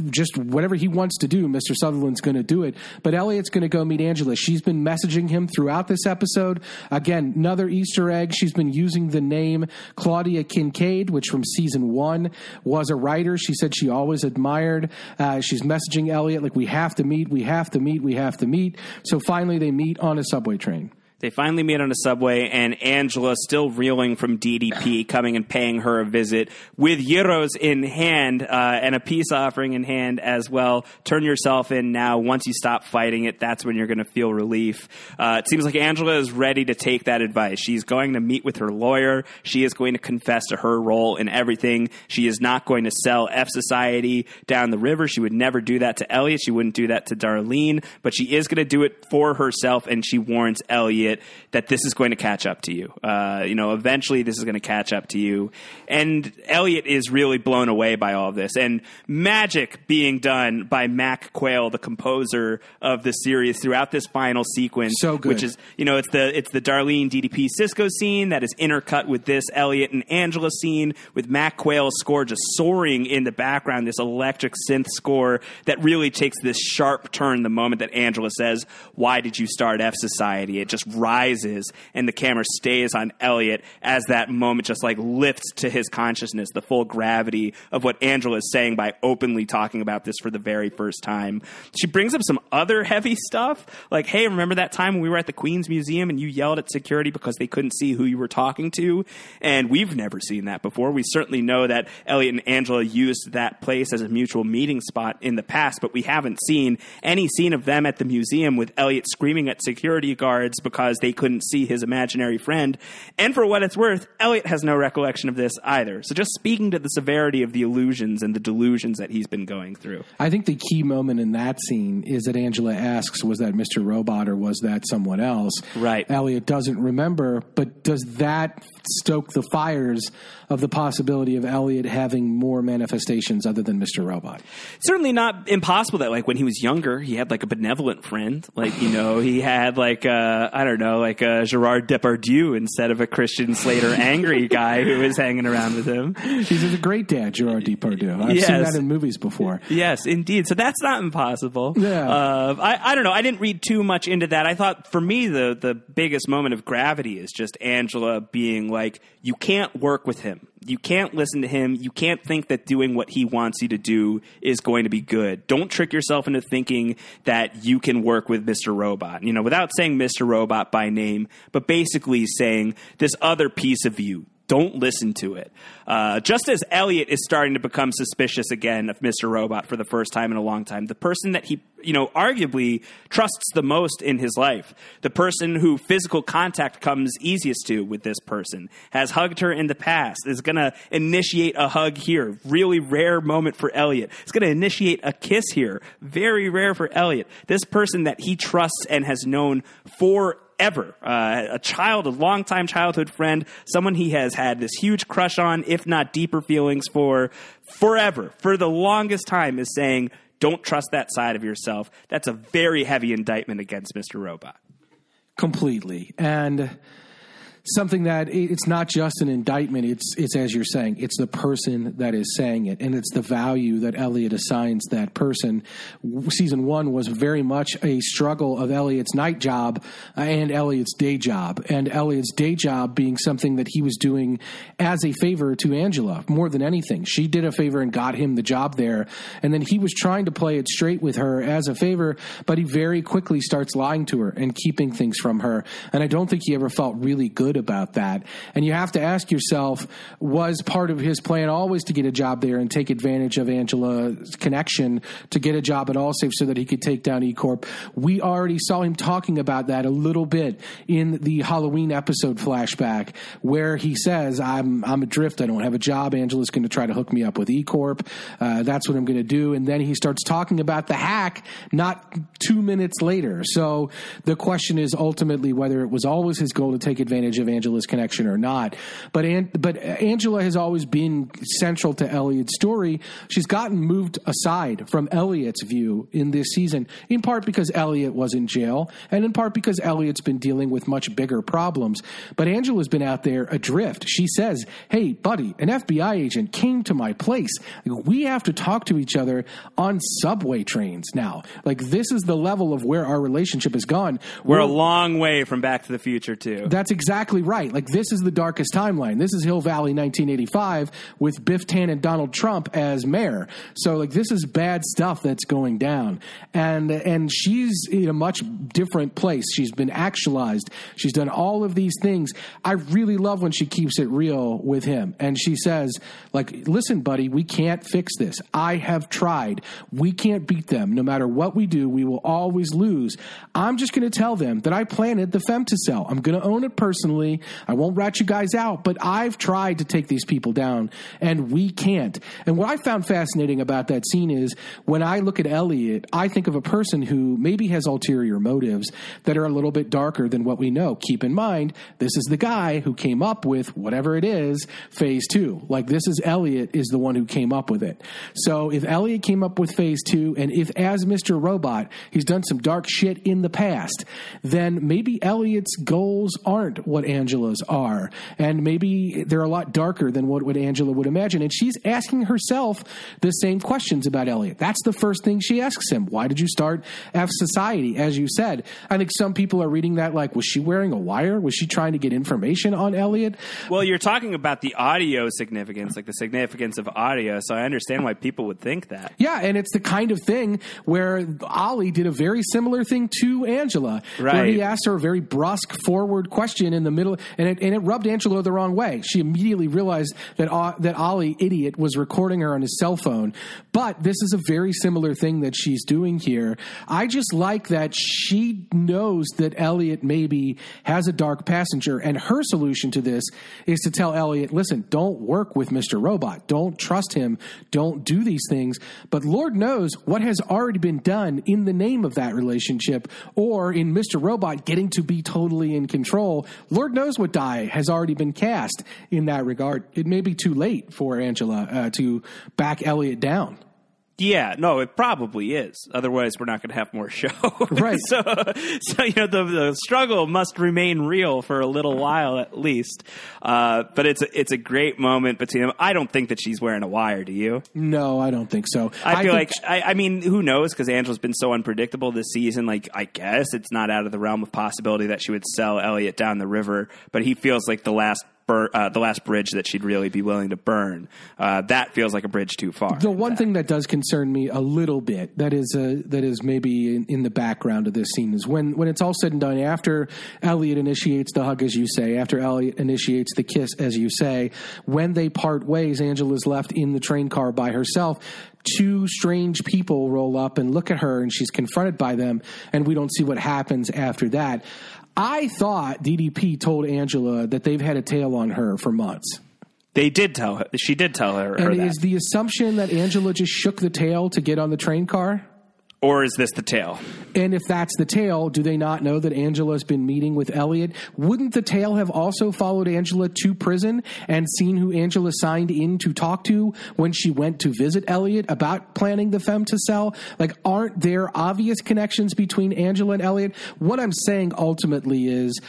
Speaker 2: Just whatever he wants to do, Mr. Sutherland's going to do it. But Elliot's going to go meet Angela. She's been messaging him throughout this episode. Again, another Easter egg. She's been using the name Claudia Kincaid, which from season one was a writer. She said she always admired. Uh, she's messaging Elliot like, we have to meet, we have to meet, we have to meet. So finally, they meet on a subway train.
Speaker 1: They finally meet on a subway, and Angela, still reeling from DDP, coming and paying her a visit with euros in hand uh, and a peace offering in hand as well. Turn yourself in now. Once you stop fighting it, that's when you're going to feel relief. Uh, it seems like Angela is ready to take that advice. She's going to meet with her lawyer. She is going to confess to her role in everything. She is not going to sell F Society down the river. She would never do that to Elliot. She wouldn't do that to Darlene, but she is going to do it for herself, and she warns Elliot that this is going to catch up to you. Uh, you know, eventually this is going to catch up to you. And Elliot is really blown away by all of this. And magic being done by Mac Quayle, the composer of the series, throughout this final sequence.
Speaker 2: So good.
Speaker 1: Which is, you know, it's the it's the Darlene DDP Cisco scene that is intercut with this Elliot and Angela scene with Mac Quayle's score just soaring in the background, this electric synth score that really takes this sharp turn the moment that Angela says, Why did you start F Society? It just rises and the camera stays on Elliot as that moment just like lifts to his consciousness the full gravity of what Angela is saying by openly talking about this for the very first time. She brings up some other heavy stuff like, hey, remember that time when we were at the Queen's Museum and you yelled at security because they couldn't see who you were talking to? And we've never seen that before. We certainly know that Elliot and Angela used that place as a mutual meeting spot in the past, but we haven't seen any scene of them at the museum with Elliot screaming at security guards because because they couldn't see his imaginary friend. And for what it's worth, Elliot has no recollection of this either. So just speaking to the severity of the illusions and the delusions that he's been going through.
Speaker 2: I think the key moment in that scene is that Angela asks, "Was that Mr. Robot or was that someone else?"
Speaker 1: Right.
Speaker 2: Elliot doesn't remember, but does that stoke the fires of the possibility of Elliot having more manifestations other than Mr. Robot?
Speaker 1: certainly not impossible that like when he was younger he had like a benevolent friend like you know he had like uh i don't know like a gerard depardieu instead of a christian slater angry guy who was hanging around with him
Speaker 2: He's a great dad, Gerard Depardieu. I've seen that in movies before.
Speaker 1: yes indeed so that's not impossible
Speaker 2: Yeah.
Speaker 1: uh, I, I don't know i didn't read too much into that i thought for me the the biggest moment of gravity is just angela being like you can't work with him you can't listen to him. You can't think that doing what he wants you to do is going to be good. Don't trick yourself into thinking that you can work with Mr. Robot. You know, without saying Mr. Robot by name, but basically saying this other piece of you. Don't listen to it. Uh, just as Elliot is starting to become suspicious again of Mr. Robot for the first time in a long time, the person that he, you know, arguably trusts the most in his life, the person who physical contact comes easiest to with this person, has hugged her in the past, is going to initiate a hug here. Really rare moment for Elliot. It's going to initiate a kiss here. Very rare for Elliot. This person that he trusts and has known for ever. Uh, a child, a longtime childhood friend, someone he has had this huge crush on, if not deeper feelings for forever, for the longest time, is saying, don't trust that side of yourself. That's a very heavy indictment against Mr. Robot.
Speaker 2: completely and something that it's not just an indictment it's it's as you're saying it's the person that is saying it and it's the value that Elliot assigns that person. Season 1 was very much a struggle of Elliot's night job uh, and Elliot's day job and Elliot's day job being something that he was doing as a favor to Angela more than anything. She did a favor and got him the job there and then he was trying to play it straight with her as a favor but he very quickly starts lying to her and keeping things from her and I don't think he ever felt really good about that. And you have to ask yourself was part of his plan always to get a job there and take advantage of Angela's connection to get a job at Allsafe so that he could take down eCorp? We already saw him talking about that a little bit in the Halloween episode flashback where he says I'm I'm adrift. I don't have a job. Angela's going to try to hook me up with eCorp. Uh, that's what I'm going to do. And then he starts talking about the hack not 2 minutes later. So the question is ultimately whether it was always his goal to take advantage of Angela's connection or not. But An- but Angela has always been central to Elliot's story. She's gotten moved aside from Elliot's view in this season in part because Elliot was in jail and in part because Elliot's been dealing with much bigger problems. But Angela's been out there adrift. She says hey buddy an FBI agent came to my place. We have to talk to each other on subway trains now. Like this is the level of where our relationship has gone.
Speaker 1: We're a long way from Back to the Future, too.
Speaker 2: that's exactly right. Like this is the darkest timeline. This is Hill Valley 1985 with Biff Tannen and Donald Trump as mayor. So like this is bad stuff that's going down. And and she's in a much different place. She's been actualized. She's done all of these things. I really love when she keeps it real with him and she says like listen buddy, we can't fix this. I have tried. We can't beat them. No matter what we do, we will always lose. I'm just going to tell them that I planted the femtocell. I'm going to own it personally. I won't rat you guys out, but I've tried to take these people down and we can't. And what I found fascinating about that scene is when I look at Elliot, I think of a person who maybe has ulterior motives that are a little bit darker than what we know. Keep in mind, this is the guy who came up with whatever it is, phase two. Like this is Elliot is the one who came up with it. So if Elliot came up with phase two, and if as Mr. Robot, he's done some dark shit in the past, then maybe Elliot's goals aren't what Angela's are. And maybe they're a lot darker than what, what Angela would imagine. And she's asking herself the same questions about Elliot. That's the first thing she asks him. Why did you start F Society? As you said, I think some people are reading that like, was she wearing a wire? Was she trying to get information on Elliot?
Speaker 1: Well, you're talking about the audio significance, like the significance of audio, so I understand why people would think that.
Speaker 2: Yeah, and it's the kind of thing where Ollie did a very similar thing to Angela, where
Speaker 1: Right.
Speaker 2: he asked her a very brusque, forward question in the middle, and it, and it rubbed Angela the wrong way. She immediately realized that uh, that Ollie, idiot, was recording her on his cell phone. But this is a very similar thing that she's doing here. I just like that she knows that Elliot maybe has a dark passenger, and her solution to this is to tell Elliot, listen, don't work with Mr. Robot. Don't trust him. Don't do these things. But Lord knows what has already been done in the name of that relationship or in Mr. Robot getting to be totally in control. Lord knows what die has already been cast in that regard. It may be too late for Angela uh, to back Elliot down.
Speaker 1: Yeah, no, it probably is. Otherwise, we're not going to have more show.
Speaker 2: Right.
Speaker 1: so, so you know, the, the struggle must remain real for a little while at least. Uh, but it's a, it's a great moment between them. I don't think that she's wearing a wire. Do you?
Speaker 2: No, I don't think so.
Speaker 1: I feel
Speaker 2: think
Speaker 1: like I, I mean, who knows? Because Angela's been so unpredictable this season. Like, I guess it's not out of the realm of possibility that she would sell Elliot down the river. But he feels like the last. Bur- uh, the last bridge that she'd really be willing to burn. Uh, that feels like a bridge too far.
Speaker 2: The one thing that does concern me a little bit that is uh, that is maybe in, in the background of this scene is when when it's all said and done after Elliot initiates the hug as you say after Elliot initiates the kiss as you say when they part ways Angela's left in the train car by herself two strange people roll up and look at her and she's confronted by them and we don't see what happens after that I thought DDP told Angela that they've had a tail on her for months.
Speaker 1: They did tell her. She did tell her, her
Speaker 2: And
Speaker 1: that.
Speaker 2: is the assumption that Angela just shook the tail to get on the train car?
Speaker 1: Or is this the tale?
Speaker 2: And if that's the tale, do they not know that Angela's been meeting with Elliot? Wouldn't the tale have also followed Angela to prison and seen who Angela signed in to talk to when she went to visit Elliot about planning the femtocell? Like, aren't there obvious connections between Angela and Elliot? What I'm saying ultimately is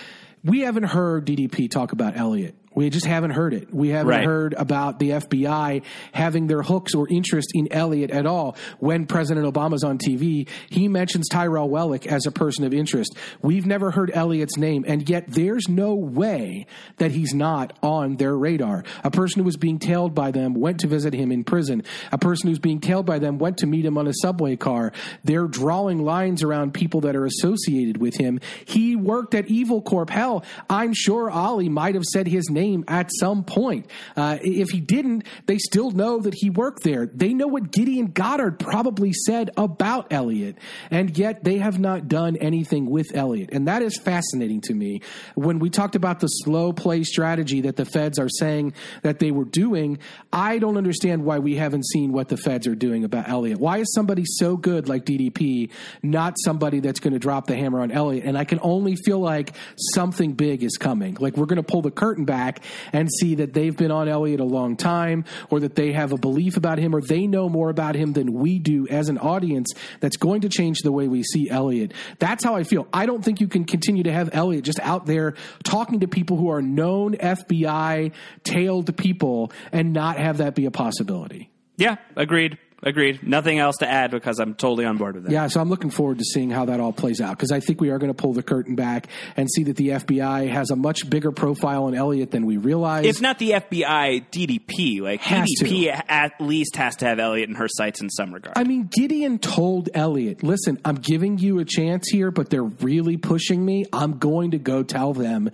Speaker 2: we haven't heard DDP talk about Elliot. We just haven't heard it. We haven't
Speaker 1: Right.
Speaker 2: heard about the FBI having their hooks or interest in Elliot at all. When President Obama's on TV, he mentions Tyrell Wellick as a person of interest. We've never heard Elliot's name, and yet there's no way that he's not on their radar. A person who was being tailed by them went to visit him in prison. A person who's being tailed by them went to meet him on a subway car. They're drawing lines around people that are associated with him. He worked at Evil Corp. Hell, I'm sure Ollie might have said his name at some point. Uh, if he didn't, they still know that he worked there. They know what Gideon Goddard probably said about Elliot, and yet they have not done anything with Elliot. And that is fascinating to me. When we talked about the slow play strategy that the feds are saying that they were doing, I don't understand why we haven't seen what the feds are doing about Elliot. Why is somebody so good like DDP not somebody that's going to drop the hammer on Elliot? And I can only feel like something big is coming. Like we're going to pull the curtain back and see that they've been on Elliot a long time, or that they have a belief about him, or they know more about him than we do as an audience that's going to change the way we see Elliot. That's how I feel. I don't think you can continue to have Elliot just out there talking to people who are known FBI tailed people and not have that be a possibility.
Speaker 1: Yeah, agreed. Agreed. Nothing else to add because I'm totally on board with that.
Speaker 2: Yeah, so I'm looking forward to seeing how that all plays out because I think we are going to pull the curtain back and see that the FBI has a much bigger profile on Elliot than we realize.
Speaker 1: If not the FBI, DDP. Like
Speaker 2: Has
Speaker 1: DDP at least has to have Elliot in her sights in some regard.
Speaker 2: I mean, Gideon told Elliot, listen, I'm giving you a chance here, but they're really pushing me. I'm going to go tell them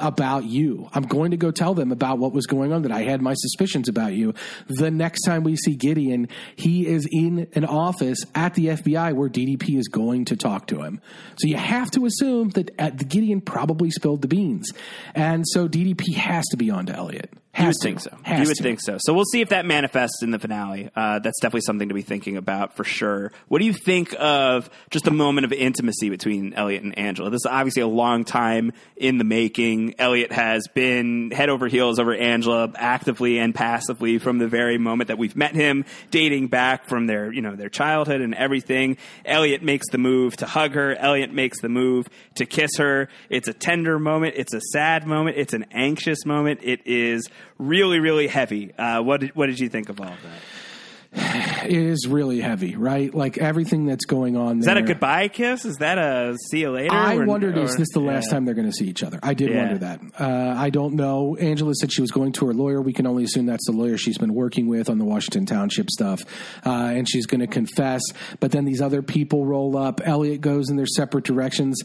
Speaker 2: about you. I'm going to go tell them about what was going on, that I had my suspicions about you. The next time we see Gideon, he is in an office at the FBI where DDP is going to talk to him. So you have to assume that uh, Gideon probably spilled the beans. And so DDP has to be on to Elliot.
Speaker 1: You would
Speaker 2: to.
Speaker 1: think so.
Speaker 2: Has
Speaker 1: you would
Speaker 2: to.
Speaker 1: think so. So we'll see if that manifests in the finale. Uh, that's definitely something to be thinking about for sure. What do you think of just the moment of intimacy between Elliot and Angela? This is obviously a long time in the making. Elliot has been head over heels over Angela actively and passively from the very moment that we've met him, dating back from their, you know, their childhood and everything. Elliot makes the move to hug her. Elliot makes the move to kiss her. It's a tender moment. It's a sad moment. It's an anxious moment. It is really, really heavy. Uh, what did, what did you think of all of that?
Speaker 2: it is really heavy, right? Like everything that's going on.
Speaker 1: Is that a goodbye kiss? Is that a see you later?
Speaker 2: I
Speaker 1: or,
Speaker 2: wondered,
Speaker 1: or,
Speaker 2: is this the last
Speaker 1: yeah.
Speaker 2: time they're going to see each other? I did
Speaker 1: Yeah.
Speaker 2: wonder that. Uh, I don't know. Angela said she was going to her lawyer. We can only assume that's the lawyer she's been working with on the Washington Township stuff. Uh, and she's going to confess. But then these other people roll up. Elliot goes in their separate directions.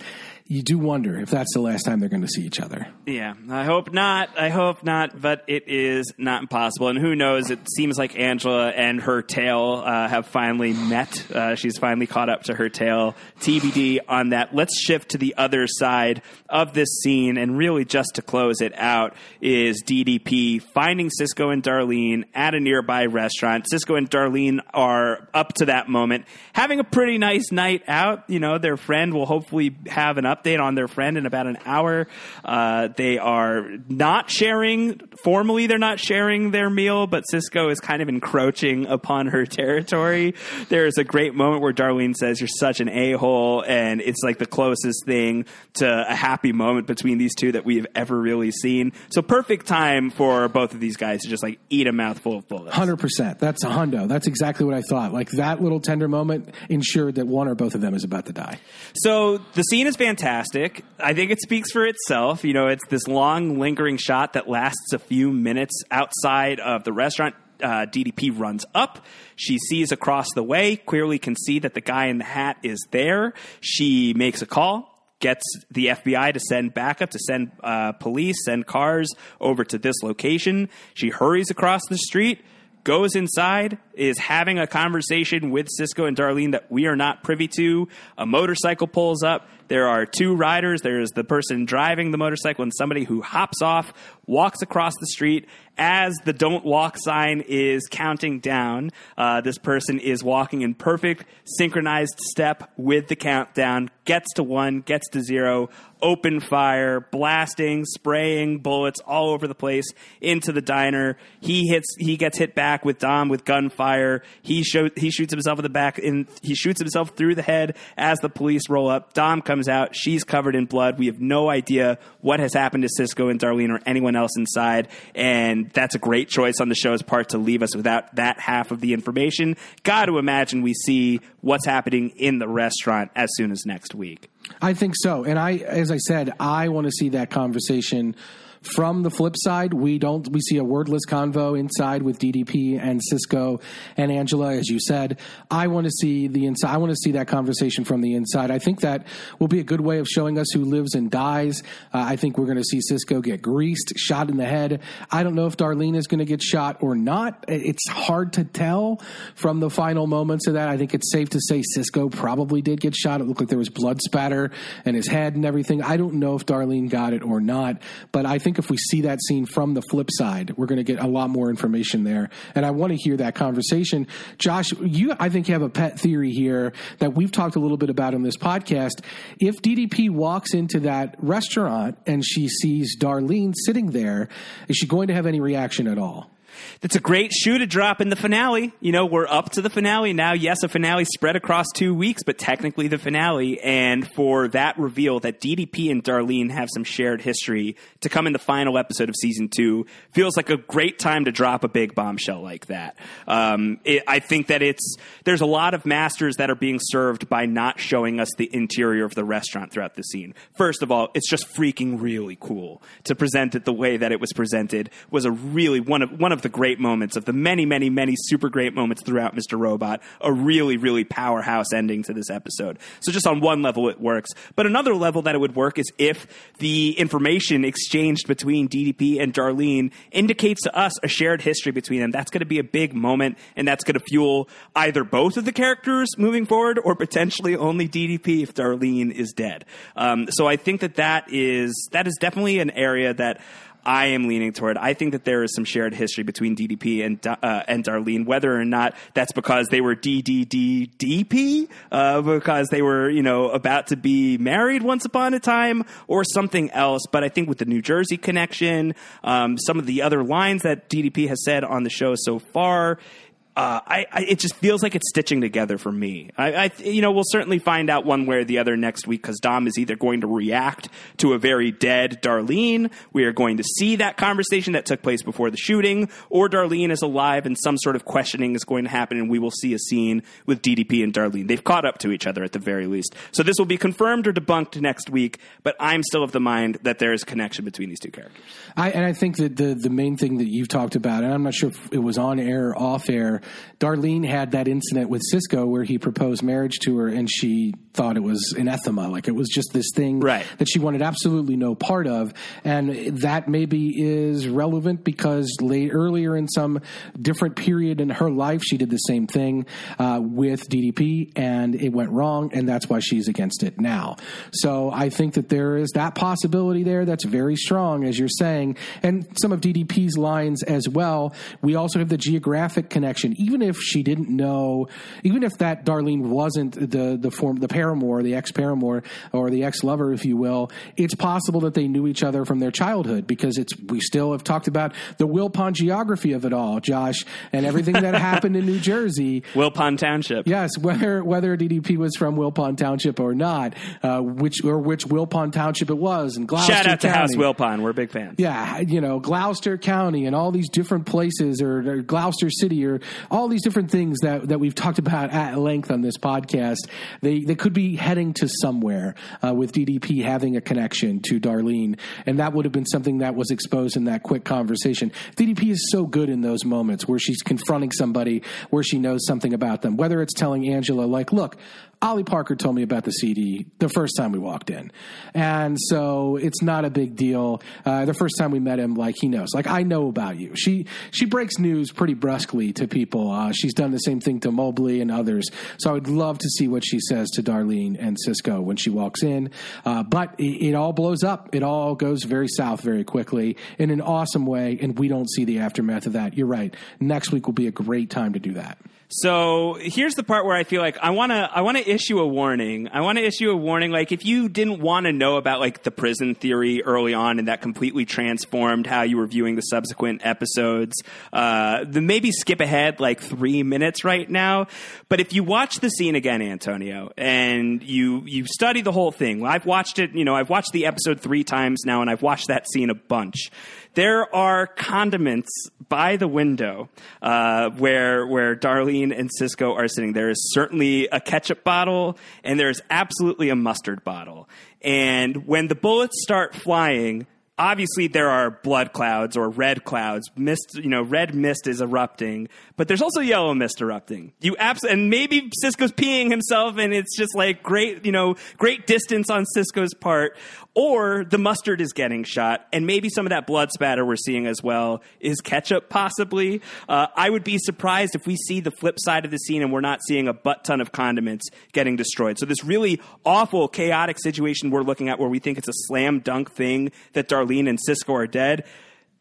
Speaker 2: You do wonder if that's the last time they're going to see each other.
Speaker 1: Yeah, I hope not. I hope not, but it is not impossible. And who knows? It seems like Angela and her tail uh, have finally met. Uh, she's finally caught up to her tail. TBD on that. Let's shift to the other side of this scene, and really just to close it out is DDP finding Cisco and Darlene at a nearby restaurant. Cisco and Darlene are up to that moment having a pretty nice night out. You know, their friend will hopefully have an update on their friend in about an hour. Uh, they are not sharing formally. They're not sharing their meal, but Cisco is kind of encroaching upon her territory. There is a great moment where Darlene says, "You're such an a hole," and it's like the closest thing to a happy moment between these two that we have ever really seen. So perfect time for both of these guys to just like eat a mouthful of bullets.
Speaker 2: Hundred percent. That's a hundo. That's exactly what I thought. Like that little tender moment ensured that one or both of them is about to die.
Speaker 1: So the scene is fantastic. I think it speaks for itself. You know, it's this long, lingering shot that lasts a few minutes outside of the restaurant. Uh, DDP runs up. She sees across the way, clearly can see that the guy in the hat is there. She makes a call, gets the FBI to send backup, to send uh, police, send cars over to this location. She hurries across the street goes inside, is having a conversation with Cisco and Darlene that we are not privy to. A motorcycle pulls up. There are two riders. There is the person driving the motorcycle and somebody who hops off, walks across the street. As the don't walk sign is counting down, uh, this person is walking in perfect synchronized step with the countdown, gets to one, gets to zero, open fire, blasting, spraying bullets all over the place into the diner. He hits, he gets hit back with Dom with gunfire. He show, he shoots himself in the back, and he shoots himself through the head as the police roll up. Dom comes out. She's covered in blood. We have no idea what has happened to Cisco and Darlene or anyone else inside, and that's a great choice on the show's part to leave us without that half of the information. Got to imagine we see what's happening in the restaurant as soon as next week.
Speaker 2: I think so. And I, as I said, I want to see that conversation. From the flip side, we don't. We see a wordless convo inside with DDP and Cisco and Angela, as you said. I want to see the inside. I want to see that conversation from the inside. I think that will be a good way of showing us who lives and dies. Uh, I think we're going to see Cisco get greased, shot in the head. I don't know if Darlene is going to get shot or not. It's hard to tell from the final moments of that. I think it's safe to say Cisco probably did get shot. It looked like there was blood spatter in his head and everything. I don't know if Darlene got it or not, but I think if we see that scene from the flip side, we're going to get a lot more information there. And I want to hear that conversation. Josh, you, I think, you have a pet theory here that we've talked a little bit about on this podcast. If DDP walks into that restaurant and she sees Darlene sitting there, is she going to have any reaction at all?
Speaker 1: That's a great shoe to drop in the finale. You know, we're up to the finale now. Yes, a finale spread across two weeks, but technically the finale. And for that reveal that DDP and Darlene have some shared history to come in the final episode of season two feels like a great time to drop a big bombshell like that. Um, it, I think that it's there's a lot of masters that are being served by not showing us the interior of the restaurant throughout the scene. First of all, it's just freaking really cool to present it the way that it was presented. Was a really one of one of the great moments of the many, many, many super great moments throughout Mr. Robot. A really, really powerhouse ending to this episode. So just on one level, it works. But another level that it would work is if the information exchanged between DDP and Darlene indicates to us a shared history between them. That's going to be a big moment, and that's going to fuel either both of the characters moving forward, or potentially only DDP if Darlene is dead. Um, so I think that that is that is definitely an area that. I am leaning toward. I think that there is some shared history between DDP and uh, and Darlene, whether or not that's because they were DDDDP, uh, because they were you know about to be married once upon a time, or something else. But I think with the New Jersey connection, um, some of the other lines that DDP has said on the show so far. Uh, I, I, it just feels like it's stitching together for me. I, I, you know, we'll certainly find out one way or the other next week because Dom is either going to react to a very dead Darlene. We are going to see that conversation that took place before the shooting, or Darlene is alive and some sort of questioning is going to happen, and we will see a scene with DDP and Darlene. They've caught up to each other at the very least. So this will be confirmed or debunked next week. But I'm still of the mind that there is a connection between these two characters.
Speaker 2: I, and I think that the the main thing that you've talked about, and I'm not sure if it was on air or off air, Darlene had that incident with Cisco where he proposed marriage to her and she thought it was anathema. Like it was just this thing
Speaker 1: Right.
Speaker 2: that she wanted absolutely no part of. And that maybe is relevant because late, earlier in some different period in her life, she did the same thing uh, with DDP and it went wrong. And that's why she's against it now. So I think that there is that possibility there that's very strong, as you're saying. And some of DDP's lines as well. We also have the geographic connection. Even if she didn't know, even if that Darlene wasn't the, the form, the paramour, the ex paramour, or the ex lover, if you will, it's possible that they knew each other from their childhood because it's, we still have talked about the Wilpon geography of it all, Josh, and everything that happened in New Jersey.
Speaker 1: Wilpon Township.
Speaker 2: Yes, whether whether DDP was from Wilpon Township or not, uh, which or which Wilpon Township it was, and Gloucester
Speaker 1: Shout out to
Speaker 2: County.
Speaker 1: House Wilpon. We're a big fans.
Speaker 2: Yeah, you know, Gloucester County and all these different places, or, or Gloucester City, or all these different things that, that we've talked about at length on this podcast. They they could be heading to somewhere uh, with DDP having a connection to Darlene, and that would have been something that was exposed in that quick conversation. DDP is so good in those moments where she's confronting somebody where she knows something about them, whether it's telling Angela like, "Look." Ollie Parker told me about the CD the first time we walked in. And so it's not a big deal. Uh, the first time we met him, like he knows, like I know about you. She, she breaks news pretty brusquely to people. Uh, she's done the same thing to Mobley and others. So I would love to see what she says to Darlene and Cisco when she walks in. Uh, but it, it all blows up. It all goes very south very quickly in an awesome way. And we don't see the aftermath of that. You're right. Next week will be a great time to do that.
Speaker 1: So here's the part where I feel like I want to I want to issue a warning. I want to issue a warning like if you didn't want to know about like the prison theory early on and that completely transformed how you were viewing the subsequent episodes, uh, then maybe skip ahead like 3 minutes right now. But if you watch the scene again Antonio and you you study the whole thing. I've watched it, you know, I've watched the episode 3 times now and I've watched that scene a bunch there are condiments by the window uh, where where Darlene and Cisco are sitting. There is certainly a ketchup bottle, and there is absolutely a mustard bottle. And when the bullets start flying, obviously there are blood clouds or red clouds. Mist, you know, red mist is erupting, but there's also yellow mist erupting. You abs- and maybe Cisco's peeing himself, and it's just like great, you know, great distance on Cisco's part. Or the mustard is getting shot, and maybe some of that blood spatter we're seeing as well is ketchup, possibly. Uh, I would be surprised if we see the flip side of the scene and we're not seeing a butt ton of condiments getting destroyed. So, this really awful, chaotic situation we're looking at where we think it's a slam dunk thing that Darlene and Cisco are dead.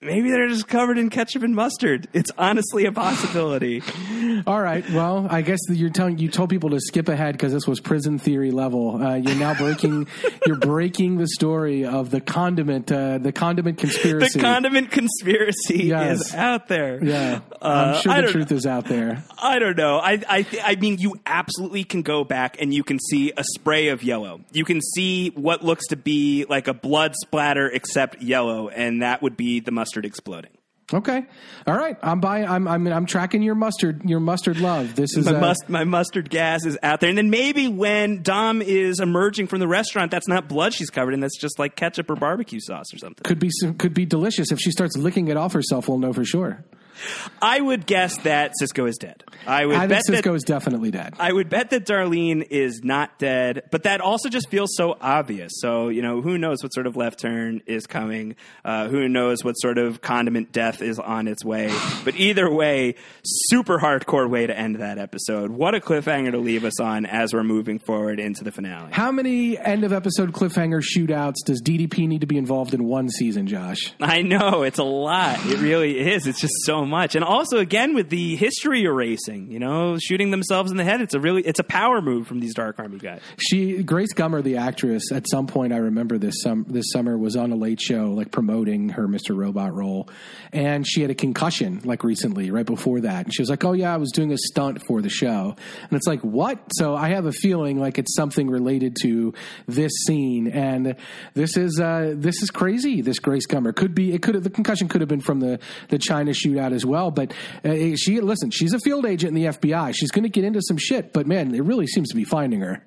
Speaker 1: Maybe they're just covered in ketchup and mustard. It's honestly a possibility.
Speaker 2: All right. Well, I guess you're telling you told people to skip ahead because this was prison theory level. Uh, you're now breaking you're breaking the story of the condiment uh, the condiment conspiracy.
Speaker 1: the condiment conspiracy
Speaker 2: Yes.
Speaker 1: is out there.
Speaker 2: yeah,
Speaker 1: Uh,
Speaker 2: I'm sure
Speaker 1: I
Speaker 2: the truth is out there.
Speaker 1: I don't know. I I th- I mean, you absolutely can go back and you can see a spray of yellow. You can see what looks to be like a blood splatter, except yellow, and that would be the mustard exploding.
Speaker 2: Okay. All right. I'm buying. I'm I'm I'm tracking your mustard your mustard love. This is
Speaker 1: My,
Speaker 2: uh,
Speaker 1: must, my mustard gas is out there, and then maybe when Dom is emerging from the restaurant, that's not blood she's covered in. That's just like ketchup or barbecue sauce or something.
Speaker 2: could be could be delicious if she starts licking it off herself. We'll know for sure.
Speaker 1: I would guess that Cisco is dead. I would
Speaker 2: I
Speaker 1: bet that
Speaker 2: Cisco is definitely dead.
Speaker 1: I would bet that Darlene is not dead, but that also just feels so obvious. So, you know, who knows what sort of left turn is coming? Uh, who knows what sort of condiment death is on its way? But either way, super hardcore way to end that episode. What a cliffhanger to leave us on as we're moving forward into the finale.
Speaker 2: How many end of episode cliffhanger shootouts does DDP need to be involved in one season, Josh?
Speaker 1: I know, it's a lot. It really is. It's just so much. And also, again, with the history erasing, you know, shooting themselves in the head. It's a really, it's a power move from these Dark Army guys.
Speaker 2: She, Grace Gummer, the actress, at some point I remember this sum, this summer was on a late show, like promoting her Mr. Robot role, and she had a concussion like recently, right before that, and she was like, "Oh yeah, I was doing a stunt for the show," and it's like, what? So I have a feeling like it's something related to this scene, and this is uh, this is crazy. This Grace Gummer could be, it could have the concussion could have been from the the China shootout as well, but uh, she listen, she's a field agent in the FBI. She's going to get into some shit, but man, it really seems to be finding her.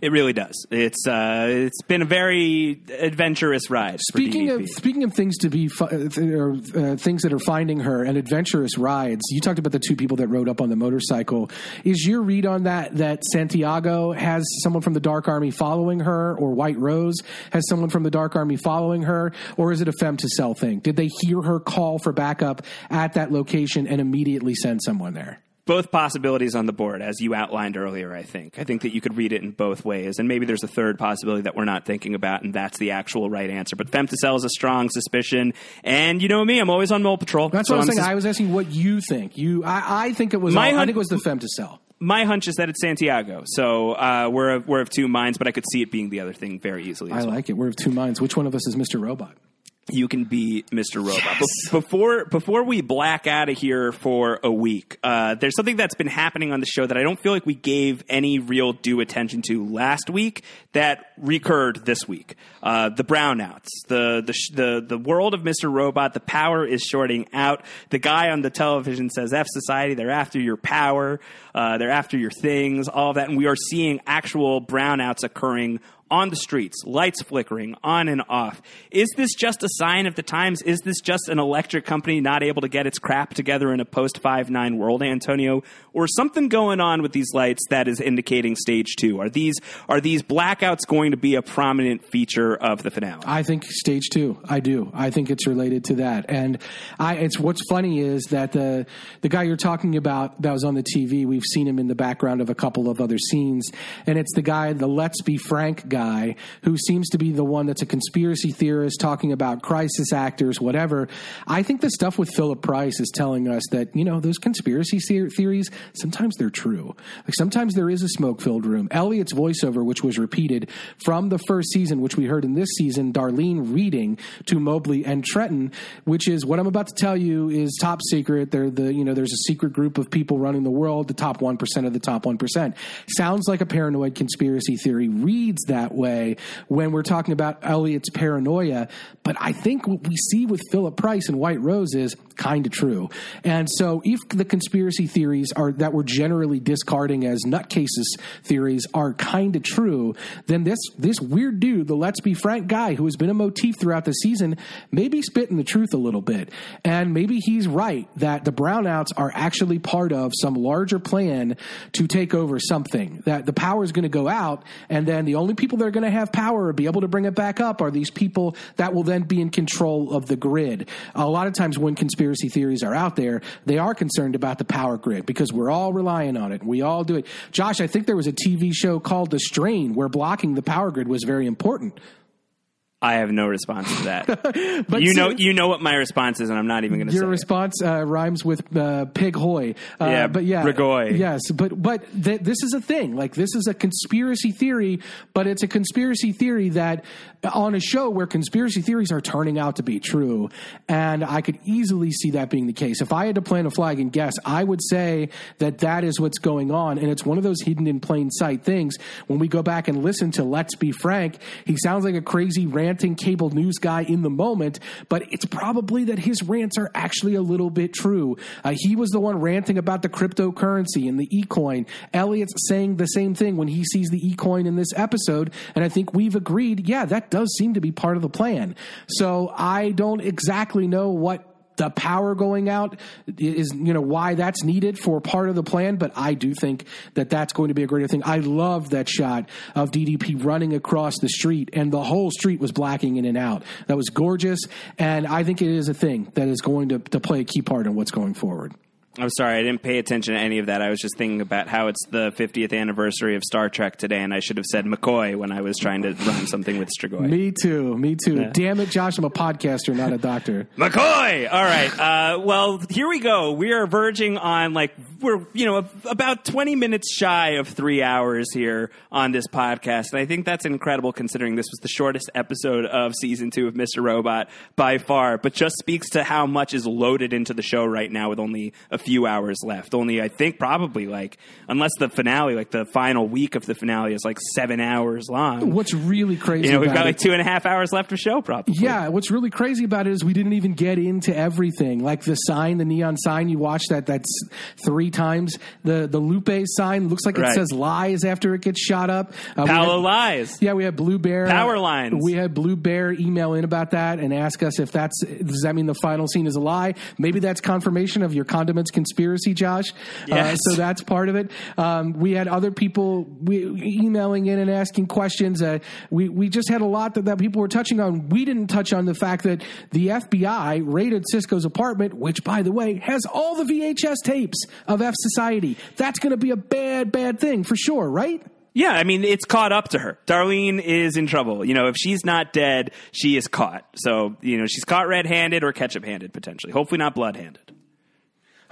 Speaker 1: It really does. It's uh, it's been a very adventurous ride. for
Speaker 2: Speaking of speaking of things to be fi- uh, or uh, things that are finding her and adventurous rides, you talked about the two people that rode up on the motorcycle. Is your read on that that Santiago has someone from the Dark Army following her, or White Rose has someone from the Dark Army following her, or is it a femtocell thing? Did they hear her call for backup at that location and immediately send someone there?
Speaker 1: Both possibilities on the board, as you outlined earlier. I think. I think that you could read it in both ways, and maybe there's a third possibility that we're not thinking about, and that's the actual right answer. But femtocell is a strong suspicion, and you know me, I'm always on mole patrol.
Speaker 2: That's
Speaker 1: so
Speaker 2: what I was
Speaker 1: I'm
Speaker 2: saying.
Speaker 1: sus-
Speaker 2: I was asking what you think. You, I, I think it was.
Speaker 1: My
Speaker 2: all- I think it was the to
Speaker 1: my hunch is that it's Santiago. So uh, we're of, we're of two minds, but I could see it being the other thing very easily.
Speaker 2: I
Speaker 1: well.
Speaker 2: like it. We're of two minds. Which one of us is Mr. Robot?
Speaker 1: You can be Mr. Robot. Be- before before we black out of here for a week, uh, there's something that's been happening on the show that I don't feel like we gave any real due attention to last week that recurred this week. Uh, the brownouts, the the sh- the the world of Mr. Robot, the power is shorting out. The guy on the television says, "F society, they're after your power, uh, they're after your things, all of that," and we are seeing actual brownouts occurring on the streets, lights flickering on and off. Is this just a sign of the times? Is this just an electric company not able to get its crap together in a post 5 9 world, Antonio? Or something going on with these lights that is indicating stage two? Are these, are these blackouts going to be a prominent feature of the finale?
Speaker 2: I think stage two. I do. I think it's related to that. And I, it's what's funny is that the the guy you're talking about that was on the TV. We've seen him in the background of a couple of other scenes, and it's the guy, the Let's Be Frank guy, who seems to be the one that's a conspiracy theorist talking about crisis actors, whatever. I think the stuff with Philip Price is telling us that you know those conspiracy theories sometimes they're true. Like sometimes there is a smoke filled room. Elliot's voiceover, which was repeated from the first season, which we heard in this season, Darlene reading to Mobley and Trenton, which is what I'm about to tell you is top secret. They're the you know there's a secret group of people running the world, the top one percent of the top one percent. Sounds like a paranoid conspiracy theory. Reads that way when we're talking about Elliot's paranoia, but I think what we see with Philip Price and White Rose is kind of true. And so if the conspiracy theories are that we're generally discarding as nutcases theories are kind of true, then this this weird dude, the let's be frank guy who has been a motif throughout the season, maybe spitting the truth a little bit. And maybe he's right that the brownouts are actually part of some larger plan to take over something. That the power is going to go out and then the only people that are going to have power or be able to bring it back up are these people that will then be in control of the grid. A lot of times when conspiracy theories are out there, they are concerned about the power grid because we're all relying on it. We all do it. Josh, I think there was a TV show called The Strain where blocking the power grid was very important.
Speaker 1: I have no response to that.
Speaker 2: But
Speaker 1: you
Speaker 2: see-
Speaker 1: know, you know what my response is, and I'm not even going to say.
Speaker 2: Your response uh, rhymes with uh, pig hoy. Uh,
Speaker 1: Yeah,
Speaker 2: but yeah,
Speaker 1: Strigoi.
Speaker 2: Yes, but but th- this is a thing. Like this is a conspiracy theory, but it's a conspiracy theory that on a show where conspiracy theories are turning out to be true, and I could easily see that being the case. If I had to plant a flag and guess, I would say that that is what's going on, and it's one of those hidden in plain sight things. When we go back and listen to Let's Be Frank, he sounds like a crazy ranting cable news guy in the moment, but it's probably that his rants are actually a little bit true. Uh, he was the one ranting about the cryptocurrency and the e-coin. Elliot's saying the same thing when he sees the e-coin in this episode, and I think we've agreed, yeah, that does seem to be part of the plan. So I don't exactly know what the power going out is you know why that's needed for part of the plan but i do think that that's going to be a greater thing. I love that shot of ddp running across the street and the whole street was blacking in and out. That was gorgeous and i think it is a thing that is going to, to play a key part in what's going forward
Speaker 1: I'm sorry, I didn't pay attention to any of that. I was just thinking about how it's the 50th anniversary of Star Trek today, and I should have said McCoy when I was trying to rhyme something with Strigoi.
Speaker 2: Me too. Me too. Damn it, Josh! I'm a podcaster, not a doctor.
Speaker 1: McCoy. All right. Uh, well, here we go. We are verging on like we're you know about 20 minutes shy of three hours here on this podcast, and I think that's incredible considering this was the shortest episode of season two of Mr. Robot by far. But just speaks to how much is loaded into the show right now with only a few hours left. Only I think probably like unless the finale, like the final week of the finale, is like seven hours long.
Speaker 2: What's really crazy?
Speaker 1: You know, we've
Speaker 2: about
Speaker 1: got
Speaker 2: it-
Speaker 1: like two and a half hours left of show, probably.
Speaker 2: Yeah, what's really crazy about it is we didn't even get into everything. Like the sign, the neon sign you watch that that's three times. The the Lupe sign looks like it
Speaker 1: Right.
Speaker 2: says lies after it gets shot up. Uh,
Speaker 1: Paolo
Speaker 2: had-
Speaker 1: lies.
Speaker 2: Yeah, we had Blue Bear
Speaker 1: Power lines.
Speaker 2: We had Blue Bear email in about that and ask us if that's does that mean the final scene is a lie? Maybe that's confirmation of your condiments conspiracy, Josh.
Speaker 1: Yes.
Speaker 2: Uh, so that's part of it. Um, we had other people we, emailing in and asking questions. Uh, we we just had a lot that, that people were touching on. We didn't touch on the fact that the FBI raided Cisco's apartment, which by the way has all the VHS tapes of F Society. That's going to be a bad bad thing for sure, right?
Speaker 1: Yeah, I mean, it's caught up to her. Darlene is in trouble. You know, if she's not dead, she is caught. So, you know, she's caught red handed or ketchup handed, potentially. Hopefully not blood handed.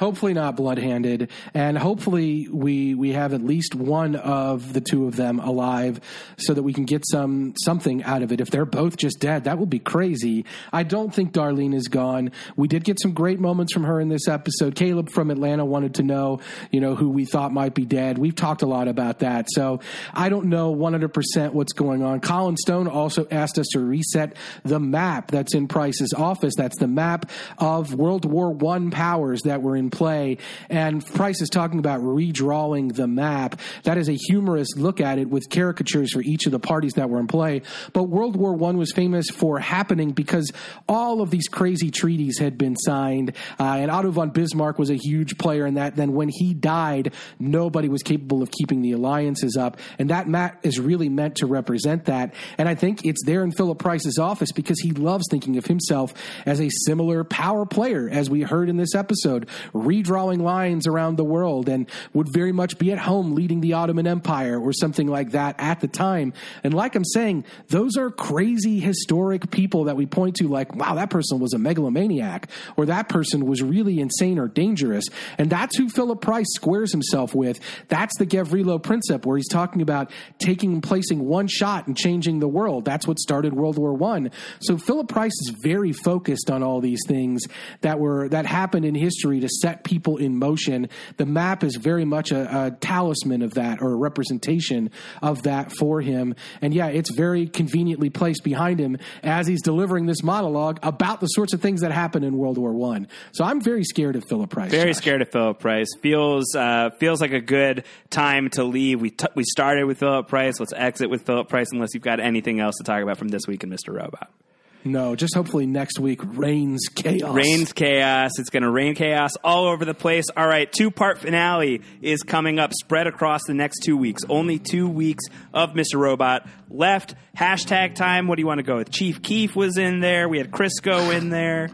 Speaker 2: Hopefully not blood-handed, and hopefully we we have at least one of the two of them alive, so that we can get some something out of it. If they're both just dead, that would be crazy. I don't think Darlene is gone. We did get some great moments from her in this episode. Caleb from Atlanta wanted to know, you know, who we thought might be dead. We've talked a lot about that, so I don't know 100 percent what's going on. Colin Stone also asked us to reset the map that's in Price's office. That's the map of World War One powers that were in play. And Price is talking about redrawing the map. That is a humorous look at it with caricatures for each of the parties that were in play. But World War One was famous for happening because all of these crazy treaties had been signed, uh, and Otto von Bismarck was a huge player in that. Then when he died, nobody was capable of keeping the alliances up, and that map is really meant to represent that. And I think it's there in Philip Price's office because he loves thinking of himself as a similar power player, as we heard in this episode, redrawing lines around the world, and would very much be at home leading the Ottoman Empire or something like that at the time. And like I'm saying, those are crazy historic people that we point to, like, wow, that person was a megalomaniac, or that person was really insane or dangerous. And that's who Philip Price squares himself with. That's the Gavrilo Princip, where he's talking about taking and placing one shot and changing the world. That's what started World War One. So Philip Price is very focused on all these things that were that happened in history to set people in motion. The map is very much a, a talisman of that or a representation of that for him. And yeah, it's very conveniently placed behind him as he's delivering this monologue about the sorts of things that happened in World War One. So I'm very scared of Philip Price.
Speaker 1: Very
Speaker 2: Josh.
Speaker 1: scared of Philip Price. Feels uh, feels like a good time to leave. We t- we started with Philip Price. Let's exit with Philip Price, unless you've got anything else to talk about from this week in Mr. Robot.
Speaker 2: No, just hopefully next week reigns chaos.
Speaker 1: Rains chaos. It's going to rain chaos all over the place. All right, two part finale is coming up, spread across the next two weeks. Only two weeks of Mr. Robot left. Hashtag time. What do you want to go with? Chief Keef was in there. We had Crisco in there.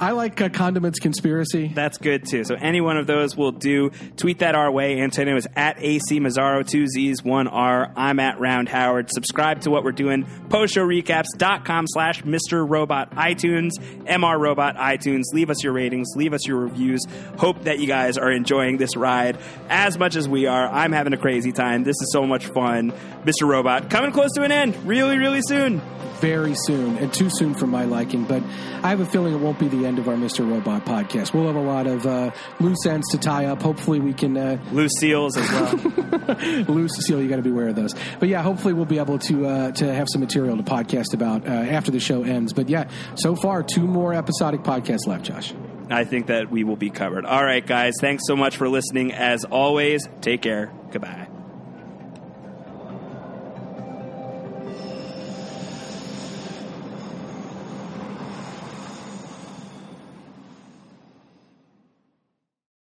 Speaker 2: I like uh, condiments conspiracy.
Speaker 1: That's good too. So any one of those will do. Tweet that our way. Antonio is at AC Mazzaro, two Z's, one R. I'm at Round Howard. Subscribe to what we're doing. Postshowrecaps.com slash Mr. Robot iTunes, MR Robot iTunes. Leave us your ratings. Leave us your reviews. Hope that you guys are enjoying this ride as much as we are. I'm having a crazy time. This is so much fun. Mr. Robot coming close to an end really, really soon.
Speaker 2: very soon and too soon for my liking. But I have a feeling it won't be the end of our Mr. Robot podcast. We'll have a lot of uh, loose ends to tie up. Hopefully, we can uh,
Speaker 1: Loose seals as well.
Speaker 2: loose seal. You got to beware of those. But yeah, hopefully we'll be able to uh, to have some material to podcast about uh, after the show ends. But yeah, so far two more episodic podcasts left, Josh.
Speaker 1: I think that we will be covered. All right, guys. Thanks so much for listening. As always, take care. Goodbye.